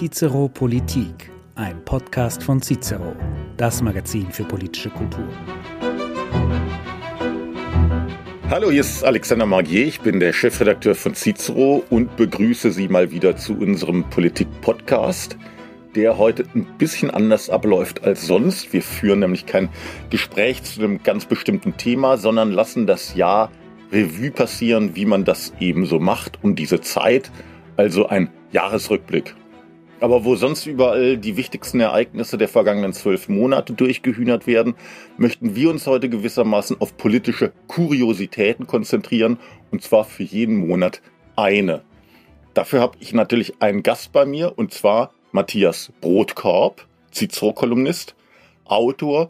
Cicero Politik, ein Podcast von Cicero, das Magazin für politische Kultur. Hallo, hier ist Alexander Magier, ich bin der Chefredakteur von Cicero und begrüße Sie mal wieder zu unserem Politik-Podcast, der heute ein bisschen anders abläuft als sonst. Wir führen nämlich kein Gespräch zu einem ganz bestimmten Thema, sondern lassen das Jahr Revue passieren, wie man das ebenso macht um diese Zeit, also ein Jahresrückblick. Aber wo sonst überall die wichtigsten Ereignisse der vergangenen zwölf Monate durchgehühnert werden, möchten wir uns heute gewissermaßen auf politische Kuriositäten konzentrieren, und zwar für jeden Monat eine. Dafür habe ich natürlich einen Gast bei mir, und zwar Matthias Brotkorb, Cicero-Kolumnist, Autor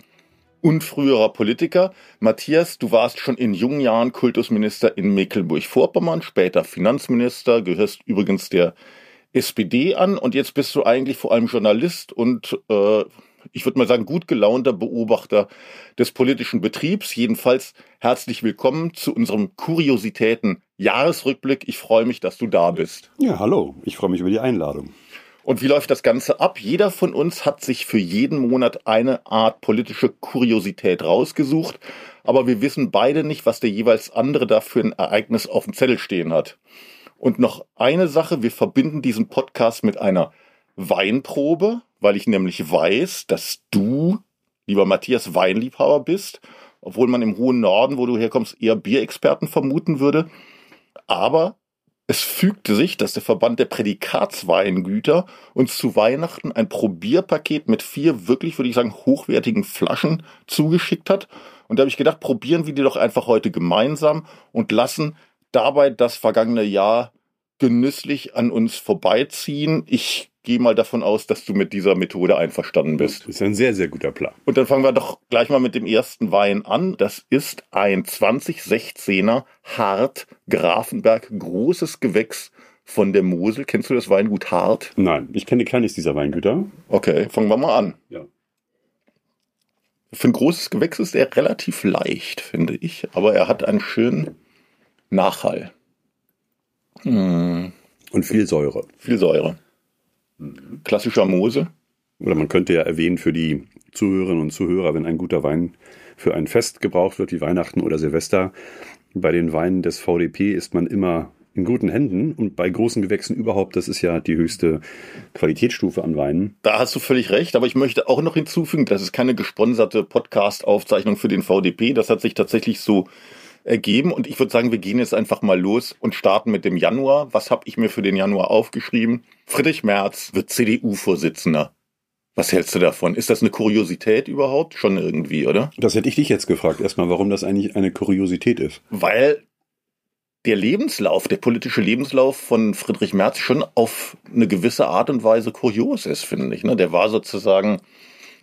und früherer Politiker. Matthias, du warst schon in jungen Jahren Kultusminister in Mecklenburg-Vorpommern, später Finanzminister, gehörst übrigens der SPD an und jetzt bist du eigentlich vor allem Journalist und äh, ich würde mal sagen, gut gelaunter Beobachter des politischen Betriebs. Jedenfalls herzlich willkommen zu unserem Kuriositäten Jahresrückblick. Ich freue mich, dass du da bist. Ja, hallo. Ich freue mich über die Einladung. Und wie läuft das Ganze ab? Jeder von uns hat sich für jeden Monat eine Art politische Kuriosität rausgesucht, aber wir wissen beide nicht, was der jeweils andere da für ein Ereignis auf dem Zettel stehen hat. Und noch eine Sache, wir verbinden diesen Podcast mit einer Weinprobe, weil ich nämlich weiß, dass du, lieber Matthias, Weinliebhaber bist, obwohl man im hohen Norden, wo du herkommst, eher Bierexperten vermuten würde. Aber es fügte sich, dass der Verband der Prädikatsweingüter uns zu Weihnachten ein Probierpaket mit vier wirklich, würde ich sagen, hochwertigen Flaschen zugeschickt hat. Und da habe ich gedacht, probieren wir die doch einfach heute gemeinsam und lassen dabei das vergangene Jahr genüsslich an uns vorbeiziehen. Ich gehe mal davon aus, dass du mit dieser Methode einverstanden bist. Das ist ein sehr, sehr guter Plan. Und dann fangen wir doch gleich mal mit dem ersten Wein an. Das ist ein 2016er Hart Grafenberg großes Gewächs von der Mosel. Kennst du das Weingut Hart? Nein, ich kenne keines dieser Weingüter. Okay, fangen wir mal an. Ja. Für ein großes Gewächs ist er relativ leicht, finde ich. Aber er hat einen schönen Nachhall. Hm. Und viel Säure. Viel Säure. Klassischer Mose. Oder man könnte ja erwähnen für die Zuhörerinnen und Zuhörer, wenn ein guter Wein für ein Fest gebraucht wird, wie Weihnachten oder Silvester, bei den Weinen des VDP ist man immer in guten Händen und bei großen Gewächsen überhaupt, das ist ja die höchste Qualitätsstufe an Weinen. Da hast du völlig recht, aber ich möchte auch noch hinzufügen, das ist keine gesponserte Podcast-Aufzeichnung für den VDP, das hat sich tatsächlich so ergeben. Und ich würde sagen, wir gehen jetzt einfach mal los und starten mit dem Januar. Was habe ich mir für den Januar aufgeschrieben? Friedrich Merz wird CDU-Vorsitzender. Was hältst du davon? Ist das eine Kuriosität überhaupt? Schon irgendwie, oder? Das hätte ich dich jetzt gefragt, erstmal, warum das eigentlich eine Kuriosität ist. Weil der Lebenslauf, der politische Lebenslauf von Friedrich Merz schon auf eine gewisse Art und Weise kurios ist, finde ich. Ne? Der war sozusagen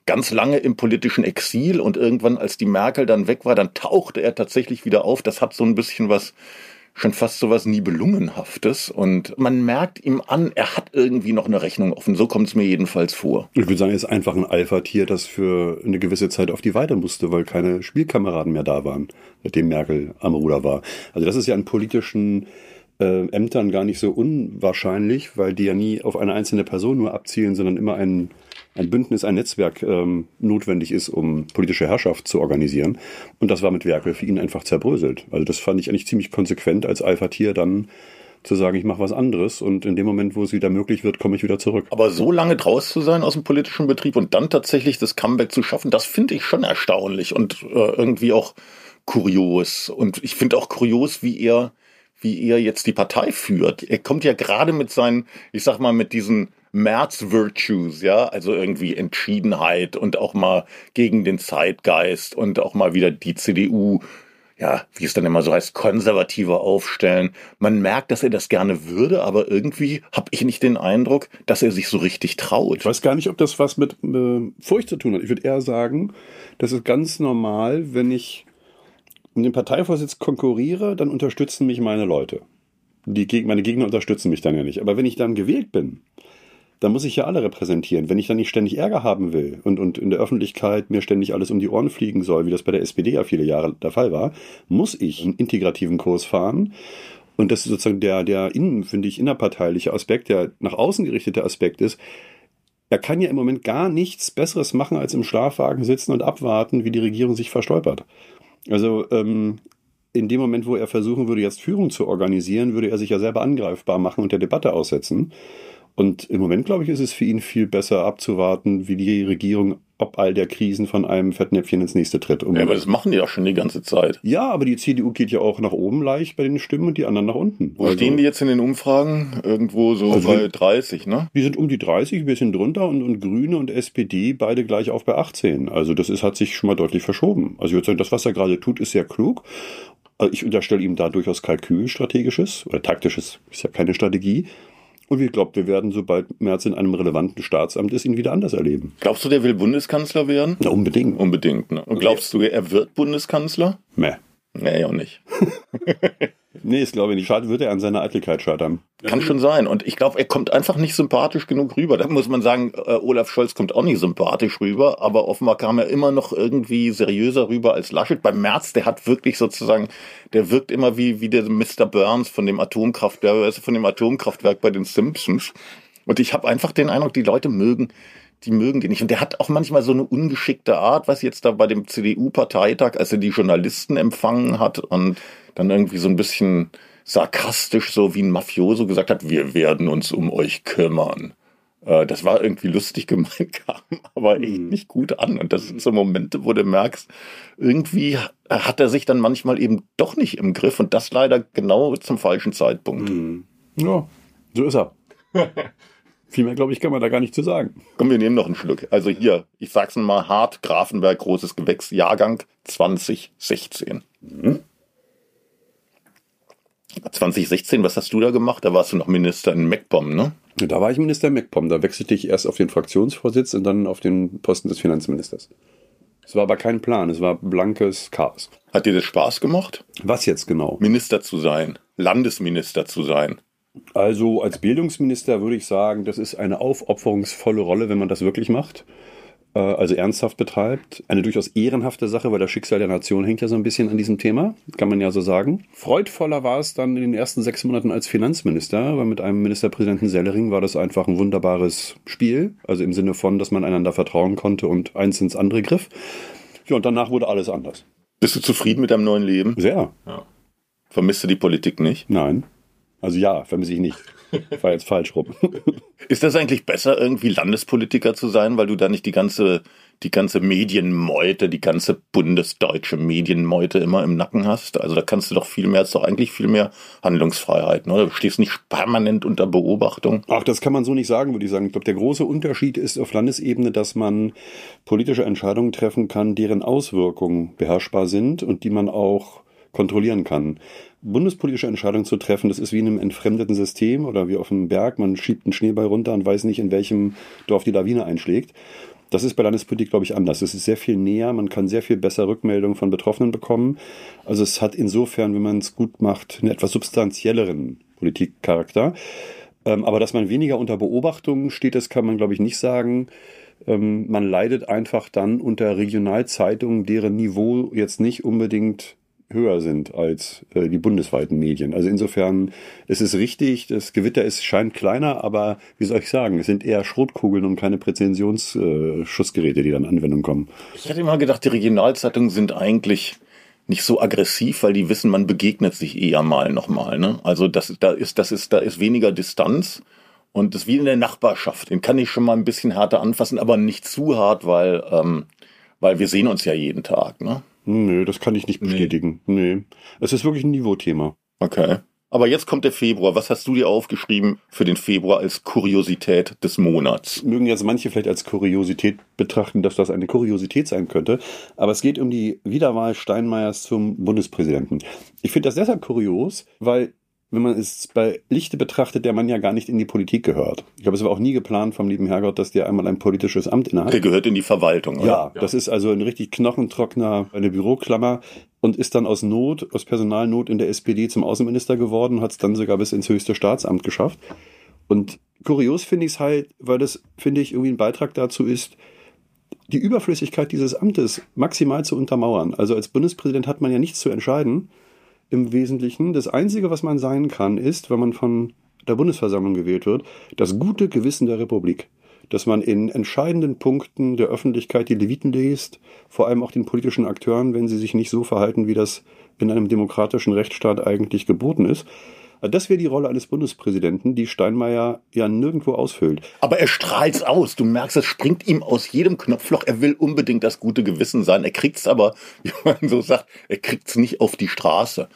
ganz lange im politischen Exil und irgendwann, als die Merkel dann weg war, dann tauchte er tatsächlich wieder auf. Das hat so ein bisschen was, schon fast so was Nibelungenhaftes und man merkt ihm an, er hat irgendwie noch eine Rechnung offen. So kommt es mir jedenfalls vor. Ich würde sagen, er ist einfach ein Alpha-Tier, das für eine gewisse Zeit auf die Weide musste, weil keine Spielkameraden mehr da waren, seitdem Merkel am Ruder war. Also das ist ja in politischen äh, Ämtern gar nicht so unwahrscheinlich, weil die ja nie auf eine einzelne Person nur abzielen, sondern immer ein ein Bündnis, ein Netzwerk ähm, notwendig ist, um politische Herrschaft zu organisieren. Und das war mit Werkel für ihn einfach zerbröselt. Also das fand ich eigentlich ziemlich konsequent als Alpha-Tier dann zu sagen, ich mache was anderes und in dem Moment, wo es wieder möglich wird, komme ich wieder zurück. Aber so lange draus zu sein aus dem politischen Betrieb und dann tatsächlich das Comeback zu schaffen, das finde ich schon erstaunlich und äh, irgendwie auch kurios. Und ich finde auch kurios, wie er, wie er jetzt die Partei führt. Er kommt ja gerade mit seinen, ich sag mal, mit diesen März-Virtues, ja, also irgendwie Entschiedenheit und auch mal gegen den Zeitgeist und auch mal wieder die CDU, ja, wie es dann immer so heißt, konservativer aufstellen. Man merkt, dass er das gerne würde, aber irgendwie habe ich nicht den Eindruck, dass er sich so richtig traut. Ich weiß gar nicht, ob das was mit äh, Furcht zu tun hat. Ich würde eher sagen, das ist ganz normal, wenn ich um den Parteivorsitz konkurriere, dann unterstützen mich meine Leute. Die, meine Gegner unterstützen mich dann ja nicht. Aber wenn ich dann gewählt bin, dann muss ich ja alle repräsentieren. Wenn ich dann nicht ständig Ärger haben will und, und in der Öffentlichkeit mir ständig alles um die Ohren fliegen soll, wie das bei der SPD ja viele Jahre der Fall war, muss ich einen integrativen Kurs fahren Und das ist sozusagen der, der innen, finde ich, innerparteiliche Aspekt, der nach außen gerichtete Aspekt ist. Er kann ja im Moment gar nichts Besseres machen, als im Schlafwagen sitzen und abwarten, wie die Regierung sich verstolpert. Also ähm, in dem Moment, wo er versuchen würde, jetzt Führung zu organisieren, würde er sich ja selber angreifbar machen und der Debatte aussetzen. Und im Moment, glaube ich, ist es für ihn viel besser abzuwarten, wie die Regierung ob all der Krisen von einem Fettnäpfchen ins nächste tritt. Um ja, aber das machen die ja schon die ganze Zeit. Ja, aber die CDU geht ja auch nach oben leicht bei den Stimmen und die anderen nach unten. Wo also, stehen die jetzt in den Umfragen? Irgendwo so also bei 30, ne? Die sind um die 30, ein bisschen drunter und, und Grüne und SPD beide gleich auf bei 18. Also das ist, hat sich schon mal deutlich verschoben. Also ich würde sagen, das, was er gerade tut, ist sehr klug. Also ich unterstelle ihm da durchaus Kalkül strategisches oder taktisches, ist ja keine Strategie. Und ich glaube, wir werden, sobald Merz in einem relevanten Staatsamt ist, ihn wieder anders erleben. Glaubst du, der will Bundeskanzler werden? Na, unbedingt. Unbedingt. Ne? Und glaubst du, er wird Bundeskanzler? Meh. Nee, auch nicht. nee, ich glaube nicht. Schade wird er an seiner Eitelkeit scheitern. Kann schon sein. Und ich glaube, er kommt einfach nicht sympathisch genug rüber. Da muss man sagen, äh, Olaf Scholz kommt auch nicht sympathisch rüber, aber offenbar kam er immer noch irgendwie seriöser rüber als Laschet. Beim März, der hat wirklich sozusagen, der wirkt immer wie, wie der Mr. Burns von dem Atomkraftwerk, von dem Atomkraftwerk bei den Simpsons. Und ich habe einfach den Eindruck, die Leute mögen die mögen die nicht. Und der hat auch manchmal so eine ungeschickte Art, was jetzt da bei dem CDU-Parteitag, als er die Journalisten empfangen hat und dann irgendwie so ein bisschen sarkastisch, so wie ein Mafioso gesagt hat, wir werden uns um euch kümmern. Äh, das war irgendwie lustig gemeint, kam aber echt mhm. nicht gut an. Und das sind so Momente, wo du merkst, irgendwie hat er sich dann manchmal eben doch nicht im Griff und das leider genau zum falschen Zeitpunkt. Mhm. Ja, so ist er. Viel mehr, glaube ich, kann man da gar nicht zu sagen. Komm, wir nehmen noch einen Schluck. Also hier, ich sag's mal hart, Grafenberg, großes Gewächs, Jahrgang 2016. Mhm. 2016, was hast du da gemacht? Da warst du noch Minister in MacPom, ne? Da war ich Minister in MacPom. Da wechselte ich erst auf den Fraktionsvorsitz und dann auf den Posten des Finanzministers. Es war aber kein Plan, es war blankes Chaos. Hat dir das Spaß gemacht? Was jetzt genau? Minister zu sein, Landesminister zu sein. Also als Bildungsminister würde ich sagen, das ist eine aufopferungsvolle Rolle, wenn man das wirklich macht. Äh, also ernsthaft betreibt. Eine durchaus ehrenhafte Sache, weil das Schicksal der Nation hängt ja so ein bisschen an diesem Thema, kann man ja so sagen. Freudvoller war es dann in den ersten sechs Monaten als Finanzminister, weil mit einem Ministerpräsidenten Sellering war das einfach ein wunderbares Spiel. Also im Sinne von, dass man einander vertrauen konnte und eins ins andere griff. Ja, und danach wurde alles anders. Bist du zufrieden mit deinem neuen Leben? Sehr. Ja. Vermisst du die Politik nicht? Nein. Also ja, vermisse ich nicht. War jetzt falsch rum. Ist das eigentlich besser, irgendwie Landespolitiker zu sein, weil du da nicht die ganze, die ganze Medienmeute, die ganze bundesdeutsche Medienmeute immer im Nacken hast? Also da kannst du doch viel mehr, ist doch eigentlich viel mehr Handlungsfreiheit, ne? Du stehst nicht permanent unter Beobachtung. Ach, das kann man so nicht sagen, würde ich sagen. Ich glaube, der große Unterschied ist auf Landesebene, dass man politische Entscheidungen treffen kann, deren Auswirkungen beherrschbar sind und die man auch kontrollieren kann bundespolitische Entscheidungen zu treffen, das ist wie in einem entfremdeten System oder wie auf einem Berg. Man schiebt einen Schneeball runter und weiß nicht, in welchem Dorf die Lawine einschlägt. Das ist bei Landespolitik, glaube ich, anders. Es ist sehr viel näher, man kann sehr viel besser Rückmeldungen von Betroffenen bekommen. Also es hat insofern, wenn man es gut macht, einen etwas substanzielleren Politikcharakter. Ähm, aber dass man weniger unter Beobachtung steht, das kann man, glaube ich, nicht sagen. Ähm, man leidet einfach dann unter Regionalzeitungen, deren Niveau jetzt nicht unbedingt höher sind als äh, die bundesweiten Medien. Also insofern ist es richtig, das Gewitter ist, scheint kleiner, aber wie soll ich sagen, es sind eher Schrotkugeln und keine Präzisionsschussgeräte, die dann Anwendung kommen. Ich hatte immer gedacht, die Regionalzeitungen sind eigentlich nicht so aggressiv, weil die wissen, man begegnet sich eher mal nochmal. Ne? Also das, da ist, das ist, da ist weniger Distanz. Und das ist wie in der Nachbarschaft. Den kann ich schon mal ein bisschen härter anfassen, aber nicht zu hart, weil, ähm, weil wir sehen uns ja jeden Tag. Ne? Nö, das kann ich nicht bestätigen. Nee. nee. Es ist wirklich ein Niveauthema. Okay. Aber jetzt kommt der Februar. Was hast du dir aufgeschrieben für den Februar als Kuriosität des Monats? Mögen jetzt manche vielleicht als Kuriosität betrachten, dass das eine Kuriosität sein könnte. Aber es geht um die Wiederwahl Steinmeiers zum Bundespräsidenten. Ich finde das deshalb kurios, weil wenn man es bei Lichte betrachtet, der Mann ja gar nicht in die Politik gehört. Ich glaube, es war auch nie geplant vom lieben Herrgott, dass der einmal ein politisches Amt innehat. Der gehört in die Verwaltung, oder? Ja, ja. das ist also ein richtig knochentrockener, eine Büroklammer und ist dann aus Not, aus Personalnot in der SPD zum Außenminister geworden, hat es dann sogar bis ins höchste Staatsamt geschafft. Und kurios finde ich es halt, weil das, finde ich, irgendwie ein Beitrag dazu ist, die Überflüssigkeit dieses Amtes maximal zu untermauern. Also als Bundespräsident hat man ja nichts zu entscheiden im Wesentlichen. Das Einzige, was man sein kann, ist, wenn man von der Bundesversammlung gewählt wird, das gute Gewissen der Republik. Dass man in entscheidenden Punkten der Öffentlichkeit die Leviten liest, vor allem auch den politischen Akteuren, wenn sie sich nicht so verhalten, wie das in einem demokratischen Rechtsstaat eigentlich geboten ist. Das wäre die Rolle eines Bundespräsidenten, die Steinmeier ja nirgendwo ausfüllt. Aber er strahlt's aus. Du merkst, es springt ihm aus jedem Knopfloch. Er will unbedingt das gute Gewissen sein. Er kriegt's aber, wie man so sagt, er kriegt's nicht auf die Straße.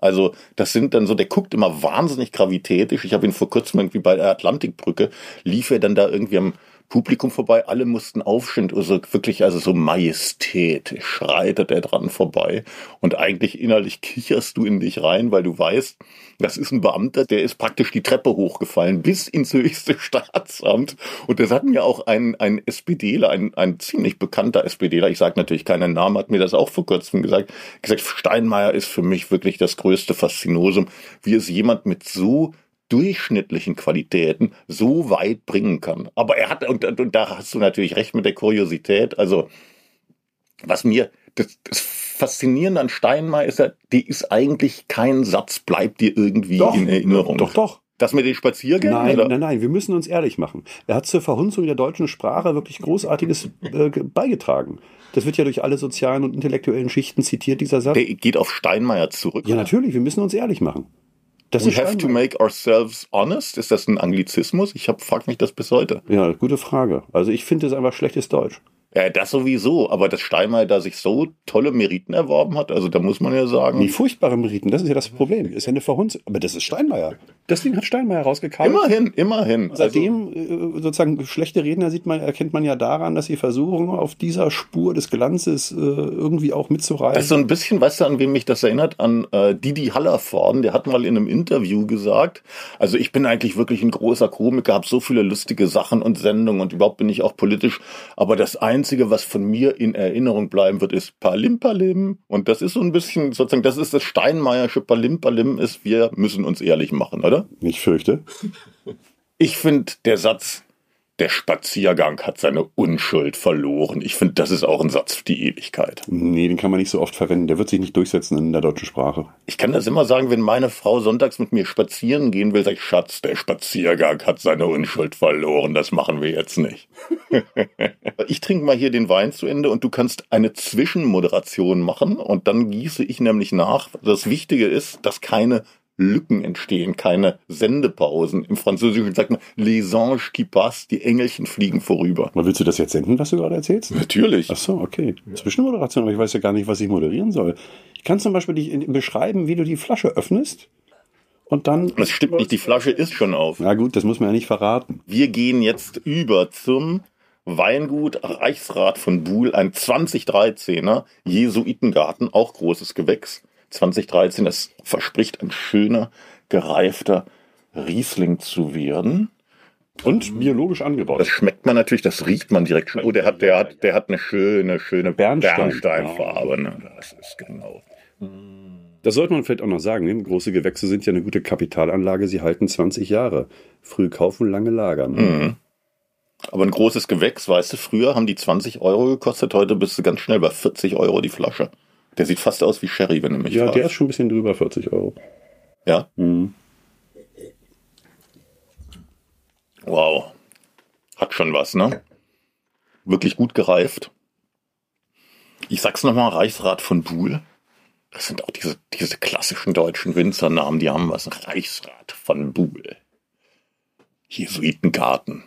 Also das sind dann so, der guckt immer wahnsinnig gravitätisch. Ich habe ihn vor kurzem irgendwie bei der Atlantikbrücke, lief er dann da irgendwie am Publikum vorbei, alle mussten aufstehen, also wirklich also so majestätisch schreitet er dran vorbei. Und eigentlich innerlich kicherst du in dich rein, weil du weißt, das ist ein Beamter, der ist praktisch die Treppe hochgefallen bis ins höchste Staatsamt. Und das hat mir auch ein, ein SPDler, ein, ein ziemlich bekannter SPDler, ich sage natürlich keinen Namen, hat mir das auch vor kurzem gesagt, gesagt, Steinmeier ist für mich wirklich das größte Faszinosum, wie es jemand mit so durchschnittlichen Qualitäten so weit bringen kann. Aber er hat, und, und da hast du natürlich recht mit der Kuriosität, also was mir, das, das Faszinierende an Steinmeier ist ja, die ist eigentlich kein Satz, bleibt dir irgendwie doch, in Erinnerung. Doch, doch. Das mit den Spaziergängen? Nein, oder? nein, nein, wir müssen uns ehrlich machen. Er hat zur Verhunzung der deutschen Sprache wirklich Großartiges äh, beigetragen. Das wird ja durch alle sozialen und intellektuellen Schichten zitiert, dieser Satz. Der geht auf Steinmeier zurück. Ja, natürlich, wir müssen uns ehrlich machen. Das We have to make ourselves honest. Ist das ein Anglizismus? Ich hab, frag mich das bis heute. Ja, gute Frage. Also ich finde es einfach schlechtes Deutsch. Ja, das sowieso, aber dass Steinmeier da sich so tolle Meriten erworben hat, also da muss man ja sagen. Die furchtbare Meriten, das ist ja das Problem. Ist ja eine Verhunzung. Aber das ist Steinmeier. Das Ding hat Steinmeier rausgekauft. Immerhin, immerhin. Seitdem also, sozusagen schlechte Redner sieht man, erkennt man ja daran, dass sie versuchen, auf dieser Spur des Glanzes äh, irgendwie auch mitzureisen. Das ist so ein bisschen, weißt du, an wem mich das erinnert? An äh, Didi Hallervorden, der hat mal in einem Interview gesagt, also ich bin eigentlich wirklich ein großer Komiker, habe so viele lustige Sachen und Sendungen und überhaupt bin ich auch politisch, aber das Einzige, was von mir in Erinnerung bleiben wird, ist Palim Palim. Und das ist so ein bisschen sozusagen, das ist das Steinmeiersche Palim Palim ist, wir müssen uns ehrlich machen, oder? Ich fürchte. Ich finde, der Satz, der Spaziergang hat seine Unschuld verloren. Ich finde, das ist auch ein Satz für die Ewigkeit. Nee, den kann man nicht so oft verwenden. Der wird sich nicht durchsetzen in der deutschen Sprache. Ich kann das immer sagen, wenn meine Frau sonntags mit mir spazieren gehen will, sag ich, Schatz, der Spaziergang hat seine Unschuld verloren. Das machen wir jetzt nicht. ich trinke mal hier den Wein zu Ende und du kannst eine Zwischenmoderation machen und dann gieße ich nämlich nach. Das Wichtige ist, dass keine Lücken entstehen, keine Sendepausen. Im Französischen sagt man les anges qui passent, die Engelchen fliegen vorüber. Aber willst du das jetzt senden, was du gerade erzählst? Natürlich. Ach so, okay. Zwischenmoderation, aber ich weiß ja gar nicht, was ich moderieren soll. Ich kann zum Beispiel dich beschreiben, wie du die Flasche öffnest. Und dann. Das stimmt nicht, die Flasche ist schon auf. Na gut, das muss man ja nicht verraten. Wir gehen jetzt über zum Weingut Reichsrat von Buhl, ein 2013er Jesuitengarten, auch großes Gewächs. 2013. Das verspricht ein schöner, gereifter Riesling zu werden. Und biologisch angebaut. Das schmeckt man natürlich, das riecht man direkt schon. Oh, der hat, der hat, der hat eine schöne, schöne Bernstein. Bernsteinfarbe. Ne? Das ist genau. Das sollte man vielleicht auch noch sagen. Ne? Große Gewächse sind ja eine gute Kapitalanlage. Sie halten 20 Jahre. Früh kaufen, lange lagern. Mhm. Aber ein großes Gewächs, weißt du, früher haben die 20 Euro gekostet, heute bist du ganz schnell bei 40 Euro die Flasche. Der sieht fast aus wie Sherry, wenn du mich Ja, fragst. der ist schon ein bisschen drüber, 40 Euro. Ja? Mhm. Wow. Hat schon was, ne? Wirklich gut gereift. Ich sag's nochmal, Reichsrat von Buhl. Das sind auch diese, diese klassischen deutschen Winzernamen, die haben was. Reichsrat von Buhl. Jesuitengarten.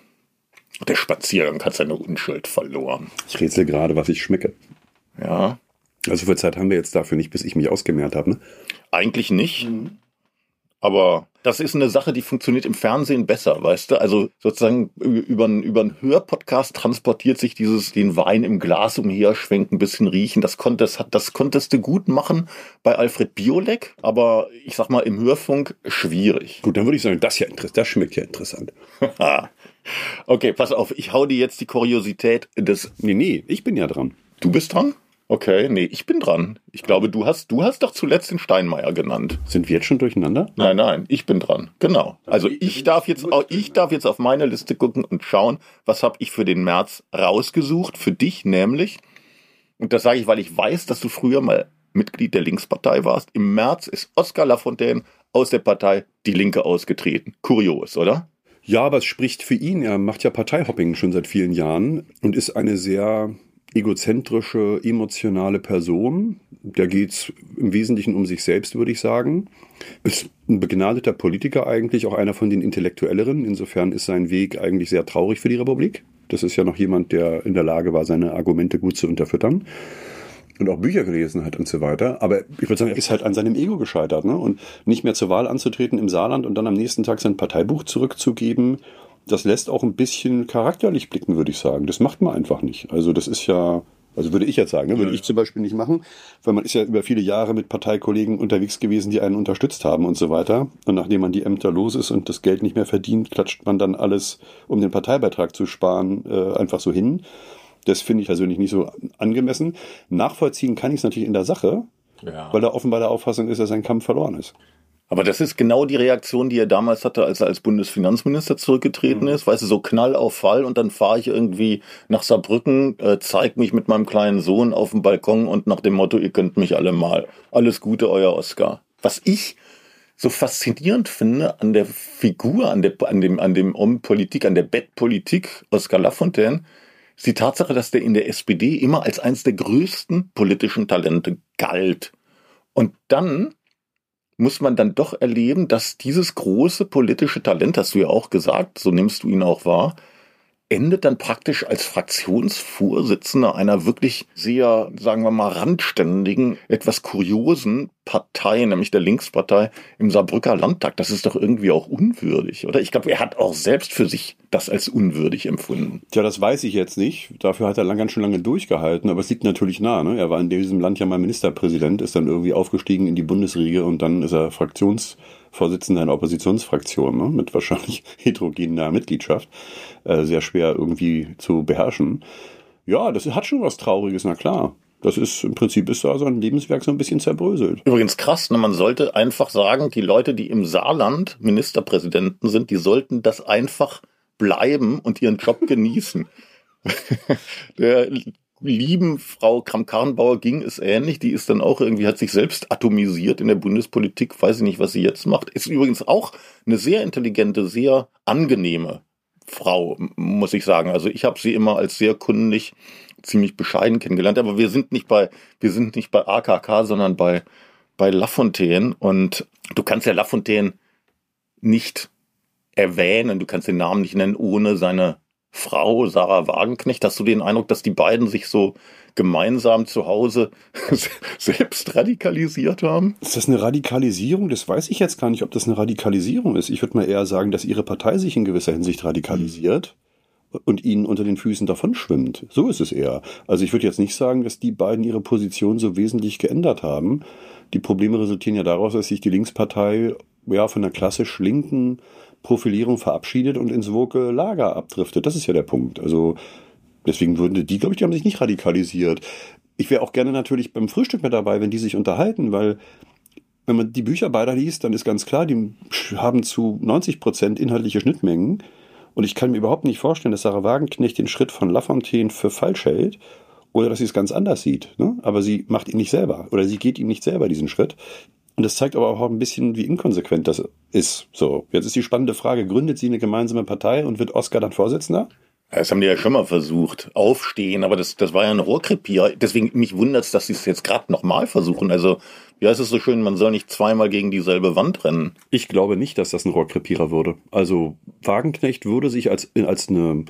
Der Spaziergang hat seine Unschuld verloren. Ich rätsel gerade, was ich schmecke. Ja, Also viel Zeit haben wir jetzt dafür nicht, bis ich mich ausgemerzt habe. Ne? eigentlich nicht. Aber das ist eine Sache, die funktioniert im Fernsehen besser, weißt du? Also sozusagen über, einen- über einen Hörpodcast transportiert sich dieses den Wein im Glas umherschwenken, ein bisschen riechen. Das konntest, das konntest du gut machen bei Alfred Biolek, aber ich sag mal im Hörfunk schwierig. Gut, dann würde ich sagen, das, ja interess- das schmeckt ja interessant. okay, pass auf, ich hau dir jetzt die Kuriosität des. Nee, nee, ich bin ja dran. Du bist dran? Okay, nee, ich bin dran. Ich glaube, du hast, du hast doch zuletzt den Steinmeier genannt. Sind wir jetzt schon durcheinander? Nein, nein, ich bin dran. Genau. Also ich darf jetzt, ich darf jetzt auf meine Liste gucken und schauen, was habe ich für den März rausgesucht, für dich nämlich. Und das sage ich, weil ich weiß, dass du früher mal Mitglied der Linkspartei warst. Im März ist Oskar Lafontaine aus der Partei Die Linke ausgetreten. Kurios, oder? Ja, aber es spricht für ihn. Er macht ja Parteihopping schon seit vielen Jahren und ist eine sehr egozentrische, emotionale Person. Da geht's im Wesentlichen um sich selbst, würde ich sagen. Ist ein begnadeter Politiker eigentlich, auch einer von den Intellektuelleren. Insofern ist sein Weg eigentlich sehr traurig für die Republik. Das ist ja noch jemand, der in der Lage war, seine Argumente gut zu unterfüttern und auch Bücher gelesen hat und so weiter. Aber ich würde sagen, er ist halt an seinem Ego gescheitert. Ne? Und nicht mehr zur Wahl anzutreten im Saarland und dann am nächsten Tag sein Parteibuch zurückzugeben, das lässt auch ein bisschen charakterlich blicken, würde ich sagen. Das macht man einfach nicht. Also das ist ja, also würde ich jetzt sagen, ne? würde ich zum Beispiel nicht machen, weil man ist ja über viele Jahre mit Parteikollegen unterwegs gewesen, die einen unterstützt haben und so weiter. Und nachdem man die Ämter los ist und das Geld nicht mehr verdient, klatscht man dann alles, um den Parteibeitrag zu sparen, äh, einfach so hin. Das finde ich persönlich nicht so angemessen. Nachvollziehen kann ich es natürlich in der Sache, ja. weil er offenbar der Auffassung ist, dass sein Kampf verloren ist. Aber das ist genau die Reaktion, die er damals hatte, als er als Bundesfinanzminister zurückgetreten mhm. ist. Weißt du, so Knall auf Fall und dann fahre ich irgendwie nach Saarbrücken, äh, zeig mich mit meinem kleinen Sohn auf dem Balkon und nach dem Motto, ihr könnt mich alle mal. Alles Gute, euer Oscar. Was ich so faszinierend finde an der Figur, an, der, an dem, an dem Politik, an der Bettpolitik Oscar Lafontaine, ist die Tatsache, dass der in der SPD immer als eines der größten politischen Talente galt. Und dann muss man dann doch erleben, dass dieses große politische Talent, hast du ja auch gesagt, so nimmst du ihn auch wahr, endet dann praktisch als Fraktionsvorsitzender einer wirklich sehr, sagen wir mal, randständigen, etwas kuriosen Partei, nämlich der Linkspartei im Saarbrücker Landtag. Das ist doch irgendwie auch unwürdig, oder? Ich glaube, er hat auch selbst für sich das als unwürdig empfunden. Tja, das weiß ich jetzt nicht. Dafür hat er lang, ganz schön lange durchgehalten, aber es liegt natürlich nah. Ne? Er war in diesem Land ja mal Ministerpräsident, ist dann irgendwie aufgestiegen in die Bundesriege und dann ist er Fraktions Vorsitzender einer Oppositionsfraktion ne, mit wahrscheinlich heterogener Mitgliedschaft, äh, sehr schwer irgendwie zu beherrschen. Ja, das hat schon was Trauriges, na klar. Das ist im Prinzip ist da sein Lebenswerk so ein bisschen zerbröselt. Übrigens krass, ne? man sollte einfach sagen, die Leute, die im Saarland Ministerpräsidenten sind, die sollten das einfach bleiben und ihren Job genießen. Der lieben Frau Kramp-Karrenbauer ging es ähnlich. Die ist dann auch irgendwie, hat sich selbst atomisiert in der Bundespolitik. Weiß ich nicht, was sie jetzt macht. Ist übrigens auch eine sehr intelligente, sehr angenehme Frau, muss ich sagen. Also ich habe sie immer als sehr kundig, ziemlich bescheiden kennengelernt. Aber wir sind nicht bei, wir sind nicht bei AKK, sondern bei, bei Lafontaine. Und du kannst ja Lafontaine nicht erwähnen, du kannst den Namen nicht nennen, ohne seine Frau Sarah Wagenknecht, hast du den Eindruck, dass die beiden sich so gemeinsam zu Hause selbst radikalisiert haben? Ist das eine Radikalisierung? Das weiß ich jetzt gar nicht, ob das eine Radikalisierung ist. Ich würde mal eher sagen, dass ihre Partei sich in gewisser Hinsicht radikalisiert und ihnen unter den Füßen davon schwimmt. So ist es eher. Also ich würde jetzt nicht sagen, dass die beiden ihre Position so wesentlich geändert haben. Die Probleme resultieren ja daraus, dass sich die Linkspartei ja von der klassisch linken Profilierung verabschiedet und ins woke Lager abdriftet. Das ist ja der Punkt. Also deswegen würden die, glaube ich, die haben sich nicht radikalisiert. Ich wäre auch gerne natürlich beim Frühstück mit dabei, wenn die sich unterhalten, weil wenn man die Bücher beider liest, dann ist ganz klar, die haben zu 90 Prozent inhaltliche Schnittmengen. Und ich kann mir überhaupt nicht vorstellen, dass Sarah Wagenknecht den Schritt von Lafontaine für falsch hält oder dass sie es ganz anders sieht. Ne? Aber sie macht ihn nicht selber oder sie geht ihm nicht selber diesen Schritt. Und das zeigt aber auch ein bisschen, wie inkonsequent das ist. So, jetzt ist die spannende Frage, gründet sie eine gemeinsame Partei und wird Oskar dann Vorsitzender? Das haben die ja schon mal versucht, aufstehen, aber das, das war ja ein Rohrkrepier. Deswegen mich wundert es, dass sie es jetzt gerade nochmal versuchen. Also, wie heißt es so schön, man soll nicht zweimal gegen dieselbe Wand rennen. Ich glaube nicht, dass das ein Rohrkrepierer würde. Also, Wagenknecht würde sich als, als eine,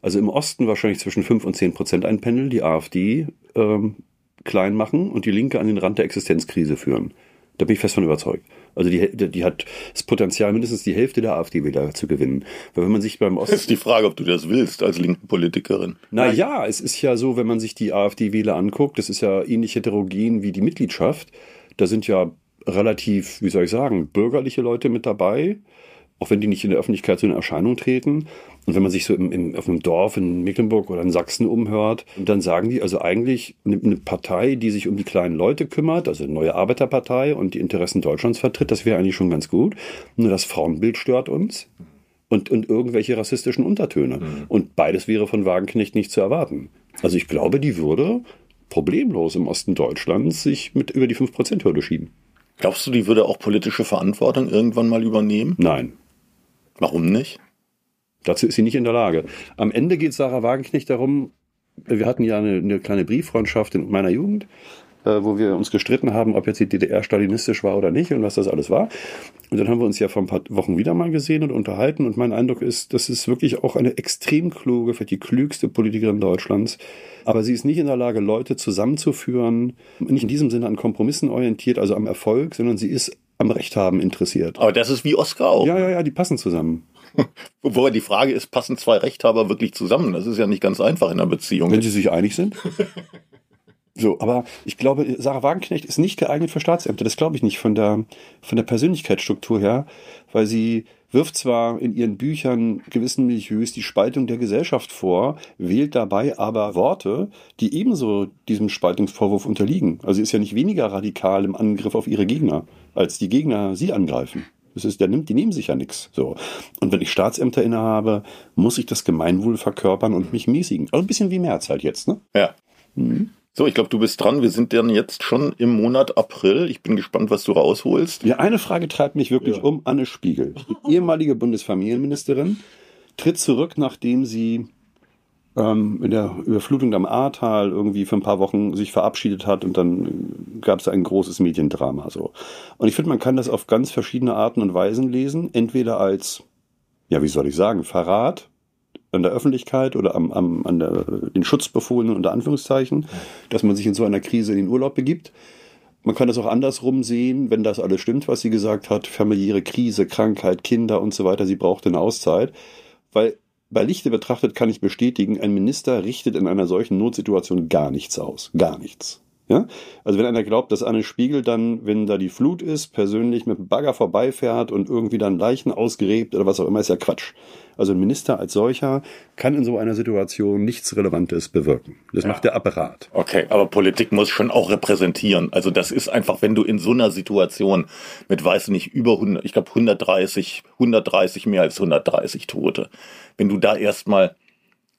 also im Osten wahrscheinlich zwischen 5 und 10 Prozent einpendeln, die AfD ähm, klein machen und die Linke an den Rand der Existenzkrise führen. Da bin ich fest von überzeugt. Also die, die hat das Potenzial, mindestens die Hälfte der AfD-Wähler zu gewinnen. Weil wenn man sich beim Osten. Das ist die Frage, ob du das willst als linken Politikerin. Na ja, es ist ja so, wenn man sich die AfD-Wähler anguckt, das ist ja ähnlich heterogen wie die Mitgliedschaft. Da sind ja relativ, wie soll ich sagen, bürgerliche Leute mit dabei auch wenn die nicht in der Öffentlichkeit so in Erscheinung treten. Und wenn man sich so im, im, auf einem Dorf in Mecklenburg oder in Sachsen umhört, dann sagen die also eigentlich eine, eine Partei, die sich um die kleinen Leute kümmert, also eine neue Arbeiterpartei und die Interessen Deutschlands vertritt, das wäre eigentlich schon ganz gut. Nur das Frauenbild stört uns und, und irgendwelche rassistischen Untertöne. Mhm. Und beides wäre von Wagenknecht nicht zu erwarten. Also ich glaube, die würde problemlos im Osten Deutschlands sich mit über die 5%-Hürde schieben. Glaubst du, die würde auch politische Verantwortung irgendwann mal übernehmen? Nein. Warum nicht? Dazu ist sie nicht in der Lage. Am Ende geht Sarah Wagenknecht darum, wir hatten ja eine, eine kleine Brieffreundschaft in meiner Jugend äh, wo wir uns gestritten haben, ob jetzt die DDR stalinistisch war oder nicht und was das alles war. Und dann haben wir uns ja vor ein paar Wochen wieder mal gesehen und unterhalten. Und mein Eindruck ist, das ist wirklich auch eine extrem kluge, vielleicht die klügste Politikerin Deutschlands. Aber sie ist nicht in der Lage, Leute zusammenzuführen, nicht in diesem Sinne an Kompromissen orientiert, also am Erfolg, sondern sie ist am Recht haben interessiert. Aber das ist wie Oscar auch. Ja, ja, ja, die passen zusammen. Wobei die Frage ist, passen zwei Rechthaber wirklich zusammen? Das ist ja nicht ganz einfach in einer Beziehung. Wenn sie sich einig sind. So, aber ich glaube, Sarah Wagenknecht ist nicht geeignet für Staatsämter. Das glaube ich nicht von der, von der Persönlichkeitsstruktur her, weil sie wirft zwar in ihren Büchern gewissen Milieus die Spaltung der Gesellschaft vor, wählt dabei aber Worte, die ebenso diesem Spaltungsvorwurf unterliegen. Also sie ist ja nicht weniger radikal im Angriff auf ihre Gegner, als die Gegner sie angreifen. Das ist, der nimmt, die nehmen sich ja nichts. So. Und wenn ich Staatsämter innehabe, muss ich das Gemeinwohl verkörpern und mich mäßigen. Also ein bisschen wie März halt jetzt, ne? Ja. Mhm. So, ich glaube, du bist dran. Wir sind dann jetzt schon im Monat April. Ich bin gespannt, was du rausholst. Ja, eine Frage treibt mich wirklich ja. um. Anne Spiegel, die ehemalige Bundesfamilienministerin, tritt zurück, nachdem sie ähm, in der Überflutung am Ahrtal irgendwie für ein paar Wochen sich verabschiedet hat und dann gab es ein großes Mediendrama. So. Und ich finde, man kann das auf ganz verschiedene Arten und Weisen lesen. Entweder als, ja, wie soll ich sagen, Verrat an der Öffentlichkeit oder am, am, an der, den Schutzbefohlenen unter Anführungszeichen, dass man sich in so einer Krise in den Urlaub begibt. Man kann das auch andersrum sehen, wenn das alles stimmt, was sie gesagt hat, familiäre Krise, Krankheit, Kinder und so weiter, sie braucht eine Auszeit. Weil bei Lichte betrachtet kann ich bestätigen, ein Minister richtet in einer solchen Notsituation gar nichts aus. Gar nichts. Ja? Also wenn einer glaubt, dass Anne Spiegel dann, wenn da die Flut ist, persönlich mit dem Bagger vorbeifährt und irgendwie dann Leichen ausgräbt oder was auch immer, ist ja Quatsch. Also ein Minister als solcher kann in so einer Situation nichts Relevantes bewirken. Das ja. macht der Apparat. Okay, aber Politik muss schon auch repräsentieren. Also das ist einfach, wenn du in so einer Situation mit, weiß nicht, über 100, ich glaube 130, 130, mehr als 130 Tote, wenn du da erstmal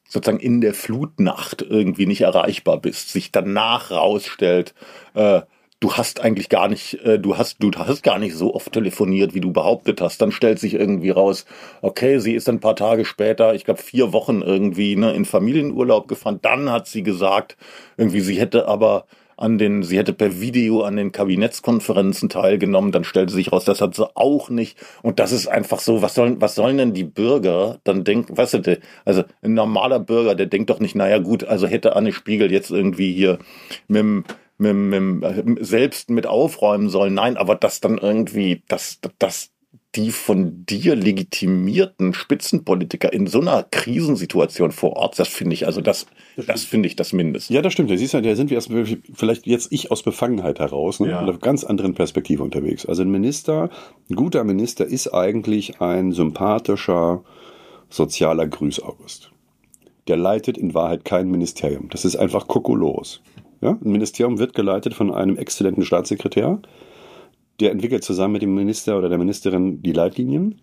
sozusagen in der Flutnacht irgendwie nicht erreichbar bist, sich danach rausstellt, äh, du hast eigentlich gar nicht, äh, du hast, du hast gar nicht so oft telefoniert, wie du behauptet hast. Dann stellt sich irgendwie raus, okay, sie ist ein paar Tage später, ich glaube vier Wochen irgendwie ne, in Familienurlaub gefahren. Dann hat sie gesagt, irgendwie sie hätte aber an den, sie hätte per Video an den Kabinettskonferenzen teilgenommen, dann stellte sich raus, das hat sie auch nicht. Und das ist einfach so, was sollen, was sollen denn die Bürger dann denken, weißt du, also ein normaler Bürger, der denkt doch nicht, naja gut, also hätte Anne Spiegel jetzt irgendwie hier mit dem, mit, mit, selbst mit aufräumen sollen. Nein, aber das dann irgendwie, das, das, die von dir legitimierten Spitzenpolitiker in so einer Krisensituation vor Ort, das finde ich, also das, das, das finde ich das Mindeste. Ja, das stimmt. Da siehst du, da sind wir erst vielleicht jetzt ich aus Befangenheit heraus, ne? ja. auf ganz anderen Perspektive unterwegs. Also ein Minister, ein guter Minister ist eigentlich ein sympathischer, sozialer Grüß-August. Der leitet in Wahrheit kein Ministerium. Das ist einfach kokolos. Ja? Ein Ministerium wird geleitet von einem exzellenten Staatssekretär, der entwickelt zusammen mit dem Minister oder der Ministerin die Leitlinien.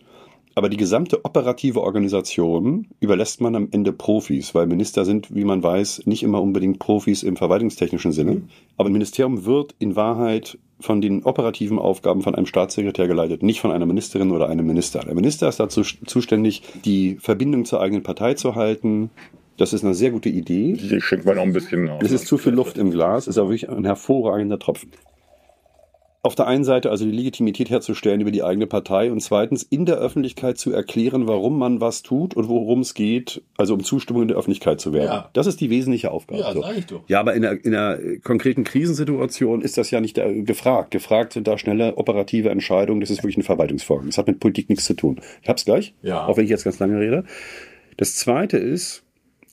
Aber die gesamte operative Organisation überlässt man am Ende Profis, weil Minister sind, wie man weiß, nicht immer unbedingt Profis im verwaltungstechnischen Sinne. Aber ein Ministerium wird in Wahrheit von den operativen Aufgaben von einem Staatssekretär geleitet, nicht von einer Ministerin oder einem Minister. Der Minister ist dazu zuständig, die Verbindung zur eigenen Partei zu halten. Das ist eine sehr gute Idee. Die schenkt man auch ein bisschen nach. Es ist zu viel Luft im Glas, ist aber wirklich ein hervorragender Tropfen auf der einen Seite also die Legitimität herzustellen über die eigene Partei und zweitens in der Öffentlichkeit zu erklären, warum man was tut und worum es geht, also um Zustimmung in der Öffentlichkeit zu werden. Ja. Das ist die wesentliche Aufgabe. Ja, so. sag ich doch. Ja, aber in einer, in einer konkreten Krisensituation ist das ja nicht gefragt. Gefragt sind da schnelle operative Entscheidungen. Das ist wirklich ein Verwaltungsvorgang. Das hat mit Politik nichts zu tun. Ich hab's gleich, ja. auch wenn ich jetzt ganz lange rede. Das zweite ist,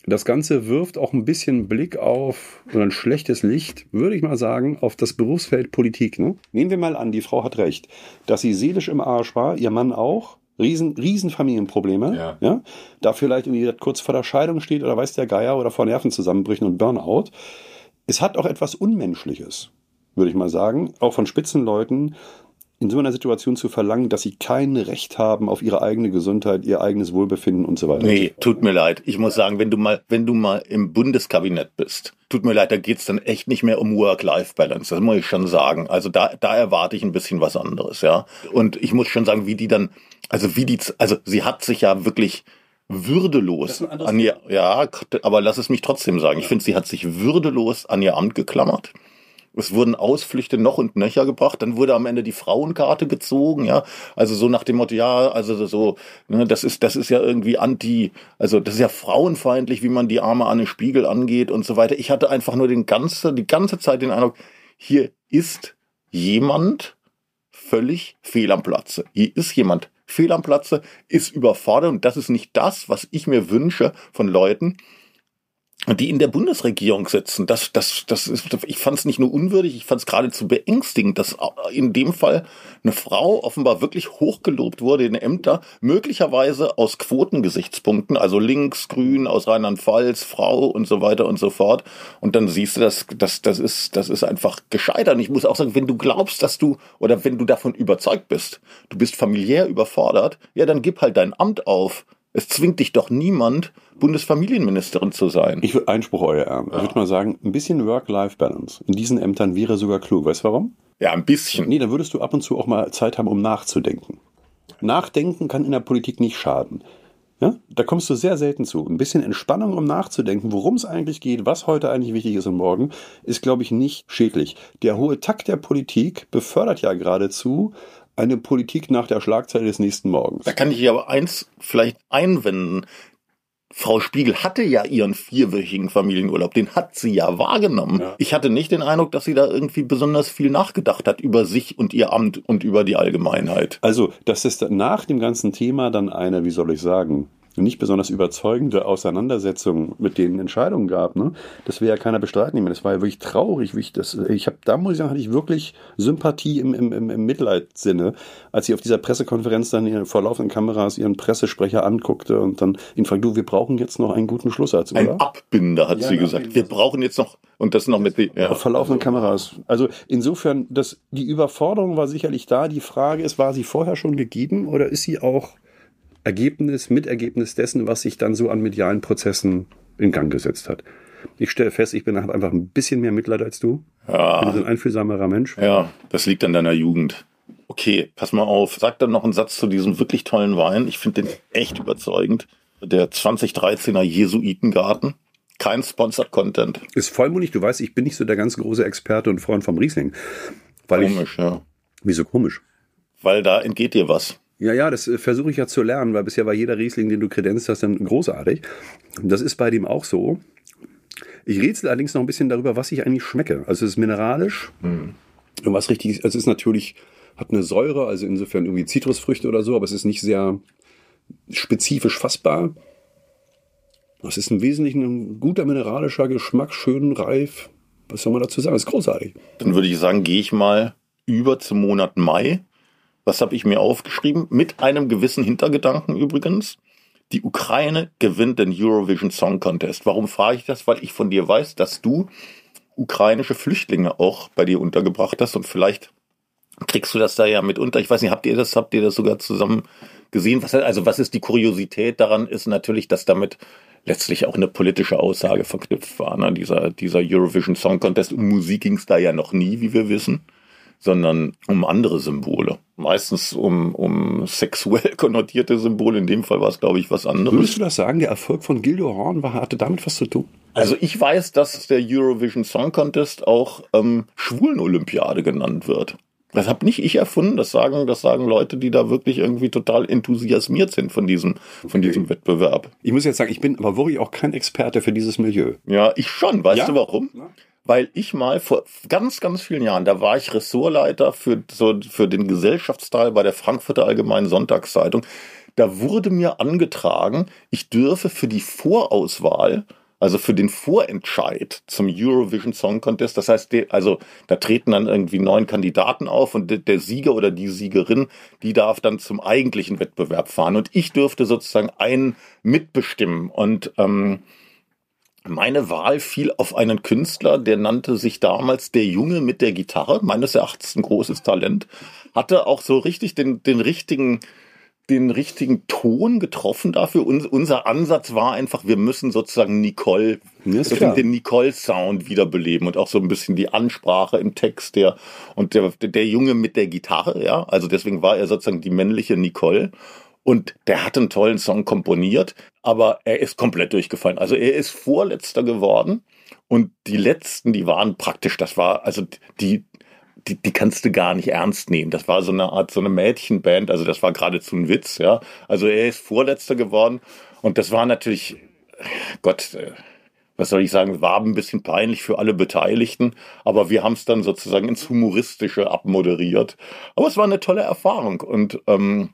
das Ganze wirft auch ein bisschen Blick auf, oder ein schlechtes Licht, würde ich mal sagen, auf das Berufsfeld Politik. Ne? Nehmen wir mal an, die Frau hat recht, dass sie seelisch im Arsch war, ihr Mann auch. Riesen, riesen Familienprobleme, ja. ja. Da vielleicht irgendwie kurz vor der Scheidung steht oder weiß der Geier oder vor Nervenzusammenbrüchen und Burnout. Es hat auch etwas Unmenschliches, würde ich mal sagen, auch von Spitzenleuten, in so einer Situation zu verlangen, dass sie kein Recht haben auf ihre eigene Gesundheit, ihr eigenes Wohlbefinden und so weiter. Nee, tut mir leid. Ich muss sagen, wenn du mal, wenn du mal im Bundeskabinett bist, tut mir leid, da geht's dann echt nicht mehr um Work-Life-Balance. Das muss ich schon sagen. Also da, da erwarte ich ein bisschen was anderes, ja. Und ich muss schon sagen, wie die dann, also wie die, also sie hat sich ja wirklich würdelos an ihr, ja, aber lass es mich trotzdem sagen. Ich finde, sie hat sich würdelos an ihr Amt geklammert. Es wurden Ausflüchte noch und nöcher gebracht. Dann wurde am Ende die Frauenkarte gezogen, ja. Also so nach dem Motto, ja, also so, ne, das ist, das ist ja irgendwie anti, also das ist ja frauenfeindlich, wie man die arme Anne Spiegel angeht und so weiter. Ich hatte einfach nur den ganze, die ganze Zeit den Eindruck, hier ist jemand völlig fehl am Platze. Hier ist jemand fehl am Platze, ist überfordert und das ist nicht das, was ich mir wünsche von Leuten, die in der Bundesregierung sitzen. Das, das, das ist, ich fand es nicht nur unwürdig, ich fand es geradezu beängstigend, dass in dem Fall eine Frau offenbar wirklich hochgelobt wurde in Ämter, möglicherweise aus Quotengesichtspunkten, also links, grün, aus Rheinland-Pfalz, Frau und so weiter und so fort. Und dann siehst du, dass das, das ist, das ist einfach gescheitert. Und ich muss auch sagen, wenn du glaubst, dass du oder wenn du davon überzeugt bist, du bist familiär überfordert, ja, dann gib halt dein Amt auf. Es zwingt dich doch niemand, Bundesfamilienministerin zu sein. Ich würde Einspruch, euer. Ja. Ich würde mal sagen, ein bisschen Work-Life-Balance in diesen Ämtern wäre sogar klug. Weißt du warum? Ja, ein bisschen. Nee, dann würdest du ab und zu auch mal Zeit haben, um nachzudenken. Nachdenken kann in der Politik nicht schaden. Ja, da kommst du sehr selten zu. Ein bisschen Entspannung, um nachzudenken, worum es eigentlich geht, was heute eigentlich wichtig ist und morgen, ist, glaube ich, nicht schädlich. Der hohe Takt der Politik befördert ja geradezu eine Politik nach der Schlagzeile des nächsten Morgens. Da kann ich aber eins vielleicht einwenden. Frau Spiegel hatte ja ihren vierwöchigen Familienurlaub, den hat sie ja wahrgenommen. Ja. Ich hatte nicht den Eindruck, dass sie da irgendwie besonders viel nachgedacht hat über sich und ihr Amt und über die Allgemeinheit. Also, dass es nach dem ganzen Thema dann eine, wie soll ich sagen, nicht besonders überzeugende Auseinandersetzung mit den Entscheidungen gab. Ne? Das will ja keiner bestreiten. Das war ja wirklich traurig. Wie ich das, ich habe da muss ich sagen, hatte ich wirklich Sympathie im, im, im, im Mitleidssinne, als sie auf dieser Pressekonferenz dann vor laufenden Kameras ihren Pressesprecher anguckte und dann ihn fragte, du, wir brauchen jetzt noch einen guten Schlusssatz, oder? Ein Abbinder, hat ja, sie gesagt. Wir brauchen jetzt noch und das noch mit die, ja. vor laufenden Kameras. Also insofern, das, die Überforderung war sicherlich da. Die Frage ist, war sie vorher schon gegeben oder ist sie auch Ergebnis, Mitergebnis dessen, was sich dann so an medialen Prozessen in Gang gesetzt hat. Ich stelle fest, ich bin einfach ein bisschen mehr Mitleid als du. Ja. Ich bin ein einfühlsamer Mensch. Ja, das liegt an deiner Jugend. Okay, pass mal auf. Sag dann noch einen Satz zu diesem wirklich tollen Wein. Ich finde den echt überzeugend. Der 2013er Jesuitengarten. Kein Sponsored Content. Ist vollmundig. Du weißt, ich bin nicht so der ganz große Experte und Freund vom Riesling. Weil komisch, ich, ja. Wieso komisch? Weil da entgeht dir was. Ja, ja, das äh, versuche ich ja zu lernen, weil bisher war jeder Riesling, den du kredenzt hast, dann großartig. Das ist bei dem auch so. Ich rätsel allerdings noch ein bisschen darüber, was ich eigentlich schmecke. Also es ist mineralisch mhm. und was richtig, also es ist natürlich, hat eine Säure, also insofern irgendwie Zitrusfrüchte oder so, aber es ist nicht sehr spezifisch fassbar. Es ist im Wesentlichen ein guter mineralischer Geschmack, schön reif. Was soll man dazu sagen? Das ist großartig. Dann würde ich sagen, gehe ich mal über zum Monat Mai was habe ich mir aufgeschrieben? Mit einem gewissen Hintergedanken übrigens. Die Ukraine gewinnt den Eurovision Song Contest. Warum frage ich das? Weil ich von dir weiß, dass du ukrainische Flüchtlinge auch bei dir untergebracht hast und vielleicht kriegst du das da ja mit unter. Ich weiß nicht, habt ihr das, habt ihr das sogar zusammen gesehen? Was, also was ist die Kuriosität daran ist natürlich, dass damit letztlich auch eine politische Aussage verknüpft war. Ne? Dieser, dieser Eurovision Song Contest. Um Musik ging es da ja noch nie, wie wir wissen sondern um andere Symbole. Meistens um, um sexuell konnotierte Symbole. In dem Fall war es, glaube ich, was anderes. Würdest du das sagen, der Erfolg von Gildo Horn war, hatte damit was zu tun? Also ich weiß, dass der Eurovision Song Contest auch ähm, Schwulen-Olympiade genannt wird. Das habe nicht ich erfunden, das sagen, das sagen Leute, die da wirklich irgendwie total enthusiasmiert sind von diesem, von diesem Wettbewerb. Ich muss jetzt sagen, ich bin aber wirklich auch kein Experte für dieses Milieu. Ja, ich schon. Weißt ja? du warum? Ja weil ich mal vor ganz, ganz vielen Jahren, da war ich Ressortleiter für, so, für den Gesellschaftsteil bei der Frankfurter Allgemeinen Sonntagszeitung. Da wurde mir angetragen, ich dürfe für die Vorauswahl, also für den Vorentscheid zum Eurovision Song Contest, das heißt, also da treten dann irgendwie neun Kandidaten auf und der Sieger oder die Siegerin, die darf dann zum eigentlichen Wettbewerb fahren und ich dürfte sozusagen einen mitbestimmen und ähm, meine Wahl fiel auf einen Künstler, der nannte sich damals der Junge mit der Gitarre, meines Erachtens ein großes Talent, hatte auch so richtig den, den richtigen, den richtigen Ton getroffen dafür. Uns, unser Ansatz war einfach, wir müssen sozusagen Nicole, Ja, den Nicole-Sound wiederbeleben und auch so ein bisschen die Ansprache im Text der und der, der Junge mit der Gitarre, ja. Also deswegen war er sozusagen die männliche Nicole. Und der hat einen tollen Song komponiert, aber er ist komplett durchgefallen. Also er ist Vorletzter geworden und die letzten, die waren praktisch, das war, also die, die, die kannst du gar nicht ernst nehmen. Das war so eine Art, so eine Mädchenband, also das war geradezu ein Witz, ja. Also er ist Vorletzter geworden und das war natürlich, Gott, äh, was soll ich sagen, war ein bisschen peinlich für alle Beteiligten, aber wir haben es dann sozusagen ins Humoristische abmoderiert. Aber es war eine tolle Erfahrung und ähm,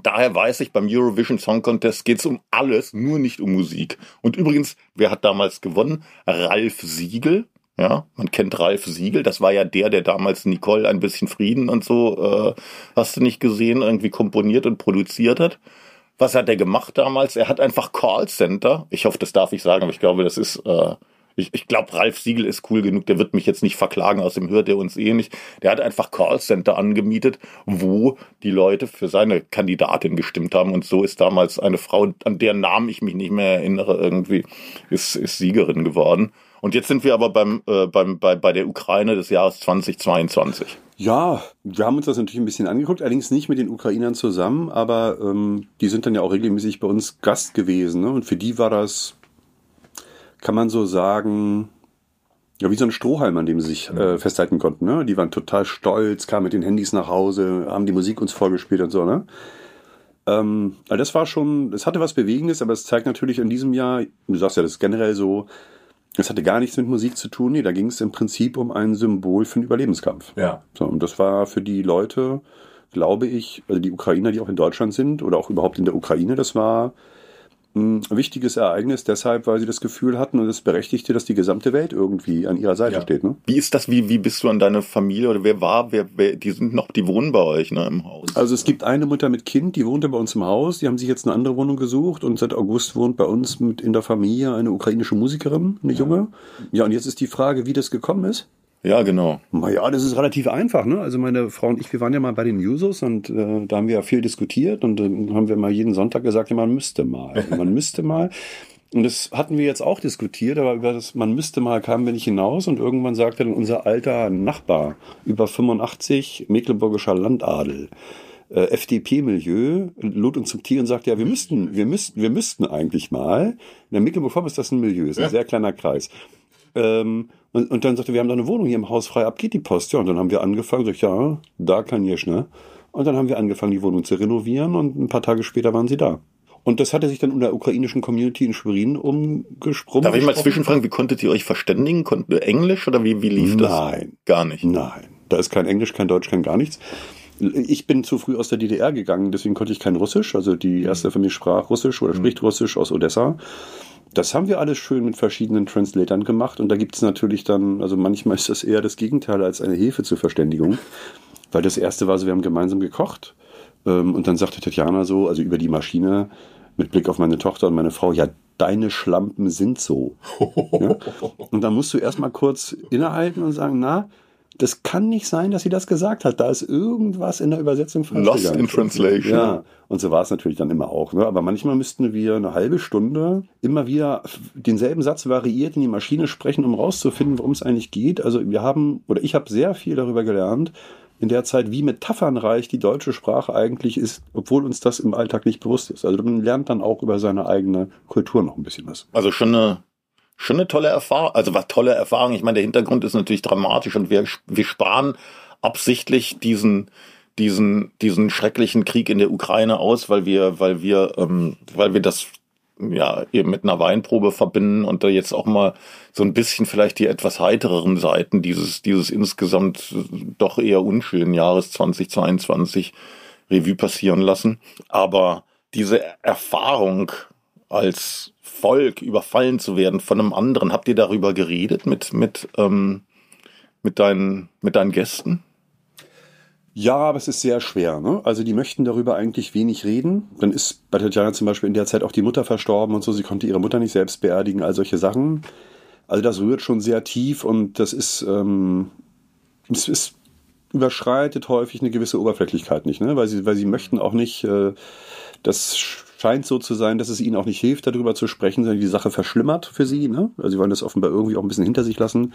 Daher weiß ich, beim Eurovision Song Contest geht es um alles, nur nicht um Musik. Und übrigens, wer hat damals gewonnen? Ralf Siegel. Ja, man kennt Ralf Siegel. Das war ja der, der damals Nicole ein bisschen Frieden und so, äh, hast du nicht gesehen, irgendwie komponiert und produziert hat. Was hat er gemacht damals? Er hat einfach Callcenter. Ich hoffe, das darf ich sagen, aber ich glaube, das ist, äh, ich, ich glaube, Ralf Siegel ist cool genug, der wird mich jetzt nicht verklagen, aus dem hört er uns eh nicht. Der hat einfach Callcenter angemietet, wo die Leute für seine Kandidatin gestimmt haben. Und so ist damals eine Frau, an deren Namen ich mich nicht mehr erinnere, irgendwie, ist, ist Siegerin geworden. Und jetzt sind wir aber beim, äh, beim, bei, bei der Ukraine des Jahres 2022. Ja, wir haben uns das natürlich ein bisschen angeguckt, allerdings nicht mit den Ukrainern zusammen, aber ähm, die sind dann ja auch regelmäßig bei uns Gast gewesen. Ne? Und für die war das, kann man so sagen, ja, wie so ein Strohhalm, an dem sie sich äh, festhalten konnten. Ne? Die waren total stolz, kamen mit den Handys nach Hause, haben die Musik uns vorgespielt und so. Ne? Ähm, also das war schon, das hatte was Bewegendes, aber es zeigt natürlich in diesem Jahr, du sagst ja, das ist generell so, es hatte gar nichts mit Musik zu tun. Nee, da ging es im Prinzip um ein Symbol für den Überlebenskampf. Ja. So, und das war für die Leute, glaube ich, also die Ukrainer, die auch in Deutschland sind oder auch überhaupt in der Ukraine, das war ein wichtiges Ereignis deshalb, weil sie das Gefühl hatten und es berechtigte, dass die gesamte Welt irgendwie an ihrer Seite Ja. steht. Ne? Wie ist das? Wie, wie bist du an deine Familie oder wer war? Wer, wer, die sind noch, die wohnen bei euch ne, im Haus. Also es gibt eine Mutter mit Kind, die wohnte bei uns im Haus, die haben sich jetzt eine andere Wohnung gesucht und seit August wohnt bei uns mit in der Familie eine ukrainische Musikerin, eine junge. Ja, und jetzt ist die Frage, wie das gekommen ist. Ja, genau. Naja, das ist relativ einfach. Ne? Also meine Frau und ich, wir waren ja mal bei den Jusos und äh, da haben wir ja viel diskutiert und dann haben wir mal jeden Sonntag gesagt, ja, man müsste mal. Man müsste mal. Und das hatten wir jetzt auch diskutiert, aber über das man müsste mal kamen wir nicht hinaus und irgendwann sagte dann unser alter Nachbar über 85 mecklenburgischer Landadel äh, FDP-Milieu lud uns zum Tee und sagte, ja, wir müssten, wir müssten, wir müssten eigentlich mal. In der Mecklenburg-Vorpommern ist das ein Milieu, ist ein sehr kleiner Kreis. Ähm, und, und dann sagte, wir haben da eine Wohnung hier im Haus frei, ab geht die Post. Ja, und dann haben wir angefangen, sag ich, ja, da kann ich, ne? Und dann haben wir angefangen, die Wohnung zu renovieren und ein paar Tage später waren sie da. Und das hatte sich dann in der ukrainischen Community in Schwerin umgesprungen. Darf ich mal zwischenfragen, wie konntet ihr euch verständigen? Konntet ihr Englisch oder wie, wie lief das? Nein. Gar nicht. Nein, da ist kein Englisch, kein Deutsch, kein gar nichts. Ich bin zu früh aus der DDR gegangen, deswegen konnte ich kein Russisch. Also die erste Familie sprach Russisch oder spricht Russisch aus Odessa. Das haben wir alles schön mit verschiedenen Translatern gemacht und da gibt es natürlich dann, also manchmal ist das eher das Gegenteil als eine Hilfe zur Verständigung. Weil das erste war so, wir haben gemeinsam gekocht ähm, und dann sagte Tatjana so, also über die Maschine, mit Blick auf meine Tochter und meine Frau, ja, deine Schlampen sind so. ja? Und dann musst du erstmal kurz innehalten und sagen, na, das kann nicht sein, dass sie das gesagt hat. Da ist irgendwas in der Übersetzung falsch Lost gegangen. in translation. Ja, und so war es natürlich dann immer auch. Ne? Aber manchmal müssten wir eine halbe Stunde immer wieder denselben Satz variiert in die Maschine sprechen, um rauszufinden, worum es eigentlich geht. Also wir haben, oder ich habe sehr viel darüber gelernt, in der Zeit, wie metaphernreich die deutsche Sprache eigentlich ist, obwohl uns das im Alltag nicht bewusst ist. Also man lernt dann auch über seine eigene Kultur noch ein bisschen was. Also schon eine, schon eine tolle Erfahrung. Also war tolle Erfahrung. Ich meine, der Hintergrund ist natürlich dramatisch und wir, wir sparen absichtlich diesen, diesen, diesen schrecklichen Krieg in der Ukraine aus, weil wir, weil wir, ähm, weil wir das ja eben mit einer Weinprobe verbinden und da jetzt auch mal so ein bisschen vielleicht die etwas heitereren Seiten dieses, dieses insgesamt doch eher unschönen Jahres 2022 Revue passieren lassen. Aber diese Erfahrung als Volk überfallen zu werden von einem anderen, habt ihr darüber geredet mit, mit, ähm, mit, deinen, mit deinen Gästen? Ja, aber es ist sehr schwer. Ne? Also die möchten darüber eigentlich wenig reden. Dann ist bei Tatjana zum Beispiel in der Zeit auch die Mutter verstorben und so. Sie konnte ihre Mutter nicht selbst beerdigen, all solche Sachen. Also das rührt schon sehr tief und das ist, ähm, es ist überschreitet häufig eine gewisse Oberflächlichkeit nicht, ne? weil sie, weil sie möchten auch nicht, äh, das scheint so zu sein, dass es ihnen auch nicht hilft, darüber zu sprechen, sondern die Sache verschlimmert für sie. Ne? Also sie wollen das offenbar irgendwie auch ein bisschen hinter sich lassen.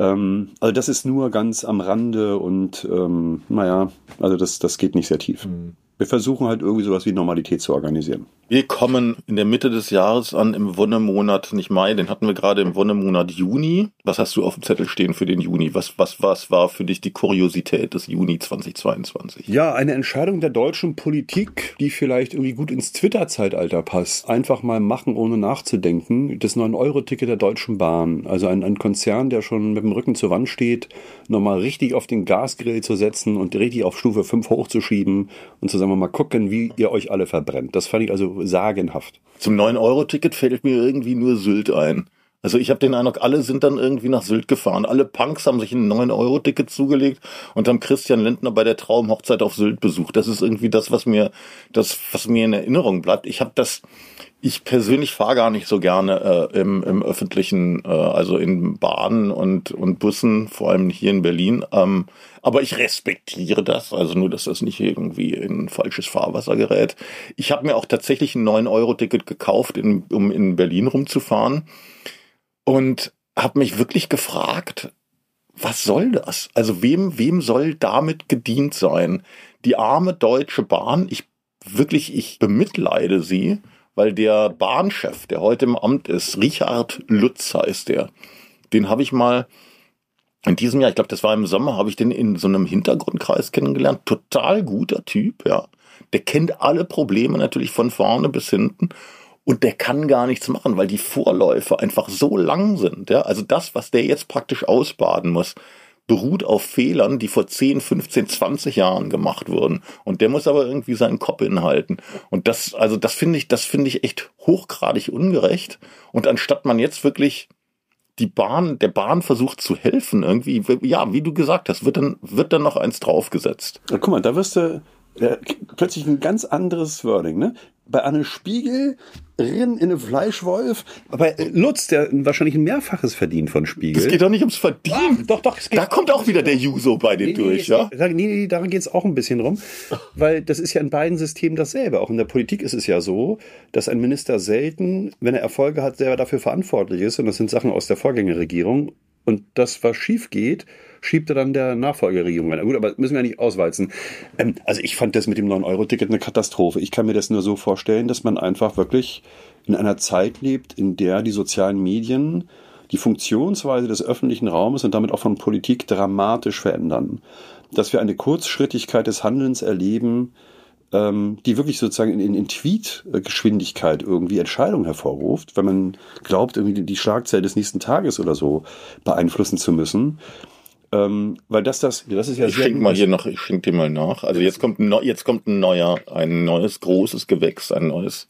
Ähm, also das ist nur ganz am Rande und ähm, naja, also das, das geht nicht sehr tief. Mhm. Wir versuchen halt irgendwie sowas wie Normalität zu organisieren. Wir kommen in der Mitte des Jahres an, im Wonnemonat, nicht Mai, den hatten wir gerade im Wonnemonat Juni. Was hast du auf dem Zettel stehen für den Juni? Was, was, was war für dich die Kuriosität des Juni 2022? Ja, eine Entscheidung der deutschen Politik, die vielleicht irgendwie gut ins Twitter-Zeitalter passt. Einfach mal machen, ohne nachzudenken. Das 9-Euro-Ticket der Deutschen Bahn. Also ein, ein Konzern, der schon mit dem Rücken zur Wand steht, nochmal richtig auf den Gasgrill zu setzen und richtig auf Stufe 5 hochzuschieben und zu sagen, wir mal gucken, wie ihr euch alle verbrennt. Das fand ich also sagenhaft. Zum 9-Euro-Ticket fällt mir irgendwie nur Sylt ein. Also ich habe den Eindruck, alle sind dann irgendwie nach Sylt gefahren. Alle Punks haben sich ein 9-Euro-Ticket zugelegt und haben Christian Lindner bei der Traumhochzeit auf Sylt besucht. Das ist irgendwie das, was mir, das, was mir in Erinnerung bleibt. Ich habe das, ich persönlich fahre gar nicht so gerne äh, im, im öffentlichen, äh, also in Bahnen und, und Bussen, vor allem hier in Berlin. Ähm, aber ich respektiere das, also nur, dass das nicht irgendwie in falsches Fahrwasser gerät. Ich habe mir auch tatsächlich ein 9-Euro-Ticket gekauft, in, um in Berlin rumzufahren und habe mich wirklich gefragt, was soll das? Also wem, wem soll damit gedient sein? Die arme Deutsche Bahn, ich wirklich, ich bemitleide sie weil der Bahnchef, der heute im Amt ist, Richard Lutz heißt der, den habe ich mal in diesem Jahr, ich glaube, das war im Sommer, habe ich den in so einem Hintergrundkreis kennengelernt. Total guter Typ, ja. Der kennt alle Probleme natürlich von vorne bis hinten und der kann gar nichts machen, weil die Vorläufe einfach so lang sind. Ja? Also das, was der jetzt praktisch ausbaden muss, beruht auf Fehlern, die vor 10, 15, 20 Jahren gemacht wurden. Und der muss aber irgendwie seinen Kopf inhalten. Und das, also das finde ich, das finde ich echt hochgradig ungerecht. Und anstatt man jetzt wirklich die Bahn, der Bahn versucht zu helfen, irgendwie, ja, wie du gesagt hast, wird dann, wird dann noch eins draufgesetzt. Ja, guck mal, da wirst du, ja, plötzlich ein ganz anderes Wording, ne? Bei Anne Spiegel Rinn in einem Fleischwolf. Bei Lutz, der wahrscheinlich ein Mehrfaches verdient von Spiegel. Es geht doch nicht ums Verdienen. doch, doch. da kommt auch wieder der Juso bei dir nee, durch, nee, ja? Nee, nee, daran geht es auch ein bisschen rum. Weil das ist ja in beiden Systemen dasselbe. Auch in der Politik ist es ja so, dass ein Minister selten, wenn er Erfolge hat, selber dafür verantwortlich ist. Und das sind Sachen aus der Vorgängerregierung. Und das, was schief geht, schiebt er dann der Nachfolgeregierung rein. Gut, aber müssen wir nicht auswalzen. Ähm, also ich fand das mit dem 9-Euro-Ticket eine Katastrophe. Ich kann mir das nur so vorstellen, dass man einfach wirklich in einer Zeit lebt, in der die sozialen Medien die Funktionsweise des öffentlichen Raumes und damit auch von Politik dramatisch verändern. Dass wir eine Kurzschrittigkeit des Handelns erleben, ähm, die wirklich sozusagen in, in Tweet-Geschwindigkeit irgendwie Entscheidungen hervorruft, wenn man glaubt, irgendwie die Schlagzeile des nächsten Tages oder so beeinflussen zu müssen. Ähm, weil das, das, das ist ja ich sehr. Schenk mal hier noch, ich schenk dir mal nach. Also jetzt kommt ein, jetzt kommt ein neuer, ein neues großes Gewächs, ein neues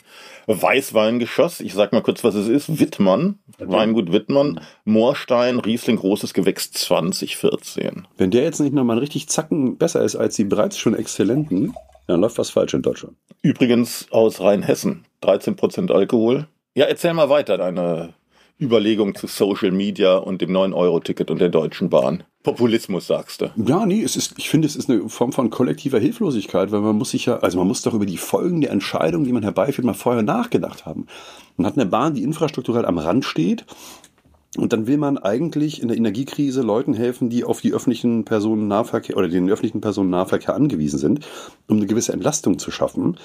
Weißweingeschoss. Ich sag mal kurz, was es ist. Wittmann, okay. Weingut Wittmann, Moorstein, Riesling, großes Gewächs 2014. Wenn der jetzt nicht nochmal ein richtig Zacken besser ist als die bereits schon exzellenten, dann läuft was falsch in Deutschland. Übrigens aus Rheinhessen. 13% Alkohol. Ja, erzähl mal weiter deine Überlegung zu Social Media und dem 9-Euro-Ticket und der Deutschen Bahn. Populismus, sagst du. Ja, nee, es ist, ich finde, es ist eine Form von kollektiver Hilflosigkeit, weil man muss sich ja, also man muss doch über die Folgen der Entscheidung, die man herbeiführt, mal vorher nachgedacht haben. Man hat eine Bahn, die infrastrukturell am Rand steht, und dann will man eigentlich in der Energiekrise Leuten helfen, die auf die öffentlichen Personennahverkehr oder den öffentlichen Personennahverkehr angewiesen sind, um eine gewisse Entlastung zu schaffen.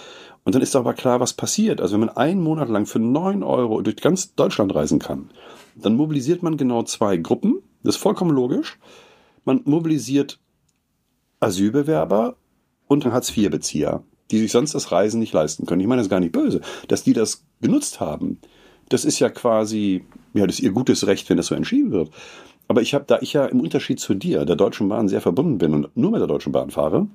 Und dann ist aber klar, was passiert. Also wenn man einen Monat lang für neun Euro durch ganz Deutschland reisen kann, dann mobilisiert man genau zwei Gruppen. Das ist vollkommen logisch. Man mobilisiert Asylbewerber und Hartz-IV-Bezieher, die sich sonst das Reisen nicht leisten können. Ich meine das ist gar nicht böse. Dass die das genutzt haben, das ist ja quasi, ja, das ist ihr gutes Recht, wenn das so entschieden wird. Aber ich habe, da ich ja im Unterschied zu dir, der Deutschen Bahn sehr verbunden bin und nur mit der Deutschen Bahn fahre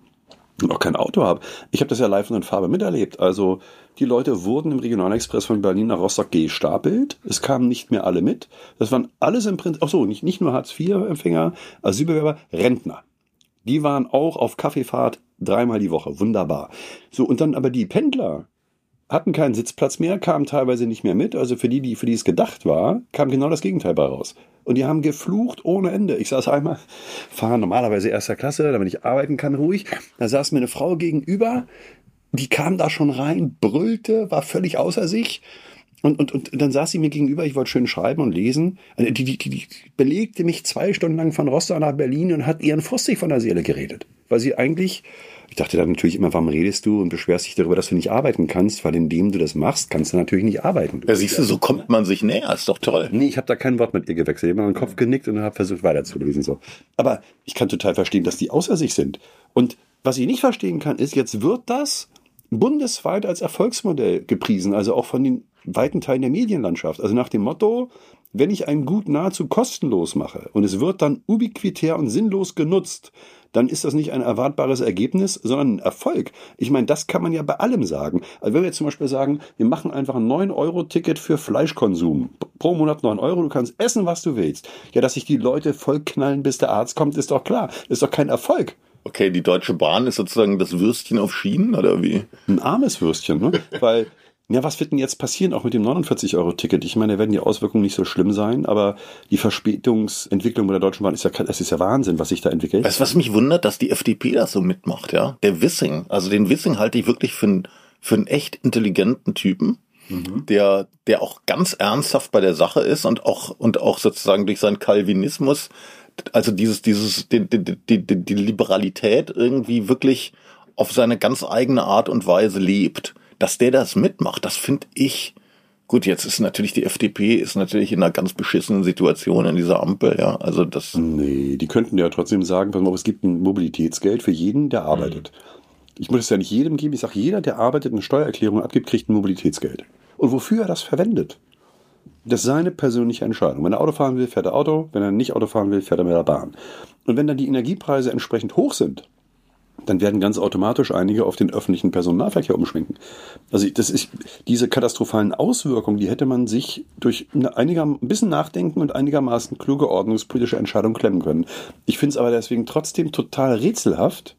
und auch kein Auto habe, ich habe das ja live und in Farbe miterlebt. Also die Leute wurden im Regionalexpress von Berlin nach Rostock gestapelt. Es kamen nicht mehr alle mit. Das waren alles im Prinzip, ach so, nicht, nicht nur Hartz-IV-Empfänger, Asylbewerber, Rentner Die waren auch auf Kaffeefahrt dreimal die Woche. Wunderbar. So, und dann aber die Pendler hatten keinen Sitzplatz mehr, kamen teilweise nicht mehr mit. Also für die, die, für die es gedacht war, kam genau das Gegenteil bei raus. Und die haben geflucht ohne Ende. Ich saß einmal, fahre normalerweise erster Klasse, damit ich arbeiten kann, ruhig. Da saß mir eine Frau gegenüber, die kam da schon rein, brüllte, war völlig außer sich. Und, und, und dann saß sie mir gegenüber, ich wollte schön schreiben und lesen. Die, die, die, die belegte mich zwei Stunden lang von Rostock nach Berlin und hat ihren Frust sich von der Seele geredet. Weil sie eigentlich, ich dachte dann natürlich immer, warum redest du und beschwerst dich darüber, dass du nicht arbeiten kannst, weil indem du das machst, kannst du natürlich nicht arbeiten. Ja, siehst du, so kommt man sich näher, ist doch toll. Nee, ich habe da kein Wort mit ihr gewechselt. Ich habe meinen Kopf genickt und habe versucht weiterzulesen. So. Aber ich kann total verstehen, dass die außer sich sind. Und was ich nicht verstehen kann, ist, jetzt wird das bundesweit als Erfolgsmodell gepriesen, also auch von den weiten Teilen der Medienlandschaft. Also nach dem Motto, wenn ich ein Gut nahezu kostenlos mache und es wird dann ubiquitär und sinnlos genutzt, dann ist das nicht ein erwartbares Ergebnis, sondern ein Erfolg. Ich meine, das kann man ja bei allem sagen. Also wenn wir jetzt zum Beispiel sagen, wir machen einfach ein 9-Euro-Ticket für Fleischkonsum. Pro Monat 9 Euro, du kannst essen, was du willst. Ja, dass sich die Leute vollknallen, bis der Arzt kommt, ist doch klar. Das ist doch kein Erfolg. Okay, die Deutsche Bahn ist sozusagen das Würstchen auf Schienen, oder wie? Ein armes Würstchen, ne? Weil ja, was wird denn jetzt passieren, auch mit dem 49-Euro-Ticket? Ich meine, da werden die Auswirkungen nicht so schlimm sein, aber die Verspätungsentwicklung bei der Deutschen Bahn ist ja, das ist ja Wahnsinn, was sich da entwickelt. Weißt was mich wundert, dass die FDP das so mitmacht, ja? Der Wissing, also den Wissing halte ich wirklich für, einen für einen echt intelligenten Typen. Mhm. Der, der auch ganz ernsthaft bei der Sache ist und auch, und auch sozusagen durch seinen Calvinismus, also dieses, dieses, die, die, die, die Liberalität irgendwie wirklich auf seine ganz eigene Art und Weise lebt dass der das mitmacht, das finde ich. Gut, jetzt ist natürlich die FDP ist natürlich in einer ganz beschissenen Situation in dieser Ampel, ja. Also das. Nee, die könnten ja trotzdem sagen, pass mal, es gibt ein Mobilitätsgeld für jeden, der arbeitet. Mhm. Ich muss es ja nicht jedem geben. Ich sage, jeder, der arbeitet, eine Steuererklärung abgibt, kriegt ein Mobilitätsgeld. Und wofür er das verwendet, das ist seine persönliche Entscheidung. Wenn er Auto fahren will, fährt er Auto. Wenn er nicht Auto fahren will, fährt er mit der Bahn. Und wenn dann die Energiepreise entsprechend hoch sind, dann werden ganz automatisch einige auf den öffentlichen Personennahverkehr umschwenken. Also das ist diese katastrophalen Auswirkungen, die hätte man sich durch einiger, ein bisschen Nachdenken und einigermaßen kluge ordnungspolitische Entscheidung klemmen können. Ich finde es aber deswegen trotzdem total rätselhaft,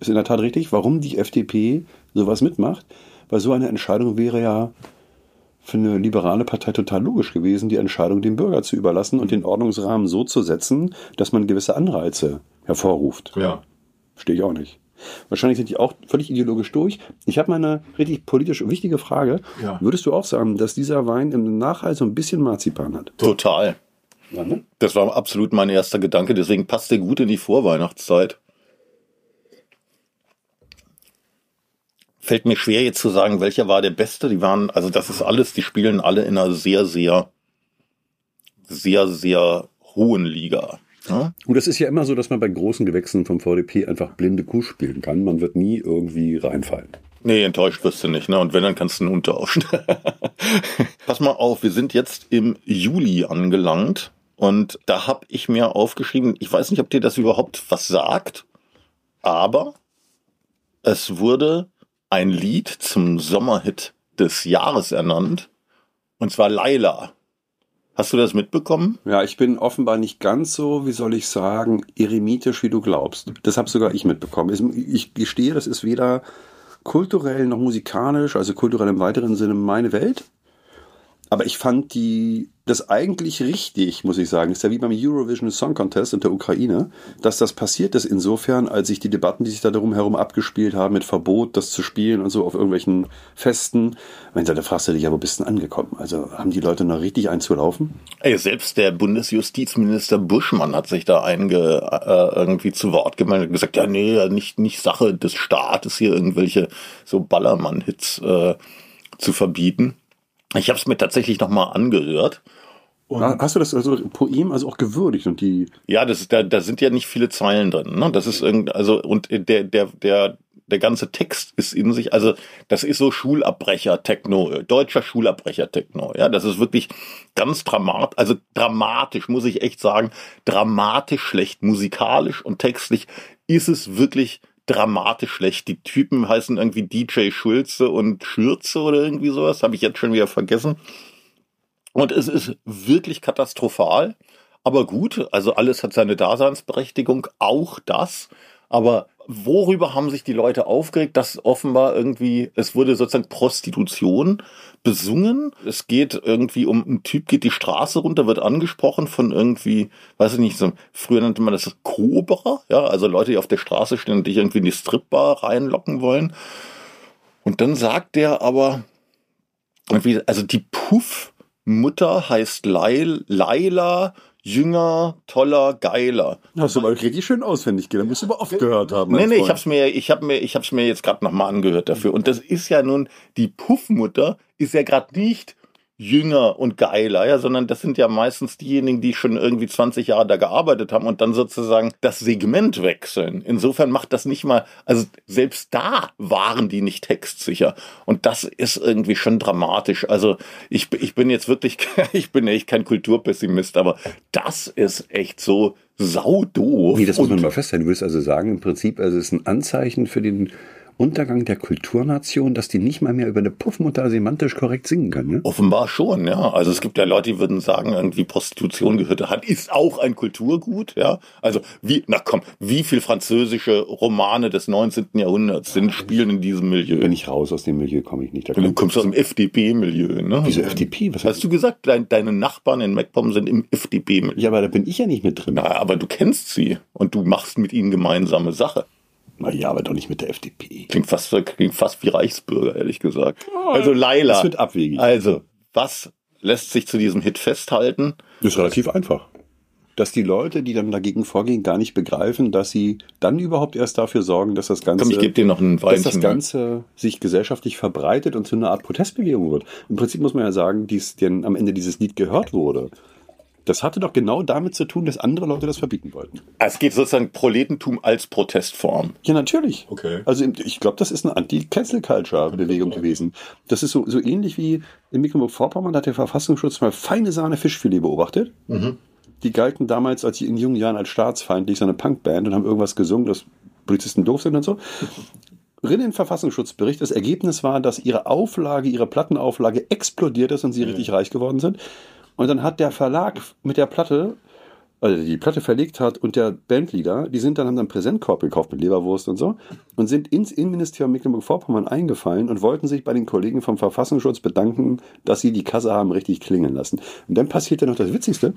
ist in der Tat richtig, warum die FDP sowas mitmacht, weil so eine Entscheidung wäre ja für eine liberale Partei total logisch gewesen, die Entscheidung dem Bürger zu überlassen und den Ordnungsrahmen so zu setzen, dass man gewisse Anreize hervorruft. Ja. Verstehe ich auch nicht. Wahrscheinlich sind die auch völlig ideologisch durch. Ich habe mal eine richtig politisch wichtige Frage. Ja. Würdest du auch sagen, dass dieser Wein im Nachhall so ein bisschen Marzipan hat? Total. Ja, ne? Das war absolut mein erster Gedanke. Deswegen passt der gut in die Vorweihnachtszeit. Fällt mir schwer jetzt zu sagen, welcher war der beste. Die waren, also das ist alles, die spielen alle in einer sehr, sehr, sehr, sehr hohen Liga. Ja? Und das ist ja immer so, dass man bei großen Gewächsen vom VDP einfach blinde Kuh spielen kann. Man wird nie irgendwie reinfallen. Nee, enttäuscht wirst du nicht, ne? Und wenn, dann kannst du einen umtauschen. Pass mal auf, wir sind jetzt im Juli angelangt und da habe ich mir aufgeschrieben, ich weiß nicht, ob dir das überhaupt was sagt, aber es wurde ein Lied zum Sommerhit des Jahres ernannt, und zwar Laila. Hast du das mitbekommen? Ja, ich bin offenbar nicht ganz so, wie soll ich sagen, eremitisch, wie du glaubst. Das habe sogar ich mitbekommen. Ich gestehe, das ist weder kulturell noch musikalisch, also kulturell im weiteren Sinne meine Welt. Aber ich fand die das eigentlich richtig, muss ich sagen. ist ja wie beim Eurovision Song Contest in der Ukraine, dass das passiert ist insofern, als sich die Debatten, die sich da darum herum abgespielt haben, mit Verbot, das zu spielen und so auf irgendwelchen Festen, wenn da fragst du dich ja, wo bist du denn angekommen? Also haben die Leute noch richtig einzulaufen? Ey, selbst der Bundesjustizminister Buschmann hat sich da einge, äh, irgendwie zu Wort gemeldet und gesagt, ja, nee, nicht, nicht Sache des Staates hier irgendwelche so Ballermann-Hits äh, zu verbieten. Ich habe es mir tatsächlich nochmal angehört. Und Hast du das also Poem also auch gewürdigt und die? Ja, das da, da sind ja nicht viele Zeilen drin. Ne? Das ist irgend also und der der der der ganze Text ist in sich, also das ist so Schulabbrecher-Techno, deutscher Schulabbrecher-Techno. Ja, das ist wirklich ganz dramatisch, also dramatisch, muss ich echt sagen, dramatisch schlecht, musikalisch und textlich ist es wirklich dramatisch schlecht. Die Typen heißen irgendwie DJ Schulze und Schürze oder irgendwie sowas, habe ich jetzt schon wieder vergessen. Und es ist wirklich katastrophal. Aber gut, also alles hat seine Daseinsberechtigung, auch das. Aber worüber haben sich die Leute aufgeregt, dass offenbar irgendwie, es wurde sozusagen Prostitution besungen. Es geht irgendwie um, ein Typ geht die Straße runter, wird angesprochen von irgendwie, weiß ich nicht, so, früher nannte man das Cobra, ja, also Leute, die auf der Straße stehen und dich irgendwie in die Stripbar reinlocken wollen. Und dann sagt der aber, irgendwie, also die Puff-Mutter heißt Lail, Laila, jünger, toller, geiler. Hast du mal richtig schön auswendig gelernt, musst du aber oft gehört haben. Nee, nee, ich hab's mir, ich hab mir, ich hab's mir jetzt gerade nochmal angehört dafür. Und das ist ja nun, die Puffmutter ist ja gerade nicht jünger und geiler, ja, sondern das sind ja meistens diejenigen, die schon irgendwie 20 Jahre da gearbeitet haben und dann sozusagen das Segment wechseln. Insofern macht das nicht mal, also selbst da waren die nicht textsicher. Und das ist irgendwie schon dramatisch. Also ich, ich bin jetzt wirklich, ich bin echt kein Kulturpessimist, aber das ist echt so sau doof. Nee, das muss man mal festhalten. Du willst also sagen, im Prinzip, also es ist ein Anzeichen für den Untergang der Kulturnation, dass die nicht mal mehr über eine Puffmutter semantisch korrekt singen können. Ne? Offenbar schon, ja. Also es gibt ja Leute, die würden sagen, irgendwie Prostitution gehört hat, ist auch ein Kulturgut, ja. Also wie, na komm, wie viel französische Romane des 19. Jahrhunderts sind, spielen in diesem Milieu? Wenn ich raus aus dem Milieu komme ich nicht. Da du kommst aus dem FDP-Milieu, ne? Wieso FDP? Was hast du gesagt? Dein, deine Nachbarn in MacPom sind im FDP-Milieu. Ja, aber da bin ich ja nicht mit drin. Na, aber du kennst sie und du machst mit ihnen gemeinsame Sache. Ja, aber doch nicht mit der FDP. Klingt fast, klingt fast wie Reichsbürger, ehrlich gesagt. Also Laila. Das wird abwegig. Also, was lässt sich zu diesem Hit festhalten? Das ist relativ einfach. Dass die Leute, die dann dagegen vorgehen, gar nicht begreifen, dass sie dann überhaupt erst dafür sorgen, dass das Ganze, Komm, ich gebe dir noch ein dass das Ganze sich gesellschaftlich verbreitet und zu einer Art Protestbewegung wird. Im Prinzip muss man ja sagen, dies, denn am Ende dieses Lied gehört wurde. Das hatte doch genau damit zu tun, dass andere Leute das verbieten wollten. Es geht sozusagen Proletentum als Protestform. Ja, natürlich. Okay. Also ich glaube, das ist eine Anti-Cancel-Culture-Bewegung gewesen. Das ist so, so ähnlich wie in Mecklenburg-Vorpommern hat der Verfassungsschutz mal feine Sahne Fischfilet beobachtet. Mhm. Die galten damals als in jungen Jahren als staatsfeindlich, so eine Punkband und haben irgendwas gesungen, dass Polizisten doof sind und so. Rin den Verfassungsschutzbericht. Das Ergebnis war, dass ihre Auflage, ihre Plattenauflage explodiert ist und sie ja. richtig reich geworden sind. Und dann hat der Verlag mit der Platte, also die Platte verlegt hat und der Bandleader, die sind dann, haben dann Präsentkorb gekauft mit Leberwurst und so und sind ins Innenministerium Mecklenburg-Vorpommern eingefallen und wollten sich bei den Kollegen vom Verfassungsschutz bedanken, dass sie die Kasse haben richtig klingeln lassen. Und dann passierte noch das Witzigste.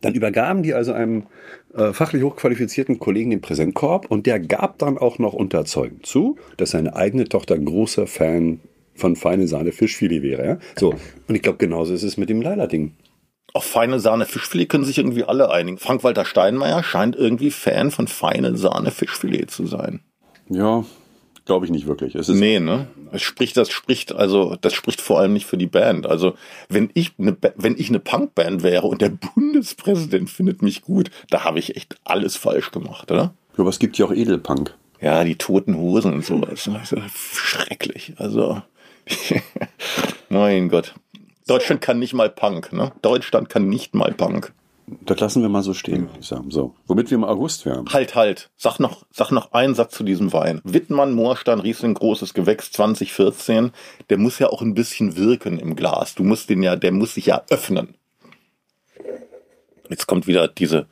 Dann übergaben die also einem äh, fachlich hochqualifizierten Kollegen den Präsentkorb und der gab dann auch noch Unterzeugen zu, dass seine eigene Tochter großer Fan von feine Sahne Fischfilet wäre. Ja? So. Und ich glaube, genauso ist es mit dem Leila-Ding. Auf feine Sahne Fischfilet können sich irgendwie alle einigen. Frank-Walter Steinmeier scheint irgendwie Fan von feine Sahne Fischfilet zu sein. Ja, glaube ich nicht wirklich. Es ist nee, ne? Es spricht, das spricht, also, das spricht vor allem nicht für die Band. Also, wenn ich eine, wenn ich eine Punkband wäre und der Bundespräsident findet mich gut, da habe ich echt alles falsch gemacht, oder? Ja, aber es gibt ja auch Edelpunk. Ja, die toten Hosen und sowas. Also, schrecklich. Also, mein Gott. Deutschland kann nicht mal Punk, ne? Deutschland kann nicht mal Punk. Das lassen wir mal so stehen, ich sagen. So. Womit wir im August wären. Halt, halt. Sag noch, sag noch einen Satz zu diesem Wein. Wittmann, Moorstein, Riesling, großes Gewächs 2014. Der muss ja auch ein bisschen wirken im Glas. Du musst den ja, der muss sich ja öffnen. Jetzt kommt wieder diese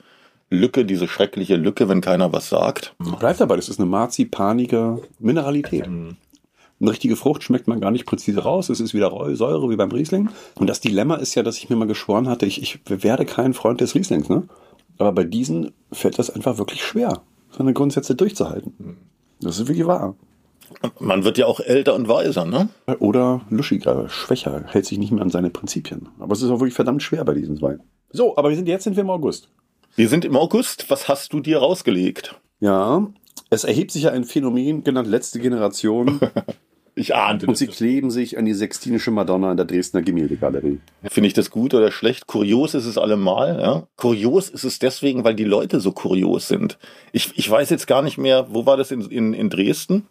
Lücke, diese schreckliche Lücke, wenn keiner was sagt. Bleibt dabei, das ist eine marzipanige Mineralität. Eine richtige Frucht schmeckt man gar nicht präzise raus. Es ist wieder Säure wie beim Riesling. Und das Dilemma ist ja, dass ich mir mal geschworen hatte, ich, ich werde kein Freund des Rieslings. Ne? Aber bei diesen fällt das einfach wirklich schwer, seine Grundsätze durchzuhalten. Das ist wirklich wahr. Man wird ja auch älter und weiser, ne? Oder luschiger, schwächer, hält sich nicht mehr an seine Prinzipien. Aber es ist auch wirklich verdammt schwer bei diesen zwei. So, aber wir sind jetzt sind wir im August. Wir sind im August. Was hast du dir rausgelegt? Ja, es erhebt sich ja ein Phänomen, genannt letzte Generation. Ich ahnte Und sie kleben sich an die Sextinische Madonna in der Dresdner Gemäldegalerie. Finde ich das gut oder schlecht? Kurios ist es allemal. Ja? Kurios ist es deswegen, weil die Leute so kurios sind. Ich, ich weiß jetzt gar nicht mehr, wo war das in, in, in Dresden?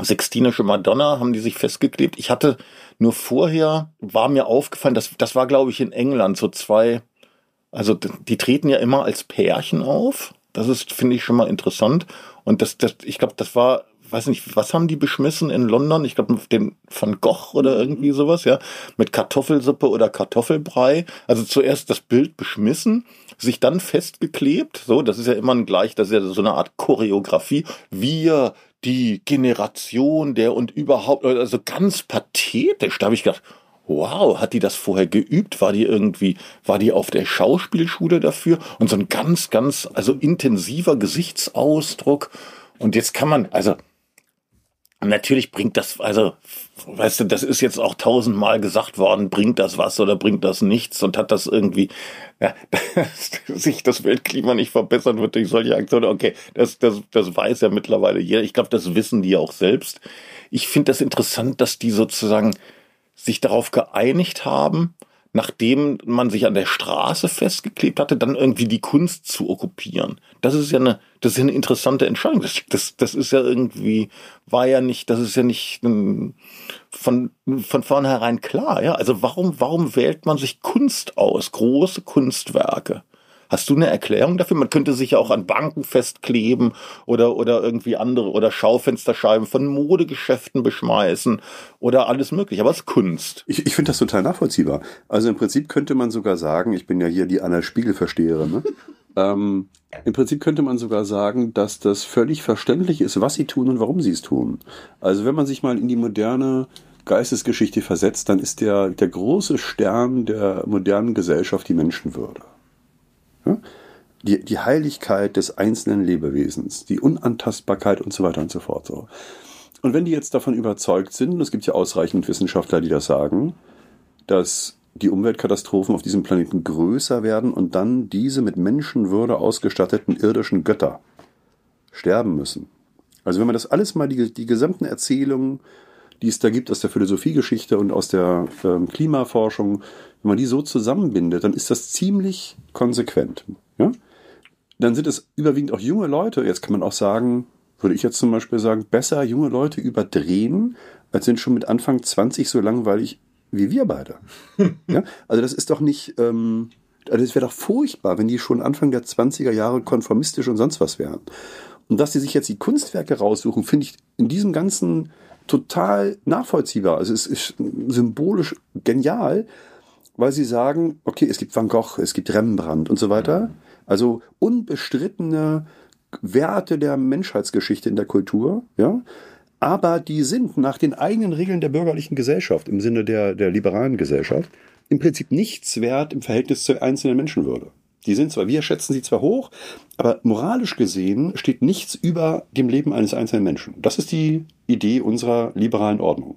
Sextinische Madonna haben die sich festgeklebt. Ich hatte nur vorher, war mir aufgefallen, das, das war glaube ich in England, so zwei, also die treten ja immer als Pärchen auf. Das ist, finde ich, schon mal interessant. Und das, das, ich glaube, das war weiß nicht, was haben die beschmissen in London? Ich glaube, den Van Gogh oder irgendwie sowas, ja, mit Kartoffelsuppe oder Kartoffelbrei. Also zuerst das Bild beschmissen, sich dann festgeklebt, so, das ist ja immer ein gleich, das ist ja so eine Art Choreografie. Wir, die Generation der und überhaupt, also ganz pathetisch, da habe ich gedacht, wow, hat die das vorher geübt? War die irgendwie, war die auf der Schauspielschule dafür? Und so ein ganz, ganz, also intensiver Gesichtsausdruck. Und jetzt kann man, also, natürlich bringt das, also, weißt du, das ist jetzt auch tausendmal gesagt worden, bringt das was oder bringt das nichts und hat das irgendwie, ja, dass sich das Weltklima nicht verbessern wird durch solche Aktionen. Okay, das, das, das weiß ja mittlerweile jeder. Ich glaube, das wissen die auch selbst. Ich finde das interessant, dass die sozusagen sich darauf geeinigt haben, nachdem man sich an der Straße festgeklebt hatte, dann irgendwie die Kunst zu okkupieren. Das ist ja eine, das ist ja eine interessante Entscheidung. Das, das, das ist ja irgendwie, war ja nicht, das ist ja nicht ähm, von, von vornherein klar, ja. Also warum, warum wählt man sich Kunst aus? Große Kunstwerke. Hast du eine Erklärung dafür? Man könnte sich ja auch an Banken festkleben oder, oder irgendwie andere oder Schaufensterscheiben von Modegeschäften beschmeißen oder alles mögliche. Aber es ist Kunst. Ich, ich finde das total nachvollziehbar. Also im Prinzip könnte man sogar sagen, ich bin ja hier die Anna Spiegelversteherin, ne? ähm, im Prinzip könnte man sogar sagen, dass das völlig verständlich ist, was sie tun und warum sie es tun. Also wenn man sich mal in die moderne Geistesgeschichte versetzt, dann ist der, der große Stern der modernen Gesellschaft die Menschenwürde. Die, die Heiligkeit des einzelnen Lebewesens, die Unantastbarkeit und so weiter und so fort. So. Und wenn die jetzt davon überzeugt sind, und es gibt ja ausreichend Wissenschaftler, die das sagen, dass die Umweltkatastrophen auf diesem Planeten größer werden und dann diese mit Menschenwürde ausgestatteten irdischen Götter sterben müssen. Also wenn man das alles mal, die, die gesamten Erzählungen, die es da gibt aus der Philosophiegeschichte und aus der äh, Klimaforschung, wenn man die so zusammenbindet, dann ist das ziemlich konsequent. Ja? Dann sind es überwiegend auch junge Leute. Jetzt kann man auch sagen, würde ich jetzt zum Beispiel sagen, besser junge Leute überdrehen, als sind schon mit Anfang 20 so langweilig wie wir beide. ja? Also das ist doch nicht, ähm, also es wäre doch furchtbar, wenn die schon Anfang der 20er Jahre konformistisch und sonst was wären. Und dass die sich jetzt die Kunstwerke raussuchen, finde ich in diesem ganzen total nachvollziehbar. Also es ist symbolisch genial, weil sie sagen, okay, es gibt Van Gogh, es gibt Rembrandt und so weiter. Also unbestrittene Werte der Menschheitsgeschichte in der Kultur, ja. Aber die sind nach den eigenen Regeln der bürgerlichen Gesellschaft, im Sinne der, der liberalen Gesellschaft, im Prinzip nichts wert im Verhältnis zur einzelnen Menschenwürde. Die sind zwar, wir schätzen sie zwar hoch, aber moralisch gesehen steht nichts über dem Leben eines einzelnen Menschen. Das ist die Idee unserer liberalen Ordnung.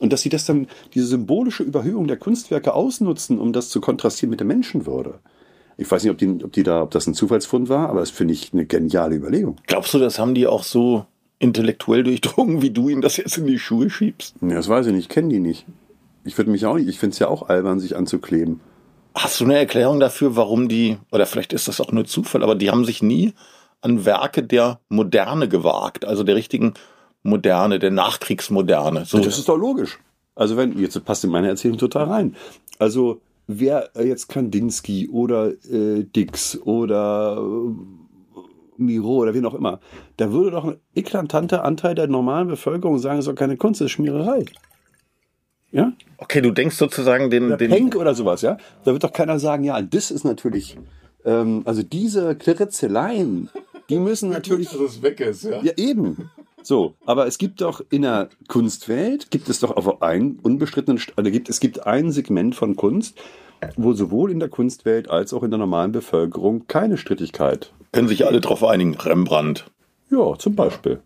Und dass sie das dann, diese symbolische Überhöhung der Kunstwerke ausnutzen, um das zu kontrastieren mit der Menschenwürde. Ich weiß nicht, ob, die, ob, die da, ob das ein Zufallsfund war, aber das finde ich eine geniale Überlegung. Glaubst du, das haben die auch so intellektuell durchdrungen, wie du ihnen das jetzt in die Schuhe schiebst? Ja, das weiß ich nicht, ich kenne die nicht. Ich würde mich auch nicht, ich finde es ja auch albern, sich anzukleben. Hast du eine Erklärung dafür, warum die, oder vielleicht ist das auch nur Zufall, aber die haben sich nie an Werke der Moderne gewagt, also der richtigen Moderne, der Nachkriegsmoderne. So. Das ist doch logisch. Also wenn, jetzt passt in meine Erzählung total rein. Also wer jetzt Kandinsky oder äh, Dix oder äh, Miro oder wen auch immer, da würde doch ein eklatanter Anteil der normalen Bevölkerung sagen, es ist doch keine Kunst, das ist Schmiererei. Ja? Okay, du denkst sozusagen den... Oder den Penk oder sowas, ja? Da wird doch keiner sagen, ja, das ist natürlich... Ähm, also diese Kliritzeleien, die müssen natürlich... Gut, dass es weg ist, ja. Ja, eben. So, aber es gibt doch in der Kunstwelt, gibt es doch auf einen unbestrittenen, also gibt, es gibt ein Segment von Kunst, wo sowohl in der Kunstwelt als auch in der normalen Bevölkerung keine Strittigkeit. Können sich alle darauf einigen, Rembrandt. Ja, zum Beispiel.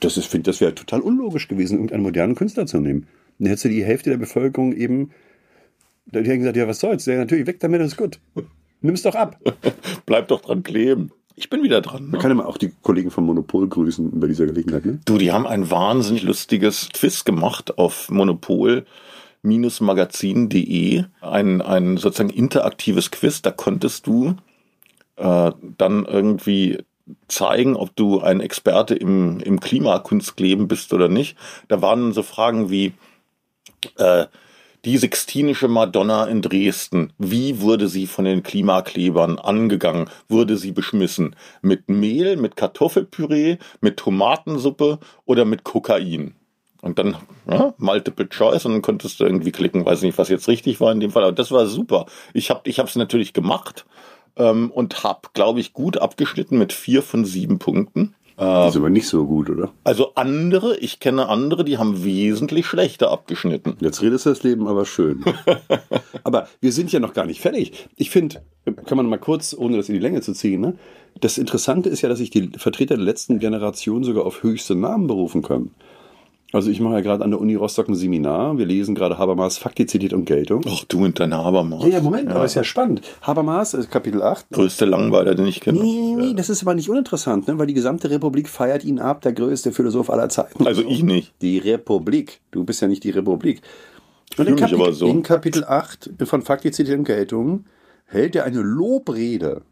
Das ist, finde das wäre total unlogisch gewesen, irgendeinen modernen Künstler zu nehmen. Dann hättest du die Hälfte der Bevölkerung eben, die hätten gesagt, ja, was soll's? Ja, natürlich, weg damit, das ist gut. Nimm's doch ab. Bleib doch dran kleben. Ich bin wieder dran. Man ne? kann ja mal auch die Kollegen vom Monopol grüßen bei dieser Gelegenheit. Ne? Du, die haben ein wahnsinnig lustiges Quiz gemacht auf Monopol magazin.de ein, ein sozusagen interaktives Quiz. Da konntest du äh, dann irgendwie zeigen, ob du ein Experte im, im Klimakunstleben bist oder nicht. Da waren so Fragen wie, äh, die Sixtinische Madonna in Dresden, wie wurde sie von den Klimaklebern angegangen? Wurde sie beschmissen? Mit Mehl, mit Kartoffelpüree, mit Tomatensuppe oder mit Kokain? Und dann ja, Multiple Choice und dann konntest du irgendwie klicken, weiß nicht, was jetzt richtig war in dem Fall, aber das war super. Ich habe ich natürlich gemacht ähm, und habe, glaube ich, gut abgeschnitten mit vier von sieben Punkten. Das ist aber nicht so gut, oder? Also andere, ich kenne andere, die haben wesentlich schlechter abgeschnitten. Jetzt redest du das Leben aber schön. aber wir sind ja noch gar nicht fertig. Ich finde, kann man mal kurz, ohne das in die Länge zu ziehen, ne? das Interessante ist ja, dass sich die Vertreter der letzten Generation sogar auf höchste Namen berufen können. Also ich mache ja gerade an der Uni Rostock ein Seminar. Wir lesen gerade Habermas Faktizität und Geltung. Ach, du und deine Habermas. Ja, ja, Moment, ja. aber ist ja spannend. Habermas, ist Kapitel 8. Größte Langweiler, den ich kenne. Nee, nee, das ist aber nicht uninteressant, ne? weil die gesamte Republik feiert ihn ab, der größte Philosoph aller Zeiten. Also ich nicht. Die Republik. Du bist ja nicht die Republik. Und in, Kapitel, aber so. in Kapitel 8 von Faktizität und Geltung hält er eine Lobrede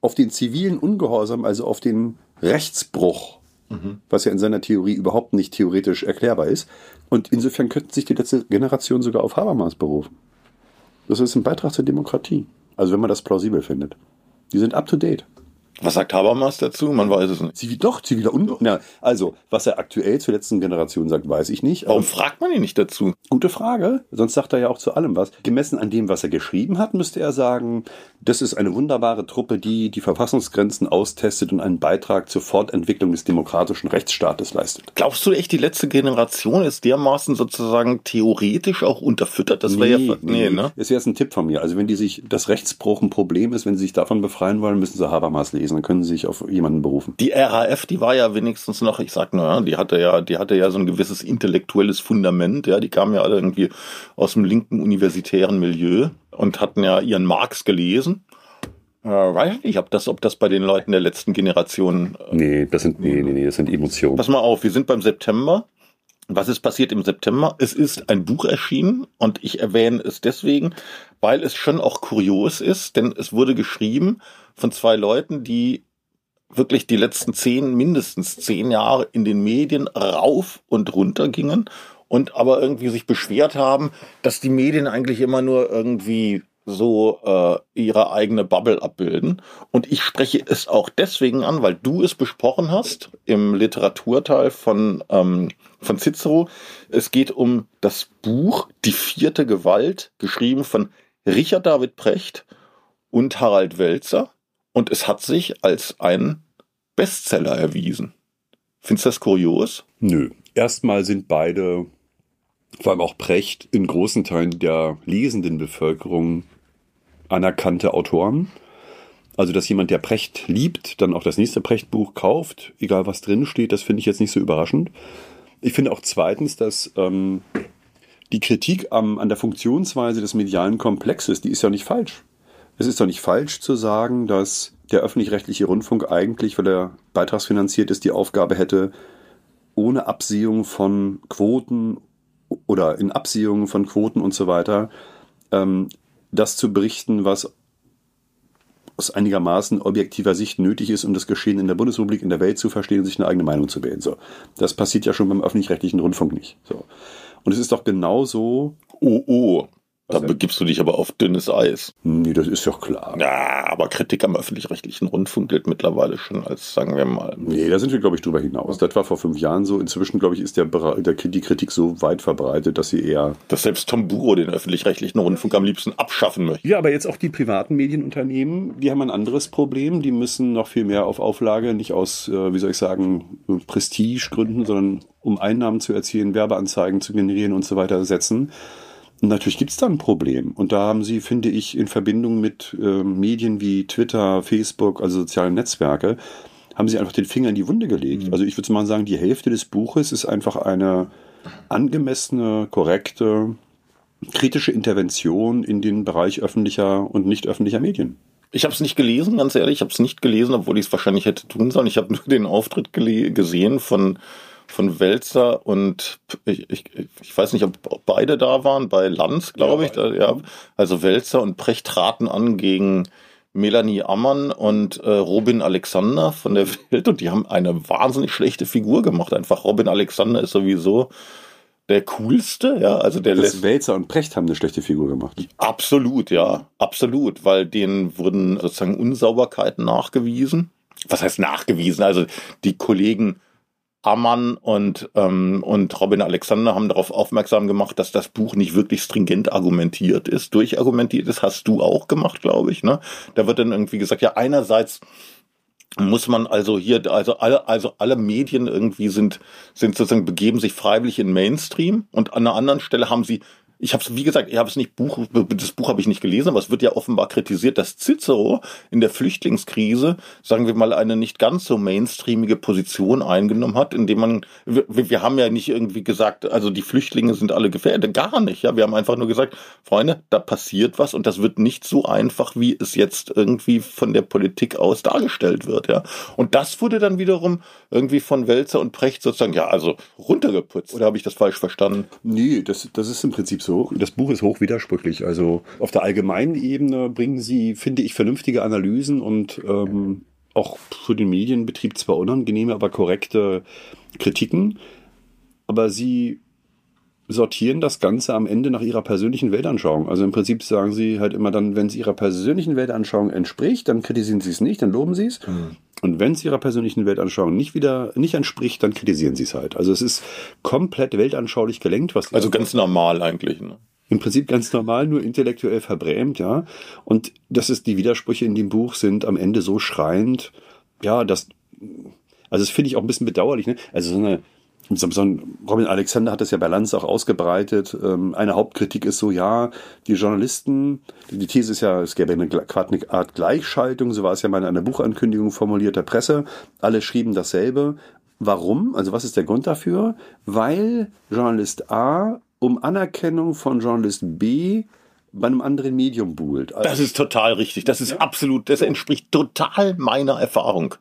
auf den zivilen Ungehorsam, also auf den Rechtsbruch Was ja in seiner Theorie überhaupt nicht theoretisch erklärbar ist. Und insofern könnte sich die letzte Generation sogar auf Habermas berufen. Das ist ein Beitrag zur Demokratie. Also wenn man das plausibel findet. Die sind up to date. Was sagt Habermas dazu? Man weiß es nicht. Zivil, doch, ziviler Ungehorsam. Ja, also, was er aktuell zur letzten Generation sagt, weiß ich nicht. Warum fragt man ihn nicht dazu? Gute Frage. Sonst sagt er ja auch zu allem was. Gemessen an dem, was er geschrieben hat, müsste er sagen, das ist eine wunderbare Truppe, die die Verfassungsgrenzen austestet und einen Beitrag zur Fortentwicklung des demokratischen Rechtsstaates leistet. Glaubst du echt, die letzte Generation ist dermaßen sozusagen theoretisch auch unterfüttert? Das wäre Nee, ja, nee, nee, ne? Das wäre jetzt ein Tipp von mir. Also wenn die sich, das Rechtsbruch ein Problem ist, wenn sie sich davon befreien wollen, müssen sie Habermas lesen. Dann können sie sich auf jemanden berufen. Die RAF, die war ja wenigstens noch, ich sag nur, die hatte ja, die hatte ja so ein gewisses intellektuelles Fundament, ja, die kamen ja alle irgendwie aus dem linken universitären Milieu und hatten ja ihren Marx gelesen. Äh, weiß ich nicht, ob das, ob das bei den Leuten der letzten Generation. Äh, Nee, das sind, nee, nee, nee, das sind Emotionen. pass mal auf, wir sind beim September. Was ist passiert im September? Es ist ein Buch erschienen und ich erwähne es deswegen, weil es schon auch kurios ist, denn es wurde geschrieben von zwei Leuten, die wirklich die letzten zehn, mindestens zehn Jahre in den Medien rauf und runter gingen und aber irgendwie sich beschwert haben, dass die Medien eigentlich immer nur irgendwie so äh, ihre eigene Bubble abbilden. Und ich spreche es auch deswegen an, weil du es besprochen hast im Literaturteil von, ähm, von Cicero. Es geht um das Buch Die vierte Gewalt, geschrieben von Richard David Precht und Harald Welzer. Und es hat sich als ein Bestseller erwiesen. Findest du das kurios? Nö. Erstmal sind beide, vor allem auch Precht, in großen Teilen der lesenden Bevölkerung anerkannte Autoren. Also, dass jemand, der Precht liebt, dann auch das nächste Precht-Buch kauft, egal was drin steht, das finde ich jetzt nicht so überraschend. Ich finde auch zweitens, dass ähm, die Kritik am, an der Funktionsweise des medialen Komplexes, die ist ja nicht falsch. Es ist doch nicht falsch zu sagen, dass der öffentlich-rechtliche Rundfunk eigentlich, weil er beitragsfinanziert ist, die Aufgabe hätte, ohne Absehung von Quoten oder in Absehung von Quoten und so weiter, ähm, das zu berichten, was aus einigermaßen objektiver Sicht nötig ist, um das Geschehen in der Bundesrepublik, in der Welt zu verstehen und sich eine eigene Meinung zu bilden. So. Das passiert ja schon beim öffentlich-rechtlichen Rundfunk nicht. So. Und es ist doch genauso. Oh, oh. Da denn? begibst du dich aber auf dünnes Eis. Nee, das ist doch klar. Ja, aber Kritik am öffentlich-rechtlichen Rundfunk gilt mittlerweile schon als, sagen wir mal, Nee, da sind wir, glaube ich, drüber hinaus. Das war vor fünf Jahren so. Inzwischen, glaube ich, ist der, der, die Kritik so weit verbreitet, dass sie eher. dass selbst Tom Buro den öffentlich-rechtlichen Rundfunk am liebsten abschaffen möchte. Ja, aber jetzt auch die privaten Medienunternehmen, die haben ein anderes Problem. Die müssen noch viel mehr auf Auflage, nicht aus, äh, wie soll ich sagen, Prestigegründen, sondern um Einnahmen zu erzielen, Werbeanzeigen zu generieren und so weiter setzen. Natürlich gibt's da ein Problem. Und da haben sie, finde ich, in Verbindung mit äh, Medien wie Twitter, Facebook, also soziale Netzwerke, haben sie einfach den Finger in die Wunde gelegt. Also ich würde mal sagen, die Hälfte des Buches ist einfach eine angemessene, korrekte, kritische Intervention in den Bereich öffentlicher und nicht öffentlicher Medien. Ich habe es nicht gelesen, ganz ehrlich, ich habe es nicht gelesen, obwohl ich es wahrscheinlich hätte tun sollen. Ich habe nur den Auftritt gesehen von von Welzer und ich, ich, ich weiß nicht, ob beide da waren, bei Lanz, glaube Ja, ich. Da, ja. Also Welzer und Precht traten an gegen Melanie Ammann und äh, Robin Alexander von der Welt und die haben eine wahnsinnig schlechte Figur gemacht. Einfach Robin Alexander ist sowieso der coolste, ja, also der Das Wälzer und Precht haben eine schlechte Figur gemacht. absolut, ja, absolut, weil denen wurden sozusagen Unsauberkeiten nachgewiesen. Was heißt nachgewiesen? Also die Kollegen Ammann und, ähm, und Robin Alexander haben darauf aufmerksam gemacht, dass das Buch nicht wirklich stringent argumentiert ist, durchargumentiert ist. Hast du auch gemacht, glaube ich. Ne? Da wird dann irgendwie gesagt, ja, einerseits muss man also hier, also alle, also alle Medien irgendwie sind, sind sozusagen begeben sich freiwillig in Mainstream und an einer anderen Stelle haben sie ich habe es, wie gesagt, ich habe es nicht Buch, das Buch habe ich nicht gelesen, aber es wird ja offenbar kritisiert, dass Cicero in der Flüchtlingskrise, sagen wir mal, eine nicht ganz so mainstreamige Position eingenommen hat, indem man, wir, wir haben ja nicht irgendwie gesagt, also die Flüchtlinge sind alle gefährdet, gar nicht, ja, wir haben einfach nur gesagt, Freunde, da passiert was und das wird nicht so einfach, wie es jetzt irgendwie von der Politik aus dargestellt wird, ja. Und das wurde dann wiederum irgendwie von Welzer und Precht sozusagen, ja, also runtergeputzt. Oder habe ich das falsch verstanden? Nee, das, das ist im Prinzip so. Das Buch ist hoch widersprüchlich. Also auf der allgemeinen Ebene bringen sie, finde ich, vernünftige Analysen und ähm, auch für den Medienbetrieb zwar unangenehme, aber korrekte Kritiken. Aber sie sortieren das Ganze am Ende nach ihrer persönlichen Weltanschauung. Also im Prinzip sagen sie halt immer dann, wenn es ihrer persönlichen Weltanschauung entspricht, dann kritisieren sie es nicht, dann loben sie es. Mhm. Und wenn es ihrer persönlichen Weltanschauung nicht wieder nicht entspricht, dann kritisieren sie es halt. Also es ist komplett weltanschaulich gelenkt, was Also ganz normal eigentlich. Ne? im Prinzip ganz normal, nur intellektuell verbrämt, ja. Und das ist die Widersprüche in dem Buch sind am Ende so schreiend, ja, das, also das finde ich auch ein bisschen bedauerlich, ne? Also so eine, Robin Alexander hat das ja bei Lanz auch ausgebreitet. Ähm, Eine Hauptkritik ist so, ja, die Journalisten, die These ist ja, es gäbe eine, eine Art Gleichschaltung, so war es ja mal in einer Buchankündigung formuliert der Presse. Alle schrieben dasselbe. Warum? Also was ist der Grund dafür? Weil Journalist A um Anerkennung von Journalist B bei einem anderen Medium buhlt. Also, Das ist total richtig. Das ist absolut, das entspricht total meiner Erfahrung.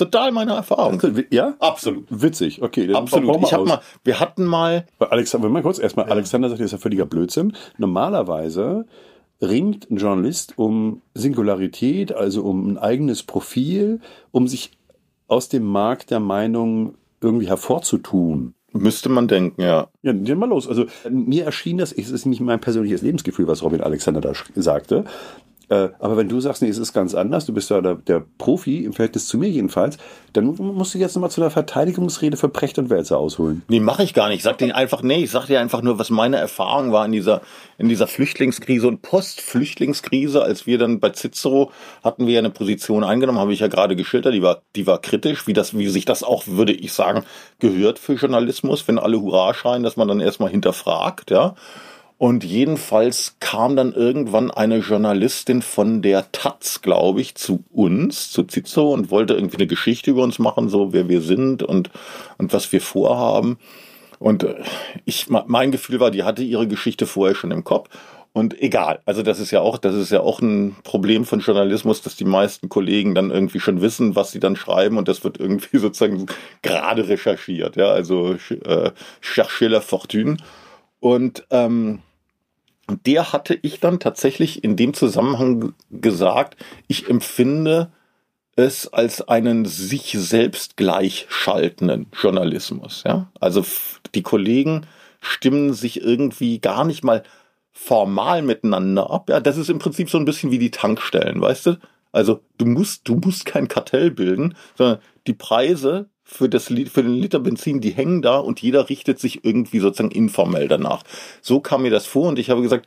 Total meiner Erfahrung. ja? Absolut. Witzig, okay. dann Absolut. Ich aus. mal, wir hatten mal, Alexander, mal kurz erstmal, Alexander sagt, das ist ja völliger Blödsinn. Normalerweise ringt ein Journalist um Singularität, also um ein eigenes Profil, um sich aus dem Markt der Meinung irgendwie hervorzutun. müsste man denken, ja. Ja, dann mal los. Also mir erschien das, es ist nicht mein persönliches Lebensgefühl, was Robin Alexander da sagte. Äh, aber wenn du sagst, nee, es ist ganz anders, du bist ja der, der Profi, im Verhältnis zu mir jedenfalls, dann musst du jetzt nochmal zu der Verteidigungsrede für Precht und Wälzer ausholen. Nee, mache ich gar nicht. Ich sag dir einfach, nee, ich sag dir einfach nur, was meine Erfahrung war in dieser, in dieser Flüchtlingskrise und Postflüchtlingskrise, als wir dann bei Cicero hatten wir ja eine Position eingenommen, habe ich ja gerade geschildert, die war, die war kritisch, wie das, wie sich das auch, würde ich sagen, gehört für Journalismus, wenn alle Hurra schreien, dass man dann erstmal hinterfragt, ja. Und jedenfalls kam dann irgendwann eine Journalistin von der Taz, glaube ich, zu uns, zu Cicero und wollte irgendwie eine Geschichte über uns machen, so wer wir sind und, und was wir vorhaben. Und äh, ich, mein Gefühl war, die hatte ihre Geschichte vorher schon im Kopf. Und egal, also das ist ja auch, das ist ja auch ein Problem von Journalismus, dass die meisten Kollegen dann irgendwie schon wissen, was sie dann schreiben und das wird irgendwie sozusagen gerade recherchiert, ja, also äh, chercher la fortune. Und ähm, und der hatte ich dann tatsächlich in dem Zusammenhang gesagt, ich empfinde es als einen sich selbst gleichschaltenden Journalismus. Ja? Also die Kollegen stimmen sich irgendwie gar nicht mal formal miteinander ab. Ja, das ist im Prinzip so ein bisschen wie die Tankstellen, weißt du? Also du musst, du musst kein Kartell bilden, sondern die Preise für, das, für den Liter Benzin, die hängen da und jeder richtet sich irgendwie sozusagen informell danach. So kam mir das vor und ich habe gesagt,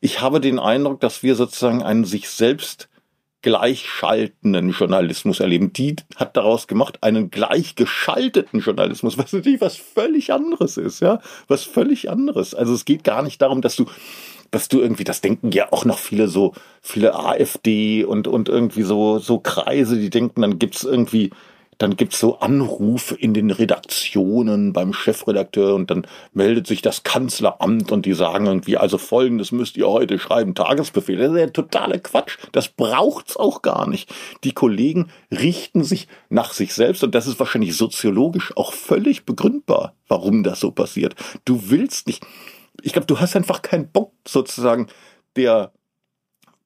ich habe den Eindruck, dass wir sozusagen einen sich selbst gleichschaltenden Journalismus erleben. Die hat daraus gemacht einen gleichgeschalteten Journalismus, was natürlich was völlig anderes ist, ja, was völlig anderes. Also es geht gar nicht darum, dass du dass du irgendwie, das denken ja auch noch viele so, viele AfD und, und irgendwie so, so Kreise, die denken, dann gibt's irgendwie, dann gibt's so Anrufe in den Redaktionen beim Chefredakteur und dann meldet sich das Kanzleramt und die sagen irgendwie, also folgendes müsst ihr heute schreiben, Tagesbefehl. Das ist ja totale Quatsch. Das braucht's auch gar nicht. Die Kollegen richten sich nach sich selbst und das ist wahrscheinlich soziologisch auch völlig begründbar, warum das so passiert. Du willst nicht, ich glaube, du hast einfach keinen Bock sozusagen der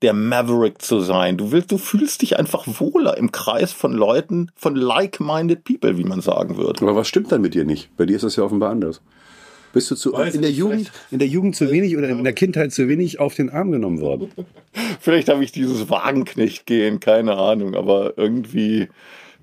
der Maverick zu sein. Du willst, du fühlst dich einfach wohler im Kreis von Leuten, von like-minded people, wie man sagen würde. Aber was stimmt dann mit dir nicht? Bei dir ist das ja offenbar anders. Bist du zu, in der Jugend, in der Jugend zu wenig oder in der Kindheit zu wenig auf den Arm genommen worden? Vielleicht habe ich dieses Wagenknecht gehen, keine Ahnung, aber irgendwie,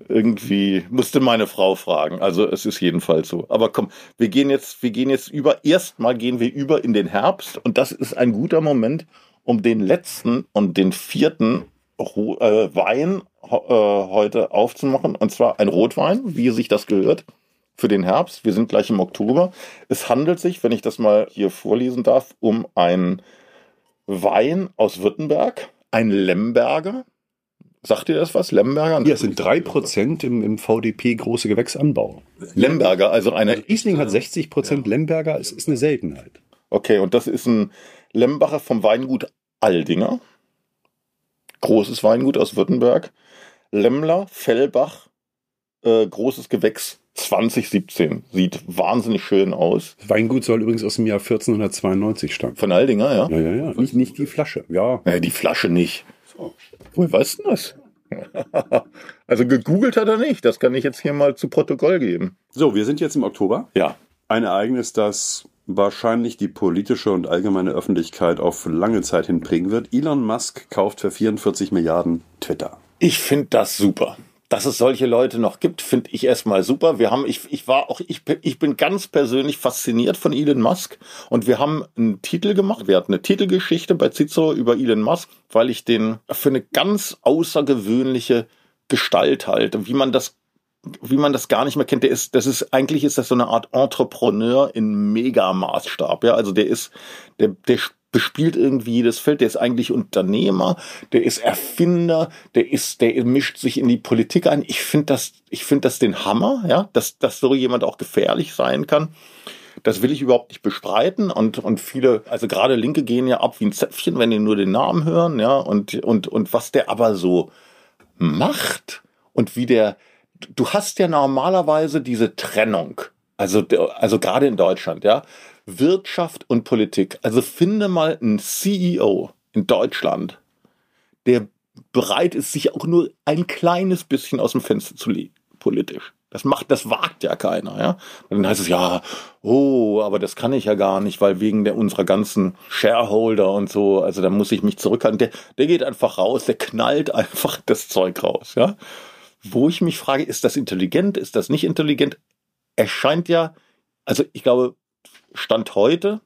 irgendwie musste meine Frau fragen. Also es ist jedenfalls so. Aber komm, wir gehen jetzt, wir gehen jetzt über. Erstmal gehen wir über in den Herbst und das ist ein guter Moment, um den letzten und den vierten Ro äh, Wein äh, heute aufzumachen. Und zwar ein Rotwein, wie sich das gehört, für den Herbst. Wir sind gleich im Oktober. Es handelt sich, wenn ich das mal hier vorlesen darf, um einen Wein aus Württemberg, ein Lemberger. Sagt ihr das was? Lemberger? Ja, es sind drei Prozent im, im VDP große Gewächsanbau. Lemberger, also eine. Also Riesling hat 60 Prozent, Lemberger es ist eine Seltenheit. Okay, und das ist ein Lembacher vom Weingut Aldinger. Großes Weingut aus Württemberg. Lemmler, Fellbach, äh, großes Gewächs 2017. Sieht wahnsinnig schön aus. Das Weingut soll übrigens aus dem Jahr 1492 stammen. Von Aldinger, ja? Ja, ja, ja. Nicht, nicht die Flasche, ja. Ja, die Flasche nicht. Woher weißt du das? also gegoogelt hat er nicht. Das kann ich jetzt hier mal zu Protokoll geben. So, wir sind jetzt im Oktober. Ja. Ein Ereignis, das wahrscheinlich die politische und allgemeine Öffentlichkeit auf lange Zeit hin prägen wird. Elon Musk kauft für 44 Milliarden Twitter. Ich finde das super. Dass es solche Leute noch gibt, finde ich erstmal super. Wir haben, ich, ich war auch, ich, ich bin ganz persönlich fasziniert von Elon Musk und wir haben einen Titel gemacht. Wir hatten eine Titelgeschichte bei Cicero über Elon Musk, weil ich den für eine ganz außergewöhnliche Gestalt halte, wie man das wie man das gar nicht mehr kennt, der ist, das ist, eigentlich ist das so eine Art Entrepreneur in Megamaßstab, ja, also der ist, der, der bespielt irgendwie jedes Feld, der ist eigentlich Unternehmer, der ist Erfinder, der ist, der mischt sich in die Politik ein. Ich finde das, ich finde das den Hammer, ja, dass, dass so jemand auch gefährlich sein kann. Das will ich überhaupt nicht bestreiten und, und viele, also gerade Linke gehen ja ab wie ein Zäpfchen, wenn die nur den Namen hören, ja, und, und, und was der aber so macht und wie der, du hast ja normalerweise diese Trennung. Also, also gerade in Deutschland, ja. Wirtschaft und Politik. Also finde mal einen CEO in Deutschland, der bereit ist, sich auch nur ein kleines bisschen aus dem Fenster zu legen, politisch. Das macht, das wagt ja keiner, ja. Und dann heißt es ja, oh, aber das kann ich ja gar nicht, weil wegen der unserer ganzen Shareholder und so, also da muss ich mich zurückhalten. Der, der geht einfach raus, der knallt einfach das Zeug raus, ja. Wo ich mich frage, ist das intelligent, ist das nicht intelligent? Er scheint ja, also ich glaube, Stand heute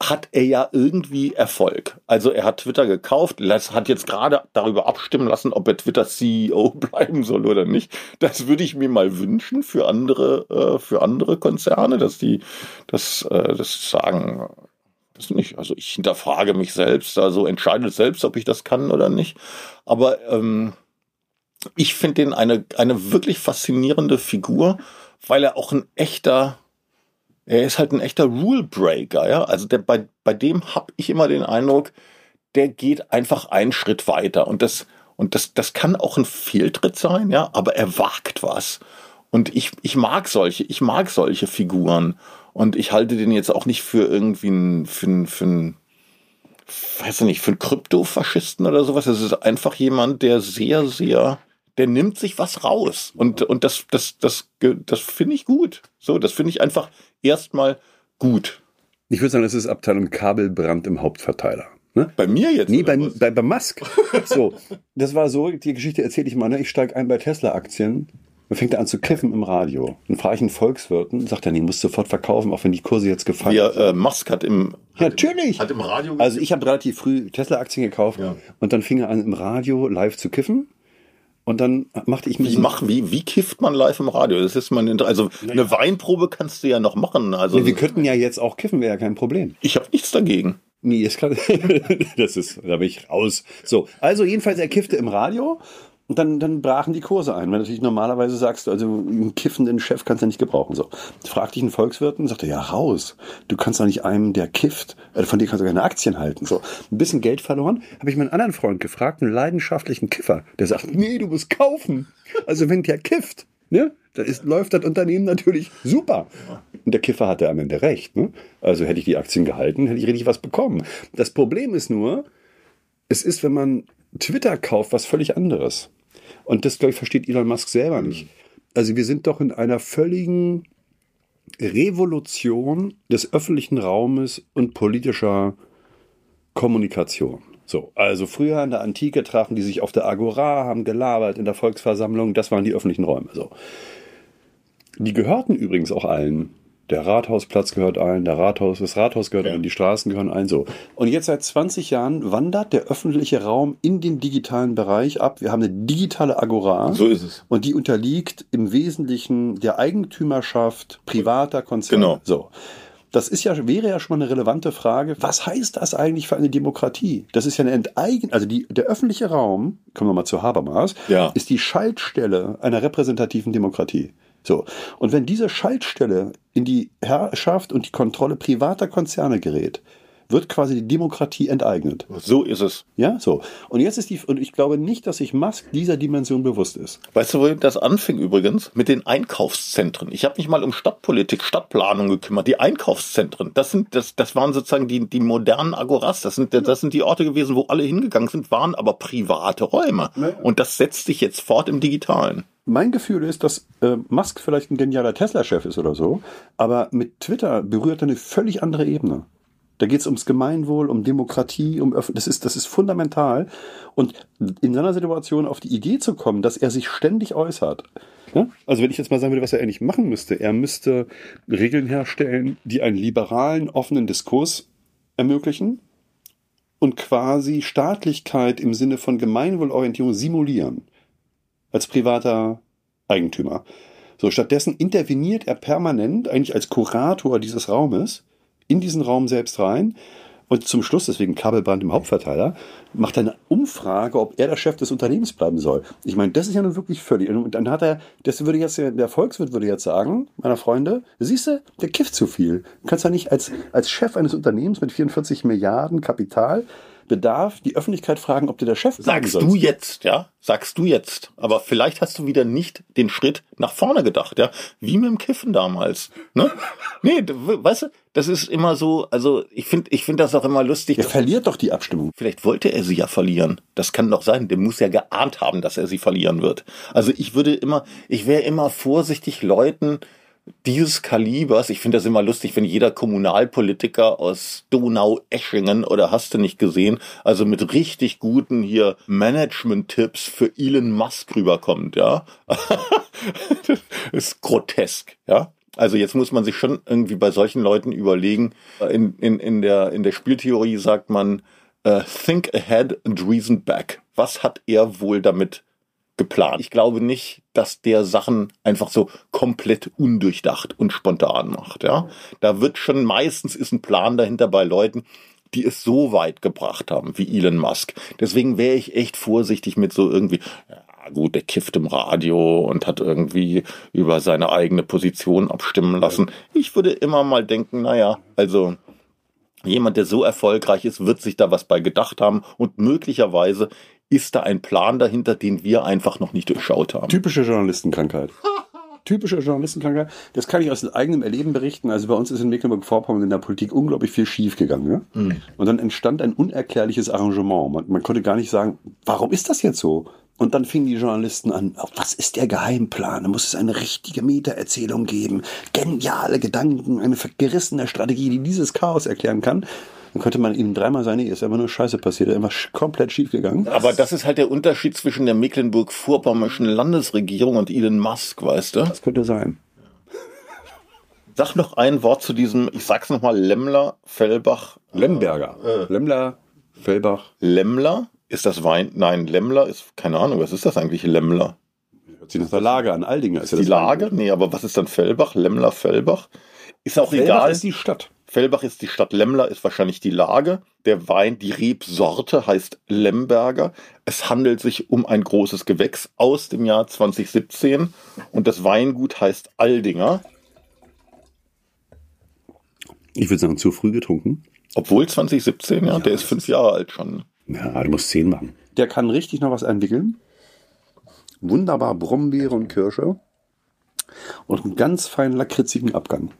hat er ja irgendwie Erfolg. Also er hat Twitter gekauft, hat jetzt gerade darüber abstimmen lassen, ob er Twitter CEO bleiben soll oder nicht. Das würde ich mir mal wünschen für andere, äh, für andere Konzerne, dass die das, äh, das sagen. Das nicht. Also ich hinterfrage mich selbst, also entscheide selbst, ob ich das kann oder nicht. Aber ähm, ich finde den eine, eine wirklich faszinierende Figur, weil er auch ein echter, er ist halt ein echter Rule Breaker, ja. Also der, bei, bei dem habe ich immer den Eindruck, der geht einfach einen Schritt weiter. Und das, und das, das kann auch ein Fehltritt sein, ja, aber er wagt was. Und ich, ich mag solche, ich mag solche Figuren. Und ich halte den jetzt auch nicht für irgendwie ein, für für ein weiß ich nicht, für einen Kryptofaschisten oder sowas. Es ist einfach jemand, der sehr, sehr der nimmt sich was raus. Und, und das, das, das, das finde ich gut. So, das finde ich einfach erstmal gut. Ich würde sagen, das ist Abteilung Kabelbrand im Hauptverteiler. Ne? Bei mir jetzt? Nee, bei, bei, bei Musk. so, das war so, die Geschichte erzähle ich mal, ne? ich steige ein bei Tesla-Aktien. Dann fängt er an zu kiffen im Radio. Dann frage ich einen Volkswirten, sagt er, nee, muss sofort verkaufen, auch wenn die Kurse jetzt gefallen sind. Ja, äh, Musk hat im Natürlich. Hat im Radio also ich habe relativ früh Tesla-Aktien gekauft ja. und dann fing er an im Radio live zu kiffen. Und dann machte ich mir wie, mach, wie, wie kifft man live im Radio? Das ist man also naja. eine Weinprobe kannst du ja noch machen. Also nee, wir könnten ja jetzt auch kiffen, wäre ja kein Problem. Ich habe nichts dagegen. Nee, ist klar. das ist, da bin ich raus. So, also jedenfalls er kiffte im Radio und dann, dann brachen die Kurse ein. Weil natürlich normalerweise sagst du, also einen kiffenden Chef kannst du nicht gebrauchen. So. Fragte ich einen Volkswirt und sagte, ja, raus. Du kannst doch nicht einem, der kifft, äh, von dir kannst du keine Aktien halten. So. Ein bisschen Geld verloren. Habe ich meinen anderen Freund gefragt, einen leidenschaftlichen Kiffer, der sagt, nee, du musst kaufen. Also wenn der kifft, ne, da ist, läuft das Unternehmen natürlich super. Und der Kiffer hatte am Ende recht. Ne? Also hätte ich die Aktien gehalten, hätte ich richtig was bekommen. Das Problem ist nur, es ist, wenn man Twitter kauft, was völlig anderes. Und das, glaube ich, versteht Elon Musk selber nicht. Also wir sind doch in einer völligen Revolution des öffentlichen Raumes und politischer Kommunikation. So, also früher in der Antike trafen die sich auf der Agora, haben gelabert in der Volksversammlung, das waren die öffentlichen Räume. So. Die gehörten übrigens auch allen. Der Rathausplatz gehört allen, der Rathaus, das Rathaus gehört Ja. allen, die Straßen gehören allen so. Und jetzt seit 20 Jahren wandert der öffentliche Raum in den digitalen Bereich ab. Wir haben eine digitale Agora. So ist es. Und die unterliegt im Wesentlichen der Eigentümerschaft privater Konzerne. Genau. So. Das ist ja, wäre ja schon mal eine relevante Frage. Was heißt das eigentlich für eine Demokratie? Das ist ja eine Enteigen, also die, der öffentliche Raum, kommen wir mal zu Habermas, Ja. ist die Schaltstelle einer repräsentativen Demokratie. So. Und wenn diese Schaltstelle in die Herrschaft und die Kontrolle privater Konzerne gerät, wird quasi die Demokratie enteignet. So ist es. Ja, so. Und jetzt ist die, und ich glaube nicht, dass sich Musk dieser Dimension bewusst ist. Weißt du, wo das anfing übrigens? Mit den Einkaufszentren. Ich habe mich mal um Stadtpolitik, Stadtplanung gekümmert. Die Einkaufszentren, das sind, das, das waren sozusagen die, die modernen Agoras. Das sind, das sind die Orte gewesen, wo alle hingegangen sind, waren aber private Räume. Und das setzt sich jetzt fort im Digitalen. Mein Gefühl ist, dass äh, Musk vielleicht ein genialer Tesla-Chef ist oder so, aber mit Twitter berührt er eine völlig andere Ebene. Da geht es ums Gemeinwohl, um Demokratie, um Öff das ist das ist fundamental. Und in seiner Situation auf die Idee zu kommen, dass er sich ständig äußert. Ja? Also wenn ich jetzt mal sagen würde, was er eigentlich machen müsste, er müsste Regeln herstellen, die einen liberalen, offenen Diskurs ermöglichen und quasi Staatlichkeit im Sinne von Gemeinwohlorientierung simulieren als privater Eigentümer. So, stattdessen interveniert er permanent, eigentlich als Kurator dieses Raumes, in diesen Raum selbst rein. Und zum Schluss, deswegen Kabelbrand im Hauptverteiler, macht er eine Umfrage, ob er der Chef des Unternehmens bleiben soll. Ich meine, das ist ja nun wirklich völlig. Und dann hat er, das würde jetzt, der Volkswirt würde jetzt sagen, meiner Freunde, siehst du, der kifft zu viel. Du kannst ja nicht als, als Chef eines Unternehmens mit 44 Milliarden Kapital Bedarf die Öffentlichkeit fragen, ob du der Chef Sagst du jetzt, ja? Sagst du jetzt. Aber vielleicht hast du wieder nicht den Schritt nach vorne gedacht, ja? Wie mit dem Kiffen damals, ne? Nee, weißt du, das ist immer so, also ich finde ich finde das auch immer lustig. Er verliert doch die Abstimmung. Vielleicht wollte er sie ja verlieren. Das kann doch sein. Der muss ja geahnt haben, dass er sie verlieren wird. Also ich würde immer, ich wäre immer vorsichtig, Leuten dieses Kalibers, ich finde das immer lustig, wenn jeder Kommunalpolitiker aus Donau-Eschingen oder hast du nicht gesehen, also mit richtig guten hier Management-Tipps für Elon Musk rüberkommt, ja. das ist grotesk, ja. Also jetzt muss man sich schon irgendwie bei solchen Leuten überlegen. In, in, in, der, in der Spieltheorie sagt man, äh, think ahead and reason back. Was hat er wohl damit geplant? Ich glaube nicht, dass der Sachen einfach so komplett undurchdacht und spontan macht. Ja, da wird schon meistens ist ein Plan dahinter bei Leuten, die es so weit gebracht haben wie Elon Musk. Deswegen wäre ich echt vorsichtig mit so irgendwie. Ja, gut, der kifft im Radio und hat irgendwie über seine eigene Position abstimmen lassen. Ich würde immer mal denken, naja, also jemand, der so erfolgreich ist, wird sich da was bei gedacht haben und möglicherweise ist da ein Plan dahinter, den wir einfach noch nicht durchschaut haben. Typische Journalistenkrankheit. Typische Journalistenkrankheit. Das kann ich aus eigenem Erleben berichten. Also bei uns ist in Mecklenburg-Vorpommern in der Politik unglaublich viel schiefgegangen. Ja? Und dann entstand ein unerklärliches Arrangement. Man, man konnte gar nicht sagen, warum ist das jetzt so? Und dann fingen die Journalisten an, was ist der Geheimplan? Da muss es eine richtige Metaerzählung geben, geniale Gedanken, eine gerissene Strategie, die dieses Chaos erklären kann. Dann könnte man ihnen dreimal sagen, nee, ist einfach nur Scheiße passiert, einfach sch- komplett schief gegangen. Aber das ist halt der Unterschied zwischen der Mecklenburg-Vorpommernischen Landesregierung und Elon Musk, weißt du? Das könnte sein. Sag noch ein Wort zu diesem, ich sag's nochmal, Lemmler, Fellbach, Lemberger. Lemmler, Fellbach. Lemmler? Ist das Wein? Nein, Lemmler ist, keine Ahnung, was ist das eigentlich, Lemmler? Hört sich nach der Lage an. Aldinger ist ja Die Lage? Nee, aber was ist dann Fellbach? Lemmler, Fellbach? Ist auch Fellbach egal. ist die Stadt. Fellbach ist die Stadt, Lemmler ist wahrscheinlich die Lage. Der Wein, die Rebsorte heißt Lemberger. Es handelt sich um ein großes Gewächs aus dem Jahr 2017 und das Weingut heißt Aldinger, Ich würde sagen, zu früh getrunken. obwohl 2017, ja, der ist fünf Jahre alt schon. Ja, du musst zehn machen. Der kann richtig noch was entwickeln. Wunderbar Brombeere und Kirsche. Und einen ganz feinen lakritzigen Abgang.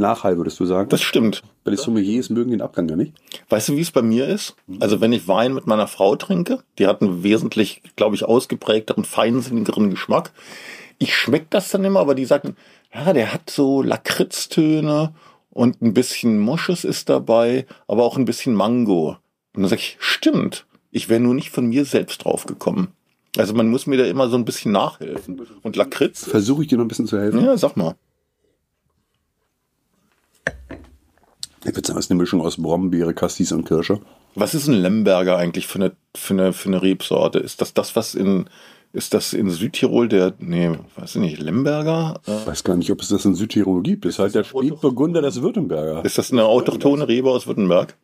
Nachhall, würdest du sagen? Das stimmt. Weil die Sommeliers mögen den Abgang ja nicht. Weißt du, wie es bei mir ist? Also wenn ich Wein mit meiner Frau trinke, die hat einen wesentlich, glaube ich, ausgeprägteren, feinsinnigeren Geschmack. Ich schmeck das dann immer, aber die sagen, ja, der hat so Lakritztöne und ein bisschen Moschus ist dabei, aber auch ein bisschen Mango. Und dann sag ich, stimmt, ich wäre nur nicht von mir selbst drauf gekommen. Also man muss mir da immer so ein bisschen nachhelfen. Und Lakritz? Versuche ich dir noch ein bisschen zu helfen? Ja, sag mal. Ich würde sagen, es ist eine Mischung aus Brombeere, Cassis und Kirsche. Was ist ein Lemberger eigentlich für eine, für eine, für eine Rebsorte? Ist das das, was in, ist das in Südtirol der, nee, weiß ich nicht, Lemberger? Ich weiß gar nicht, ob es das in Südtirol gibt. Das ist halt der Spätburgunder des Württemberger. Ist das eine autochtone Rebe aus Württemberg?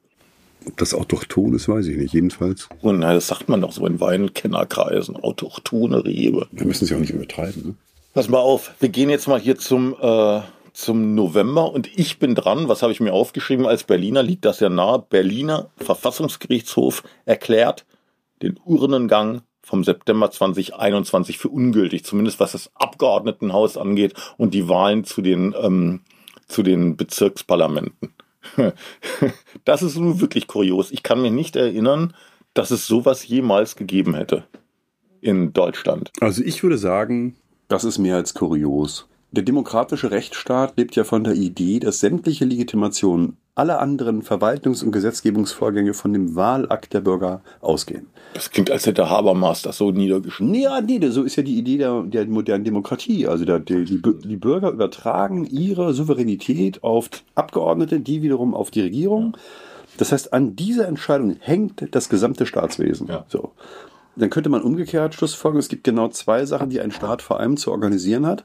Ob das autochton ist, weiß ich nicht. Jedenfalls. Und oh na, das sagt man doch so in Weinkennerkreisen. Autochtone Rebe. Wir müssen es ja auch nicht übertreiben. Ne? Pass mal auf, wir gehen jetzt mal hier zum, äh, zum November und ich bin dran. Was habe ich mir aufgeschrieben? Als Berliner liegt das ja nahe. Berliner Verfassungsgerichtshof erklärt den Urnengang vom September 2021 für ungültig, zumindest was das Abgeordnetenhaus angeht und die Wahlen zu den, ähm, zu den Bezirksparlamenten. Das ist nun wirklich kurios. Ich kann mir nicht erinnern, dass es sowas jemals gegeben hätte in Deutschland. Also ich würde sagen, das ist mehr als kurios. Der demokratische Rechtsstaat lebt ja von der Idee, dass sämtliche Legitimationen aller anderen Verwaltungs- und Gesetzgebungsvorgänge von dem Wahlakt der Bürger ausgehen. Das klingt, als hätte Habermas das so niedergeschrieben. Nee, ja, nee, so ist ja die Idee der, der modernen Demokratie. Also der, die, die, die Bürger übertragen ihre Souveränität auf Abgeordnete, die wiederum auf die Regierung. Das heißt, an dieser Entscheidung hängt das gesamte Staatswesen. Ja. So. Dann könnte man umgekehrt schlussfolgern, es gibt genau zwei Sachen, die ein Staat vor allem zu organisieren hat.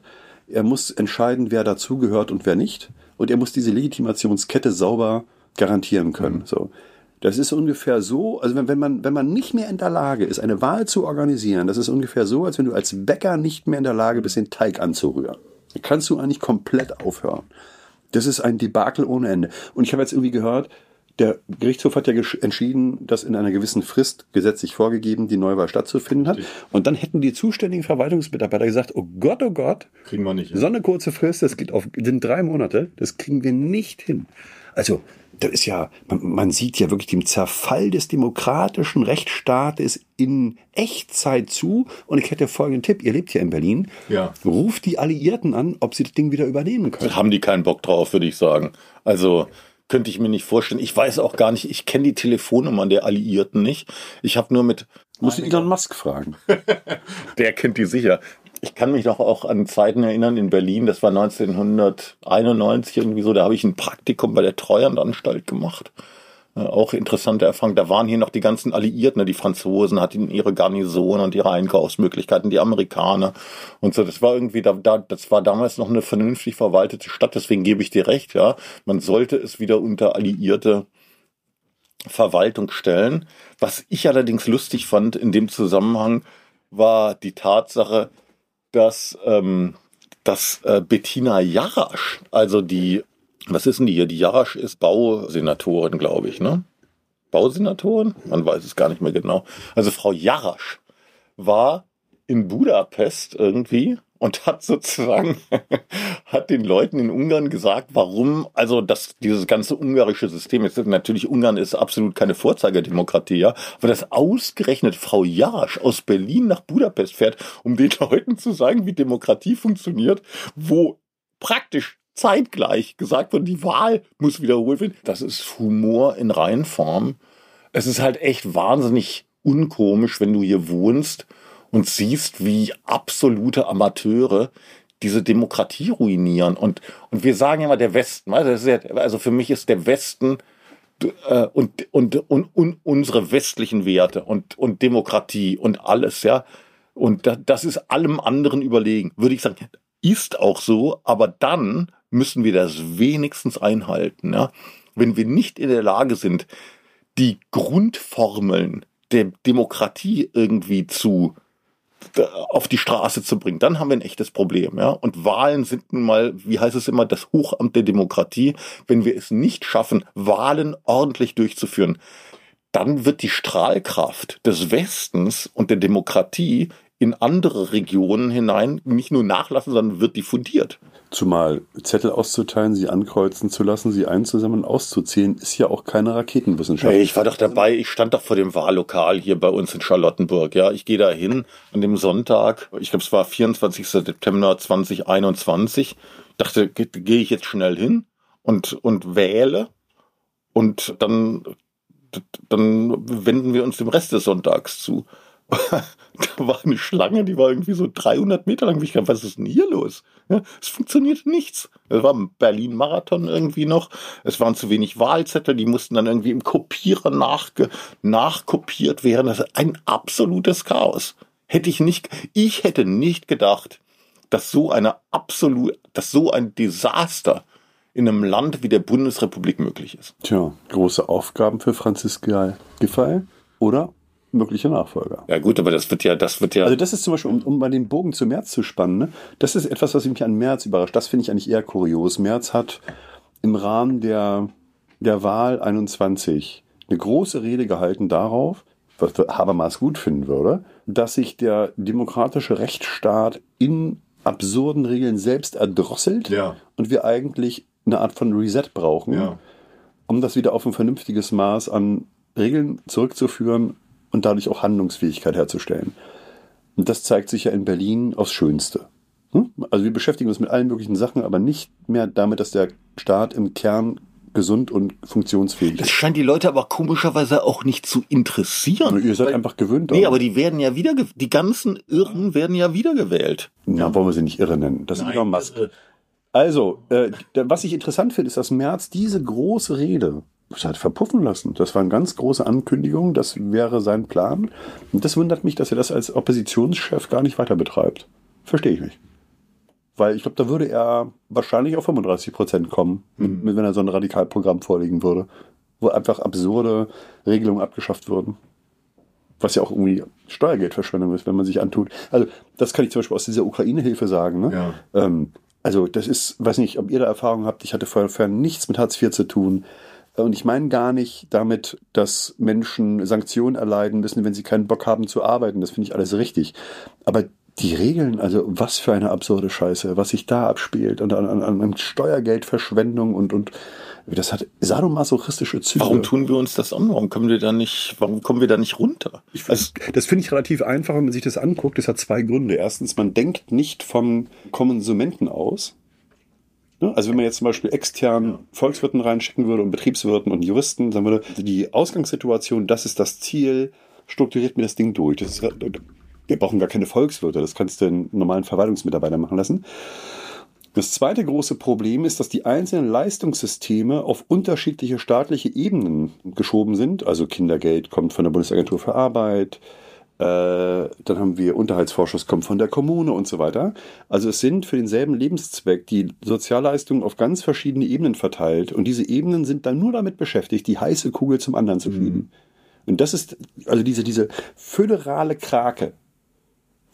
Er muss entscheiden, wer dazugehört und wer nicht und er muss diese Legitimationskette sauber garantieren können. Mhm. So. Das ist ungefähr so, also wenn, wenn, man, wenn man nicht mehr in der Lage ist, eine Wahl zu organisieren, das ist ungefähr so, als wenn du als Bäcker nicht mehr in der Lage bist, den Teig anzurühren. Dann kannst du eigentlich komplett aufhören. Das ist ein Debakel ohne Ende. Und ich habe jetzt irgendwie gehört, der Gerichtshof hat ja entschieden, dass in einer gewissen Frist gesetzlich vorgegeben die Neuwahl stattzufinden hat. Und dann hätten die zuständigen Verwaltungsmitarbeiter gesagt, oh Gott, oh Gott, kriegen wir nicht. Ja. So eine kurze Frist, das geht auf, sind drei Monate, das kriegen wir nicht hin. Also, das ist ja, man, man sieht ja wirklich dem Zerfall des demokratischen Rechtsstaates in Echtzeit zu. Und ich hätte folgenden Tipp, ihr lebt ja in Berlin. Ja. Ruft die Alliierten an, ob sie das Ding wieder übernehmen können. Da haben die keinen Bock drauf, würde ich sagen. Also, könnte ich mir nicht vorstellen. Ich weiß auch gar nicht, ich kenne die Telefonnummern der Alliierten nicht. Ich habe nur mit. Muss Elon Musk fragen. der kennt die sicher. Ich kann mich noch auch an Zeiten erinnern in Berlin, das war 1991 irgendwie so, da habe ich ein Praktikum bei der Treuhandanstalt gemacht. Äh, auch interessante Erfahrung. Da waren hier noch die ganzen Alliierten, ne? die Franzosen hatten ihre Garnison und ihre Einkaufsmöglichkeiten, die Amerikaner und so. Das war irgendwie, da, da, das war damals noch eine vernünftig verwaltete Stadt, deswegen gebe ich dir recht, ja. Man sollte es wieder unter alliierte Verwaltung stellen. Was ich allerdings lustig fand in dem Zusammenhang, war die Tatsache, dass, ähm, dass äh, Bettina Jarasch, also die was ist denn die hier? Die Jarasch ist Bausenatorin, glaube ich, ne? Bausenatorin? Man weiß es gar nicht mehr genau. Also Frau Jarasch war in Budapest irgendwie und hat sozusagen hat den Leuten in Ungarn gesagt, warum also das dieses ganze ungarische System ist natürlich Ungarn ist absolut keine Vorzeigerdemokratie, ja, aber dass ausgerechnet Frau Jarasch aus Berlin nach Budapest fährt, um den Leuten zu sagen, wie Demokratie funktioniert, wo praktisch zeitgleich gesagt wird, die Wahl muss wiederholt werden. Das ist Humor in Reinform. Es ist halt echt wahnsinnig unkomisch, wenn du hier wohnst und siehst, wie absolute Amateure diese Demokratie ruinieren. Und, und wir sagen ja immer der Westen. Also für mich ist der Westen äh, und, und, und, und unsere westlichen Werte und, und Demokratie und alles, ja. Und das ist allem anderen überlegen, würde ich sagen. Ist auch so, aber dann müssen wir das wenigstens einhalten. Ja? Wenn wir nicht in der Lage sind, die Grundformeln der Demokratie irgendwie zu auf die Straße zu bringen, dann haben wir ein echtes Problem, ja. Und Wahlen sind nun mal, wie heißt es immer, das Hochamt der Demokratie. Wenn wir es nicht schaffen, Wahlen ordentlich durchzuführen, dann wird die Strahlkraft des Westens und der Demokratie in andere Regionen hinein nicht nur nachlassen, sondern wird diffundiert. Zumal Zettel auszuteilen, sie ankreuzen zu lassen, sie einzusammeln und auszuzählen, ist ja auch keine Raketenwissenschaft. Hey, ich war doch dabei, ich stand doch vor dem Wahllokal hier bei uns in Charlottenburg. Ja, ich gehe da hin an dem Sonntag, ich glaube es war 24. September 2021. dachte, gehe geh ich jetzt schnell hin und, und wähle und dann, dann wenden wir uns dem Rest des Sonntags zu. da war eine Schlange, die war irgendwie so 300 Meter lang. Ich dachte, was ist denn hier los? Ja, es funktioniert nichts. Es war ein Berlin-Marathon irgendwie noch. Es waren zu wenig Wahlzettel, die mussten dann irgendwie im Kopierer nachge nachkopiert werden. Das ist ein absolutes Chaos. Hätte ich nicht, ich hätte nicht gedacht, dass so eine absolut, dass so ein Desaster in einem Land wie der Bundesrepublik möglich ist. Tja, große Aufgaben für Franziska Giffey oder mögliche Nachfolger. Ja gut, aber das wird ja, das wird ja. Also das ist zum Beispiel, um, um mal den Bogen zu März zu spannen, ne? das ist etwas, was mich an März überrascht. Das finde ich eigentlich eher kurios. März hat im Rahmen der, der Wahl 21 eine große Rede gehalten darauf, was Habermas gut finden würde, dass sich der demokratische Rechtsstaat in absurden Regeln selbst erdrosselt ja. und wir eigentlich eine Art von Reset brauchen, Ja. um das wieder auf ein vernünftiges Maß an Regeln zurückzuführen und dadurch auch Handlungsfähigkeit herzustellen. Und das zeigt sich ja in Berlin aufs Schönste. Hm? Also wir beschäftigen uns mit allen möglichen Sachen, aber nicht mehr damit, dass der Staat im Kern gesund und funktionsfähig Das ist. scheint die Leute aber komischerweise auch nicht zu interessieren. Ihr seid einfach gewöhnt. Nee, daran. aber die werden ja wieder, die ganzen Irren werden ja wiedergewählt. Na, wollen wir sie nicht irre nennen. Das ist Elon Musk. Also, äh, da- was ich interessant finde, ist, dass Merz diese große Rede das hat verpuffen lassen. Das war eine ganz große Ankündigung, das wäre sein Plan. Und das wundert mich, dass er das als Oppositionschef gar nicht weiter betreibt. Verstehe ich nicht. Weil ich glaube, da würde er wahrscheinlich auf 35 Prozent kommen, mit, wenn er so ein Radikalprogramm vorlegen würde, wo einfach absurde Regelungen abgeschafft würden. Was ja auch irgendwie Steuergeldverschwendung ist, wenn man sich antut. Also, das kann ich zum Beispiel aus dieser Ukraine-Hilfe sagen. Ne? Ja. Ähm, also, das ist, weiß nicht, ob ihr da Erfahrung habt. Ich hatte vorher nichts mit Hartz IV zu tun. Und ich meine gar nicht damit, dass Menschen Sanktionen erleiden müssen, wenn sie keinen Bock haben zu arbeiten. Das finde ich alles richtig. Aber die Regeln, also was für eine absurde Scheiße, was sich da abspielt und an, an, an Steuergeldverschwendung und, und das hat sadomasochistische Züge. Warum tun wir uns das an? Warum kommen wir da nicht, warum kommen wir da nicht runter? Also, das finde ich relativ einfach, wenn man sich das anguckt. Das hat zwei Gründe. Erstens, man denkt nicht vom Konsumenten aus. Ne? Also wenn man jetzt zum Beispiel extern Volkswirten reinschicken würde und Betriebswirten und Juristen, dann würde die Ausgangssituation, das ist das Ziel, strukturiert mir das Ding durch. Das ist, wir brauchen gar keine Volkswirte, das kannst du einen normalen Verwaltungsmitarbeiter machen lassen. Das zweite große Problem ist, dass die einzelnen Leistungssysteme auf unterschiedliche staatliche Ebenen geschoben sind. Also Kindergeld kommt von der Bundesagentur für Arbeit, äh, dann haben wir Unterhaltsvorschuss kommt von der Kommune und so weiter. Also es sind für denselben Lebenszweck die Sozialleistungen auf ganz verschiedene Ebenen verteilt und diese Ebenen sind dann nur damit beschäftigt, die heiße Kugel zum anderen zu schieben. Und das ist also diese, diese föderale Krake,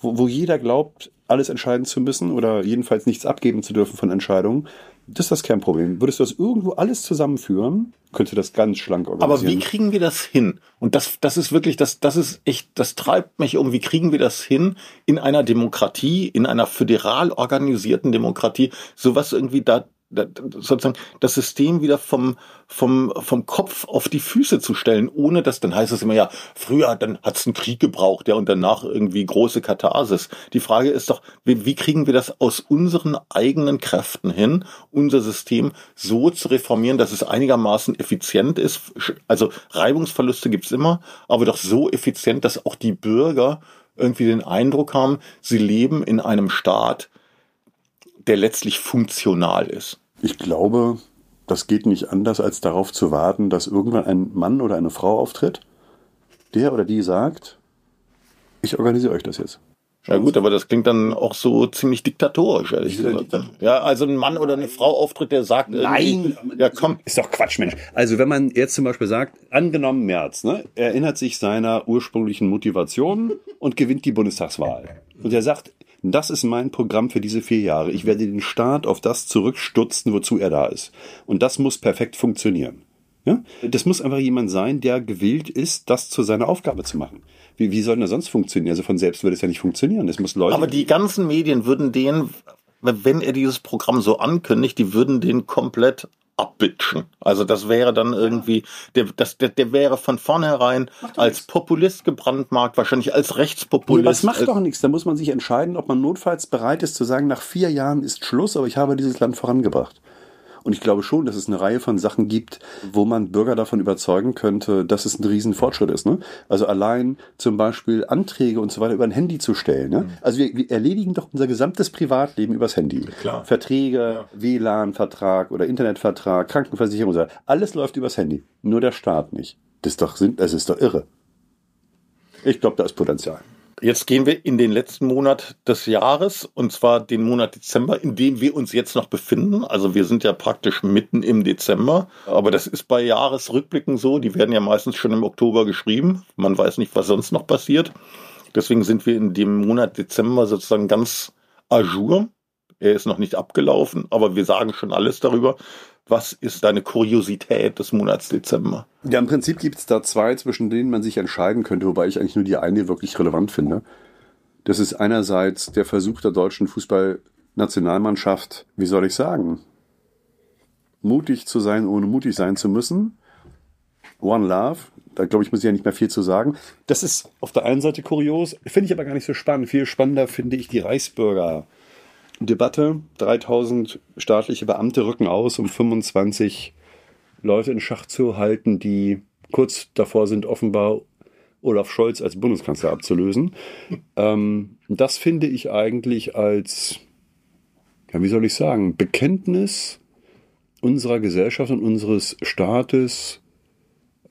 wo, wo jeder glaubt, alles entscheiden zu müssen oder jedenfalls nichts abgeben zu dürfen von Entscheidungen. Das ist das Kernproblem. Würdest du das irgendwo alles zusammenführen, könnte das ganz schlank Aber organisieren. wie kriegen wir das hin? Und das, das ist wirklich, das, das ist echt, das treibt mich um. Wie kriegen wir das hin, in einer Demokratie, in einer föderal organisierten Demokratie, sowas irgendwie da sozusagen das System wieder vom, vom, vom Kopf auf die Füße zu stellen, ohne dass, dann heißt es immer ja, früher, dann hat's einen Krieg gebraucht, ja, und danach irgendwie große Katharsis. Die Frage ist doch, wie, wie kriegen wir das aus unseren eigenen Kräften hin, unser System so zu reformieren, dass es einigermaßen effizient ist? Also Reibungsverluste gibt's immer, aber doch so effizient, dass auch die Bürger irgendwie den Eindruck haben, sie leben in einem Staat, der letztlich funktional ist. Ich glaube, das geht nicht anders, als darauf zu warten, dass irgendwann ein Mann oder eine Frau auftritt, der oder die sagt, ich organisiere euch das jetzt. Ja gut, aber das klingt dann auch so ziemlich diktatorisch, ehrlich gesagt. Ja, also ein Mann oder eine Frau auftritt, der sagt, irgendwie, ja komm, Ist doch Quatsch, Mensch. Also wenn man jetzt zum Beispiel sagt, angenommen Merz, ne, er erinnert sich seiner ursprünglichen Motivation und gewinnt die Bundestagswahl. Und er sagt, das ist mein Programm für diese vier Jahre. Ich werde den Staat auf das zurückstutzen, wozu er da ist. Und das muss perfekt funktionieren. Ja? Das muss einfach jemand sein, der gewillt ist, das zu seiner Aufgabe zu machen. Wie, wie soll denn das sonst funktionieren? Also von selbst würde es ja nicht funktionieren. Es muss Leute. aber die ganzen Medien würden den, wenn er dieses Programm so ankündigt, die würden den komplett abbitschen. Also das wäre dann irgendwie, der, das, der, der wäre von vornherein als Populist gebrandmarkt, wahrscheinlich als Rechtspopulist. Nee, das macht doch nichts. Da muss man sich entscheiden, ob man notfalls bereit ist zu sagen, nach vier Jahren ist Schluss, aber ich habe dieses Land vorangebracht. Und ich glaube schon, dass es eine Reihe von Sachen gibt, wo man Bürger davon überzeugen könnte, dass es ein Riesenfortschritt ist. Ne? Also allein zum Beispiel Anträge und so weiter über ein Handy zu stellen. Ne? Also wir, wir erledigen doch unser gesamtes Privatleben übers Handy. Klar. Verträge, ja. WLAN-Vertrag oder Internetvertrag, Krankenversicherung, alles läuft übers Handy. Nur der Staat nicht. Das ist doch, das ist doch irre. Ich glaube, da ist Potenzial. Jetzt gehen wir in den letzten Monat des Jahres, und zwar den Monat Dezember, in dem wir uns jetzt noch befinden. Also wir sind ja praktisch mitten im Dezember. Aber das ist bei Jahresrückblicken so. Die werden ja meistens schon im Oktober geschrieben. Man weiß nicht, was sonst noch passiert. Deswegen sind wir in dem Monat Dezember sozusagen ganz à. Er ist noch nicht abgelaufen, aber wir sagen schon alles darüber. Was ist deine Kuriosität des Monats Dezember? Ja, im Prinzip gibt es da zwei, zwischen denen man sich entscheiden könnte, wobei ich eigentlich nur die eine wirklich relevant finde. Das ist einerseits der Versuch der deutschen Fußballnationalmannschaft, wie soll ich sagen, mutig zu sein, ohne mutig sein zu müssen. One Love, da glaube ich, muss ich ja nicht mehr viel zu sagen. Das ist auf der einen Seite kurios, finde ich aber gar nicht so spannend. Viel spannender finde ich die Reichsbürger. Debatte. 3000 staatliche Beamte rücken aus, um 25 Leute in Schach zu halten, die kurz davor sind, offenbar Olaf Scholz als Bundeskanzler abzulösen. Ähm, das finde ich eigentlich als, ja, wie soll ich sagen, Bekenntnis unserer Gesellschaft und unseres Staates,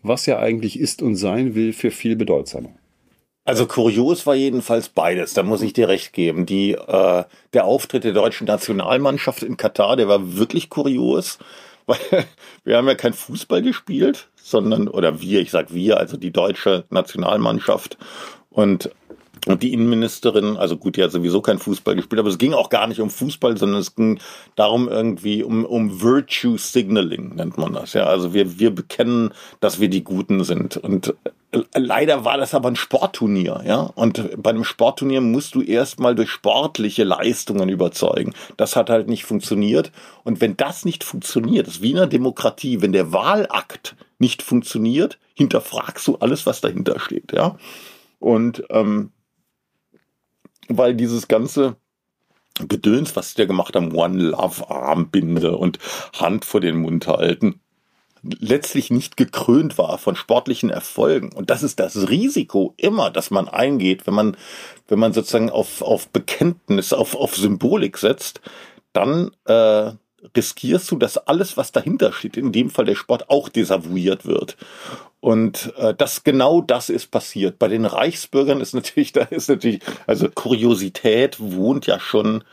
was ja eigentlich ist und sein will, für viel bedeutsamer. Also kurios war jedenfalls beides, da muss ich dir recht geben. Die, äh, der Auftritt der deutschen Nationalmannschaft in Katar, der war wirklich kurios, weil wir haben ja kein Fußball gespielt, sondern, oder wir, ich sag wir, also die deutsche Nationalmannschaft. Und und die Innenministerin, also gut, die hat sowieso kein Fußball gespielt, aber es ging auch gar nicht um Fußball, sondern es ging darum irgendwie um, um Virtue Signaling, nennt man das. Ja, also wir, wir bekennen, dass wir die Guten sind. Und äh, leider war das aber ein Sportturnier, ja. Und bei einem Sportturnier musst du erstmal durch sportliche Leistungen überzeugen. Das hat halt nicht funktioniert. Und wenn das nicht funktioniert, das ist wie in einer Demokratie, wenn der Wahlakt nicht funktioniert, hinterfragst du alles, was dahinter steht, ja. Und ähm, weil dieses ganze Gedöns, was der gemacht haben, One Love Armbinde und Hand vor den Mund halten, letztlich nicht gekrönt war von sportlichen Erfolgen. Und das ist das Risiko immer, dass man eingeht, wenn man, wenn man sozusagen auf, auf Bekenntnis, auf, auf Symbolik setzt, dann äh, riskierst du, dass alles, was dahinter steht, in dem Fall der Sport, auch desavouiert wird. Und äh, das genau das ist passiert. Bei den Reichsbürgern ist natürlich, da ist natürlich, also Kuriosität wohnt ja schon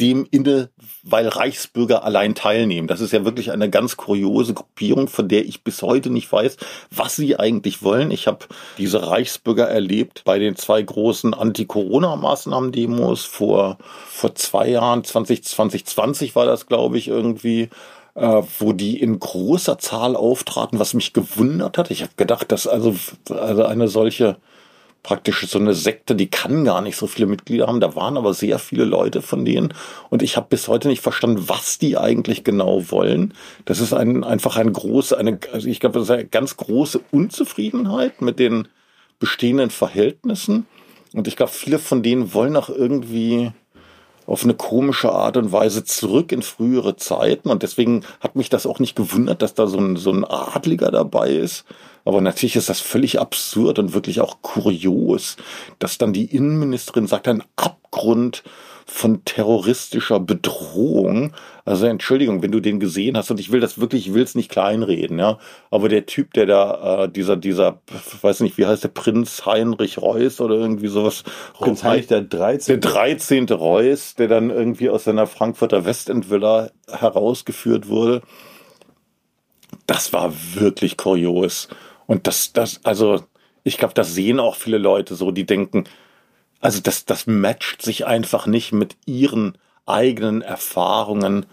dem inne, weil Reichsbürger allein teilnehmen. Das ist ja wirklich eine ganz kuriose Gruppierung, von der ich bis heute nicht weiß, was sie eigentlich wollen. Ich habe diese Reichsbürger erlebt bei den zwei großen Anti-Corona-Maßnahmen-Demos vor, vor zwei Jahren, 20, 2020 war das, glaube ich, irgendwie äh, wo die in großer Zahl auftraten, was mich gewundert hat. Ich habe gedacht, dass also, also eine solche praktisch so eine Sekte, die kann gar nicht so viele Mitglieder haben. Da waren aber sehr viele Leute von denen. Und ich habe bis heute nicht verstanden, was die eigentlich genau wollen. Das ist ein, einfach ein große, eine, also ich glaube, das ist eine ganz große Unzufriedenheit mit den bestehenden Verhältnissen. Und ich glaube, viele von denen wollen auch irgendwie auf eine komische Art und Weise zurück in frühere Zeiten. Und deswegen hat mich das auch nicht gewundert, dass da so ein, so ein Adliger dabei ist. Aber natürlich ist das völlig absurd und wirklich auch kurios, dass dann die Innenministerin sagt, ein Abgrund von terroristischer Bedrohung. Also Entschuldigung, wenn du den gesehen hast, und ich will das wirklich, ich will es nicht kleinreden, ja. Aber der Typ, der da, äh, dieser, dieser, weiß nicht, wie heißt der Prinz Heinrich Reuss oder irgendwie sowas. Prinz Heinrich der 13. Der 13. Reuss, der dann irgendwie aus seiner Frankfurter Westendvilla herausgeführt wurde. Das war wirklich kurios. Und das, das, also, ich glaube, das sehen auch viele Leute so, die denken, also das, das matcht sich einfach nicht mit ihren eigenen Erfahrungen,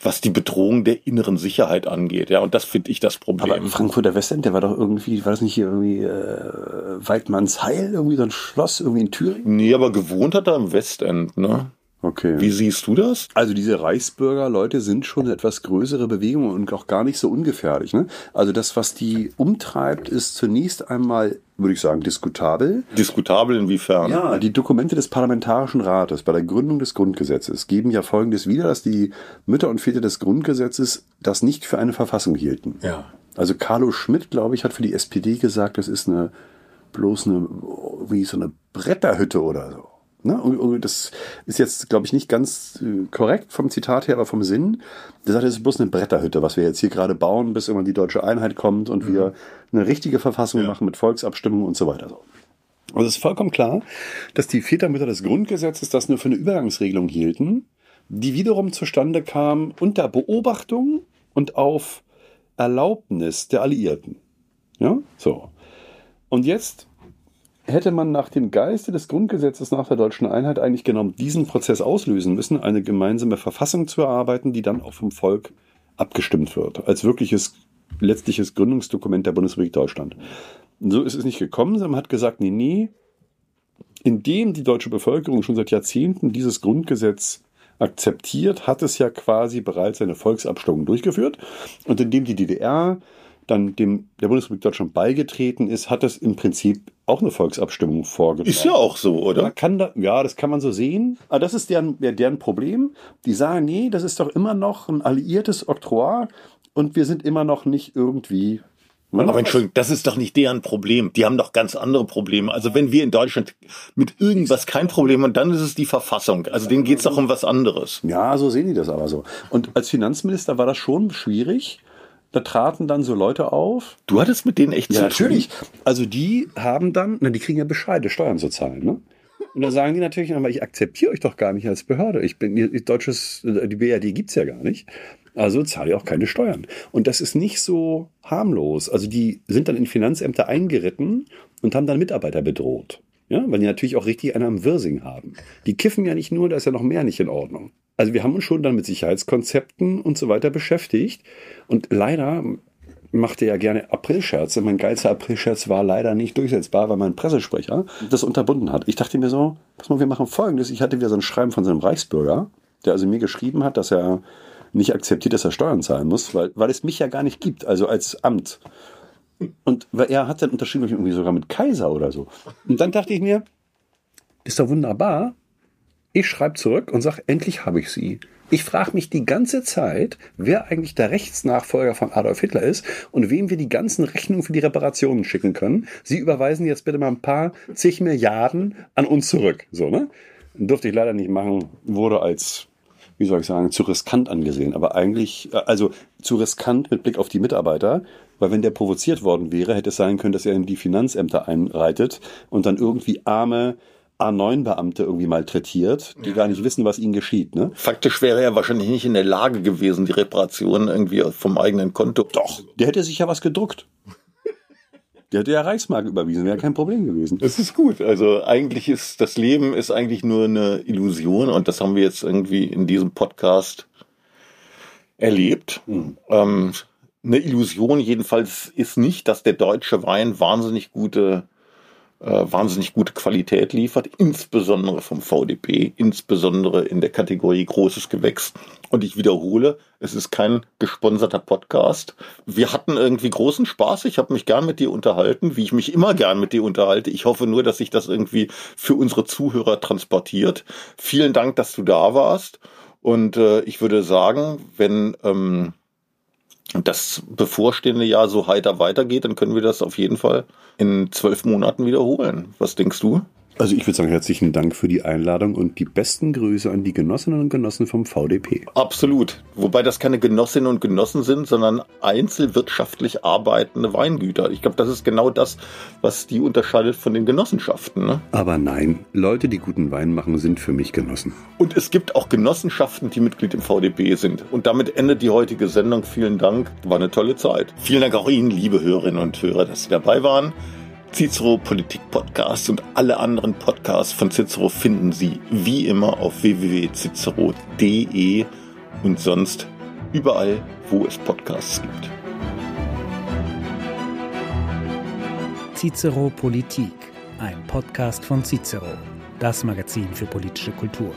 was die Bedrohung der inneren Sicherheit angeht. Ja, und das finde ich das Problem. Aber Frankfurter Westend, der war doch irgendwie, war das nicht hier irgendwie äh, Waldmannsheil, irgendwie so ein Schloss, irgendwie in Thüringen? Nee, aber gewohnt hat er im Westend, ne? Okay. Wie siehst du das? Also diese Reichsbürger-Leute sind schon eine etwas größere Bewegung und auch gar nicht so ungefährlich. Ne? Also das, was die umtreibt, ist zunächst einmal, würde ich sagen, diskutabel. Diskutabel inwiefern? Ja, die Dokumente des Parlamentarischen Rates bei der Gründung des Grundgesetzes geben ja Folgendes wieder, dass die Mütter und Väter des Grundgesetzes das nicht für eine Verfassung hielten. Ja. Also Carlo Schmidt, glaube ich, hat für die SPD gesagt, das ist eine bloß eine, wie so eine Bretterhütte oder so. Ne? Das ist jetzt, glaube ich, nicht ganz äh, korrekt vom Zitat her, aber vom Sinn. Der sagt, es ist bloß eine Bretterhütte, was wir jetzt hier gerade bauen, bis irgendwann die deutsche Einheit kommt und mhm. wir eine richtige Verfassung ja. machen mit Volksabstimmung und so weiter. Also es ist vollkommen klar, dass die Vätermütter des Grundgesetzes das nur für eine Übergangsregelung hielten, die wiederum zustande kam unter Beobachtung und auf Erlaubnis der Alliierten. Ja, so. Und jetzt hätte man nach dem Geiste des Grundgesetzes nach der deutschen Einheit eigentlich genommen diesen Prozess auslösen müssen, eine gemeinsame Verfassung zu erarbeiten, die dann auch vom Volk abgestimmt wird, als wirkliches letztliches Gründungsdokument der Bundesrepublik Deutschland. Und so ist es nicht gekommen, sondern man hat gesagt, nee, nee, indem die deutsche Bevölkerung schon seit Jahrzehnten dieses Grundgesetz akzeptiert, hat es ja quasi bereits eine Volksabstimmung durchgeführt. Und indem die DDR dann dem der Bundesrepublik Deutschland beigetreten ist, hat es im Prinzip auch eine Volksabstimmung vorgenommen. Ist ja auch so, oder? Man da, ja, das kann man so sehen. Aber das ist deren, deren Problem. Die sagen, nee, das ist doch immer noch ein alliiertes Oktroi und wir sind immer noch nicht irgendwie aber Entschuldigung, das ist doch nicht deren Problem. Die haben doch ganz andere Probleme. Also wenn wir in Deutschland mit irgendwas kein Problem haben, dann ist es die Verfassung. Also denen geht es doch um was anderes. Ja, so sehen die das aber so. Und als Finanzminister war das schon schwierig, da traten dann so Leute auf. Du hattest mit denen echt ja, natürlich. Also die haben dann, na, die kriegen ja Bescheide, Steuern zu zahlen, ne? Und dann sagen die natürlich, aber ich akzeptiere euch doch gar nicht als Behörde. Ich bin, deutsches, die BRD gibt's ja gar nicht. Also zahle ich auch keine Steuern. Und das ist nicht so harmlos. Also die sind dann in Finanzämter eingeritten und haben dann Mitarbeiter bedroht. Ja, weil die natürlich auch richtig einen am Wirsing haben. Die kiffen ja nicht nur, da ist ja noch mehr nicht in Ordnung. Also wir haben uns schon dann mit Sicherheitskonzepten und so weiter beschäftigt. Und leider machte ja gerne Aprilscherze. Mein geilster Aprilscherz war leider nicht durchsetzbar, weil mein Pressesprecher das unterbunden hat. Ich dachte mir so, pass mal, wir machen Folgendes. Ich hatte wieder so ein Schreiben von so einem Reichsbürger, der also mir geschrieben hat, dass er nicht akzeptiert, dass er Steuern zahlen muss, weil, weil es mich ja gar nicht gibt, also als Amt. Und weil er hat dann unterschrieben, irgendwie sogar mit Kaiser oder so. Und dann dachte ich mir, ist doch wunderbar, ich schreibe zurück und sage, endlich habe ich sie. Ich frage mich die ganze Zeit, wer eigentlich der Rechtsnachfolger von Adolf Hitler ist und wem wir die ganzen Rechnungen für die Reparationen schicken können. Sie überweisen jetzt bitte mal ein paar zig Milliarden an uns zurück. So, ne? Durfte ich leider nicht machen, wurde als, wie soll ich sagen, zu riskant angesehen. Aber eigentlich, äh, also zu riskant mit Blick auf die Mitarbeiter, weil wenn der provoziert worden wäre, hätte es sein können, dass er in die Finanzämter einreitet und dann irgendwie arme A9-Beamte irgendwie malträtiert, die ja. gar nicht wissen, was ihnen geschieht. Ne? Faktisch wäre er wahrscheinlich nicht in der Lage gewesen, die Reparationen irgendwie vom eigenen Konto. Doch, der hätte sich ja was gedruckt. Der hätte ja Reichsmark überwiesen, wäre kein Problem gewesen. Das ist gut. Also eigentlich ist das Leben ist eigentlich nur eine Illusion und das haben wir jetzt irgendwie in diesem Podcast erlebt. Mhm. Ähm, eine Illusion jedenfalls ist nicht, dass der deutsche Wein wahnsinnig gute wahnsinnig gute Qualität liefert, insbesondere vom VDP, insbesondere in der Kategorie großes Gewächs. Und ich wiederhole, es ist kein gesponserter Podcast. Wir hatten irgendwie großen Spaß. Ich habe mich gern mit dir unterhalten, wie ich mich immer gern mit dir unterhalte. Ich hoffe nur, dass sich das irgendwie für unsere Zuhörer transportiert. Vielen Dank, dass du da warst. Und äh, ich würde sagen, wenn ähm, das bevorstehende Jahr so heiter weitergeht, dann können wir das auf jeden Fall in zwölf Monaten wiederholen. Was denkst du? Also ich würde sagen, herzlichen Dank für die Einladung und die besten Grüße an die Genossinnen und Genossen vom VDP. Absolut. Wobei das keine Genossinnen und Genossen sind, sondern einzelwirtschaftlich arbeitende Weingüter. Ich glaube, das ist genau das, was die unterscheidet von den Genossenschaften. Ne? Aber nein, Leute, die guten Wein machen, sind für mich Genossen. Und es gibt auch Genossenschaften, die Mitglied im VDP sind. Und damit endet die heutige Sendung. Vielen Dank. War eine tolle Zeit. Vielen Dank auch Ihnen, liebe Hörerinnen und Hörer, dass Sie dabei waren. Cicero Politik Podcast und alle anderen Podcasts von Cicero finden Sie wie immer auf www.cicero.de und sonst überall, wo es Podcasts gibt. Cicero Politik, ein Podcast von Cicero, das Magazin für politische Kultur.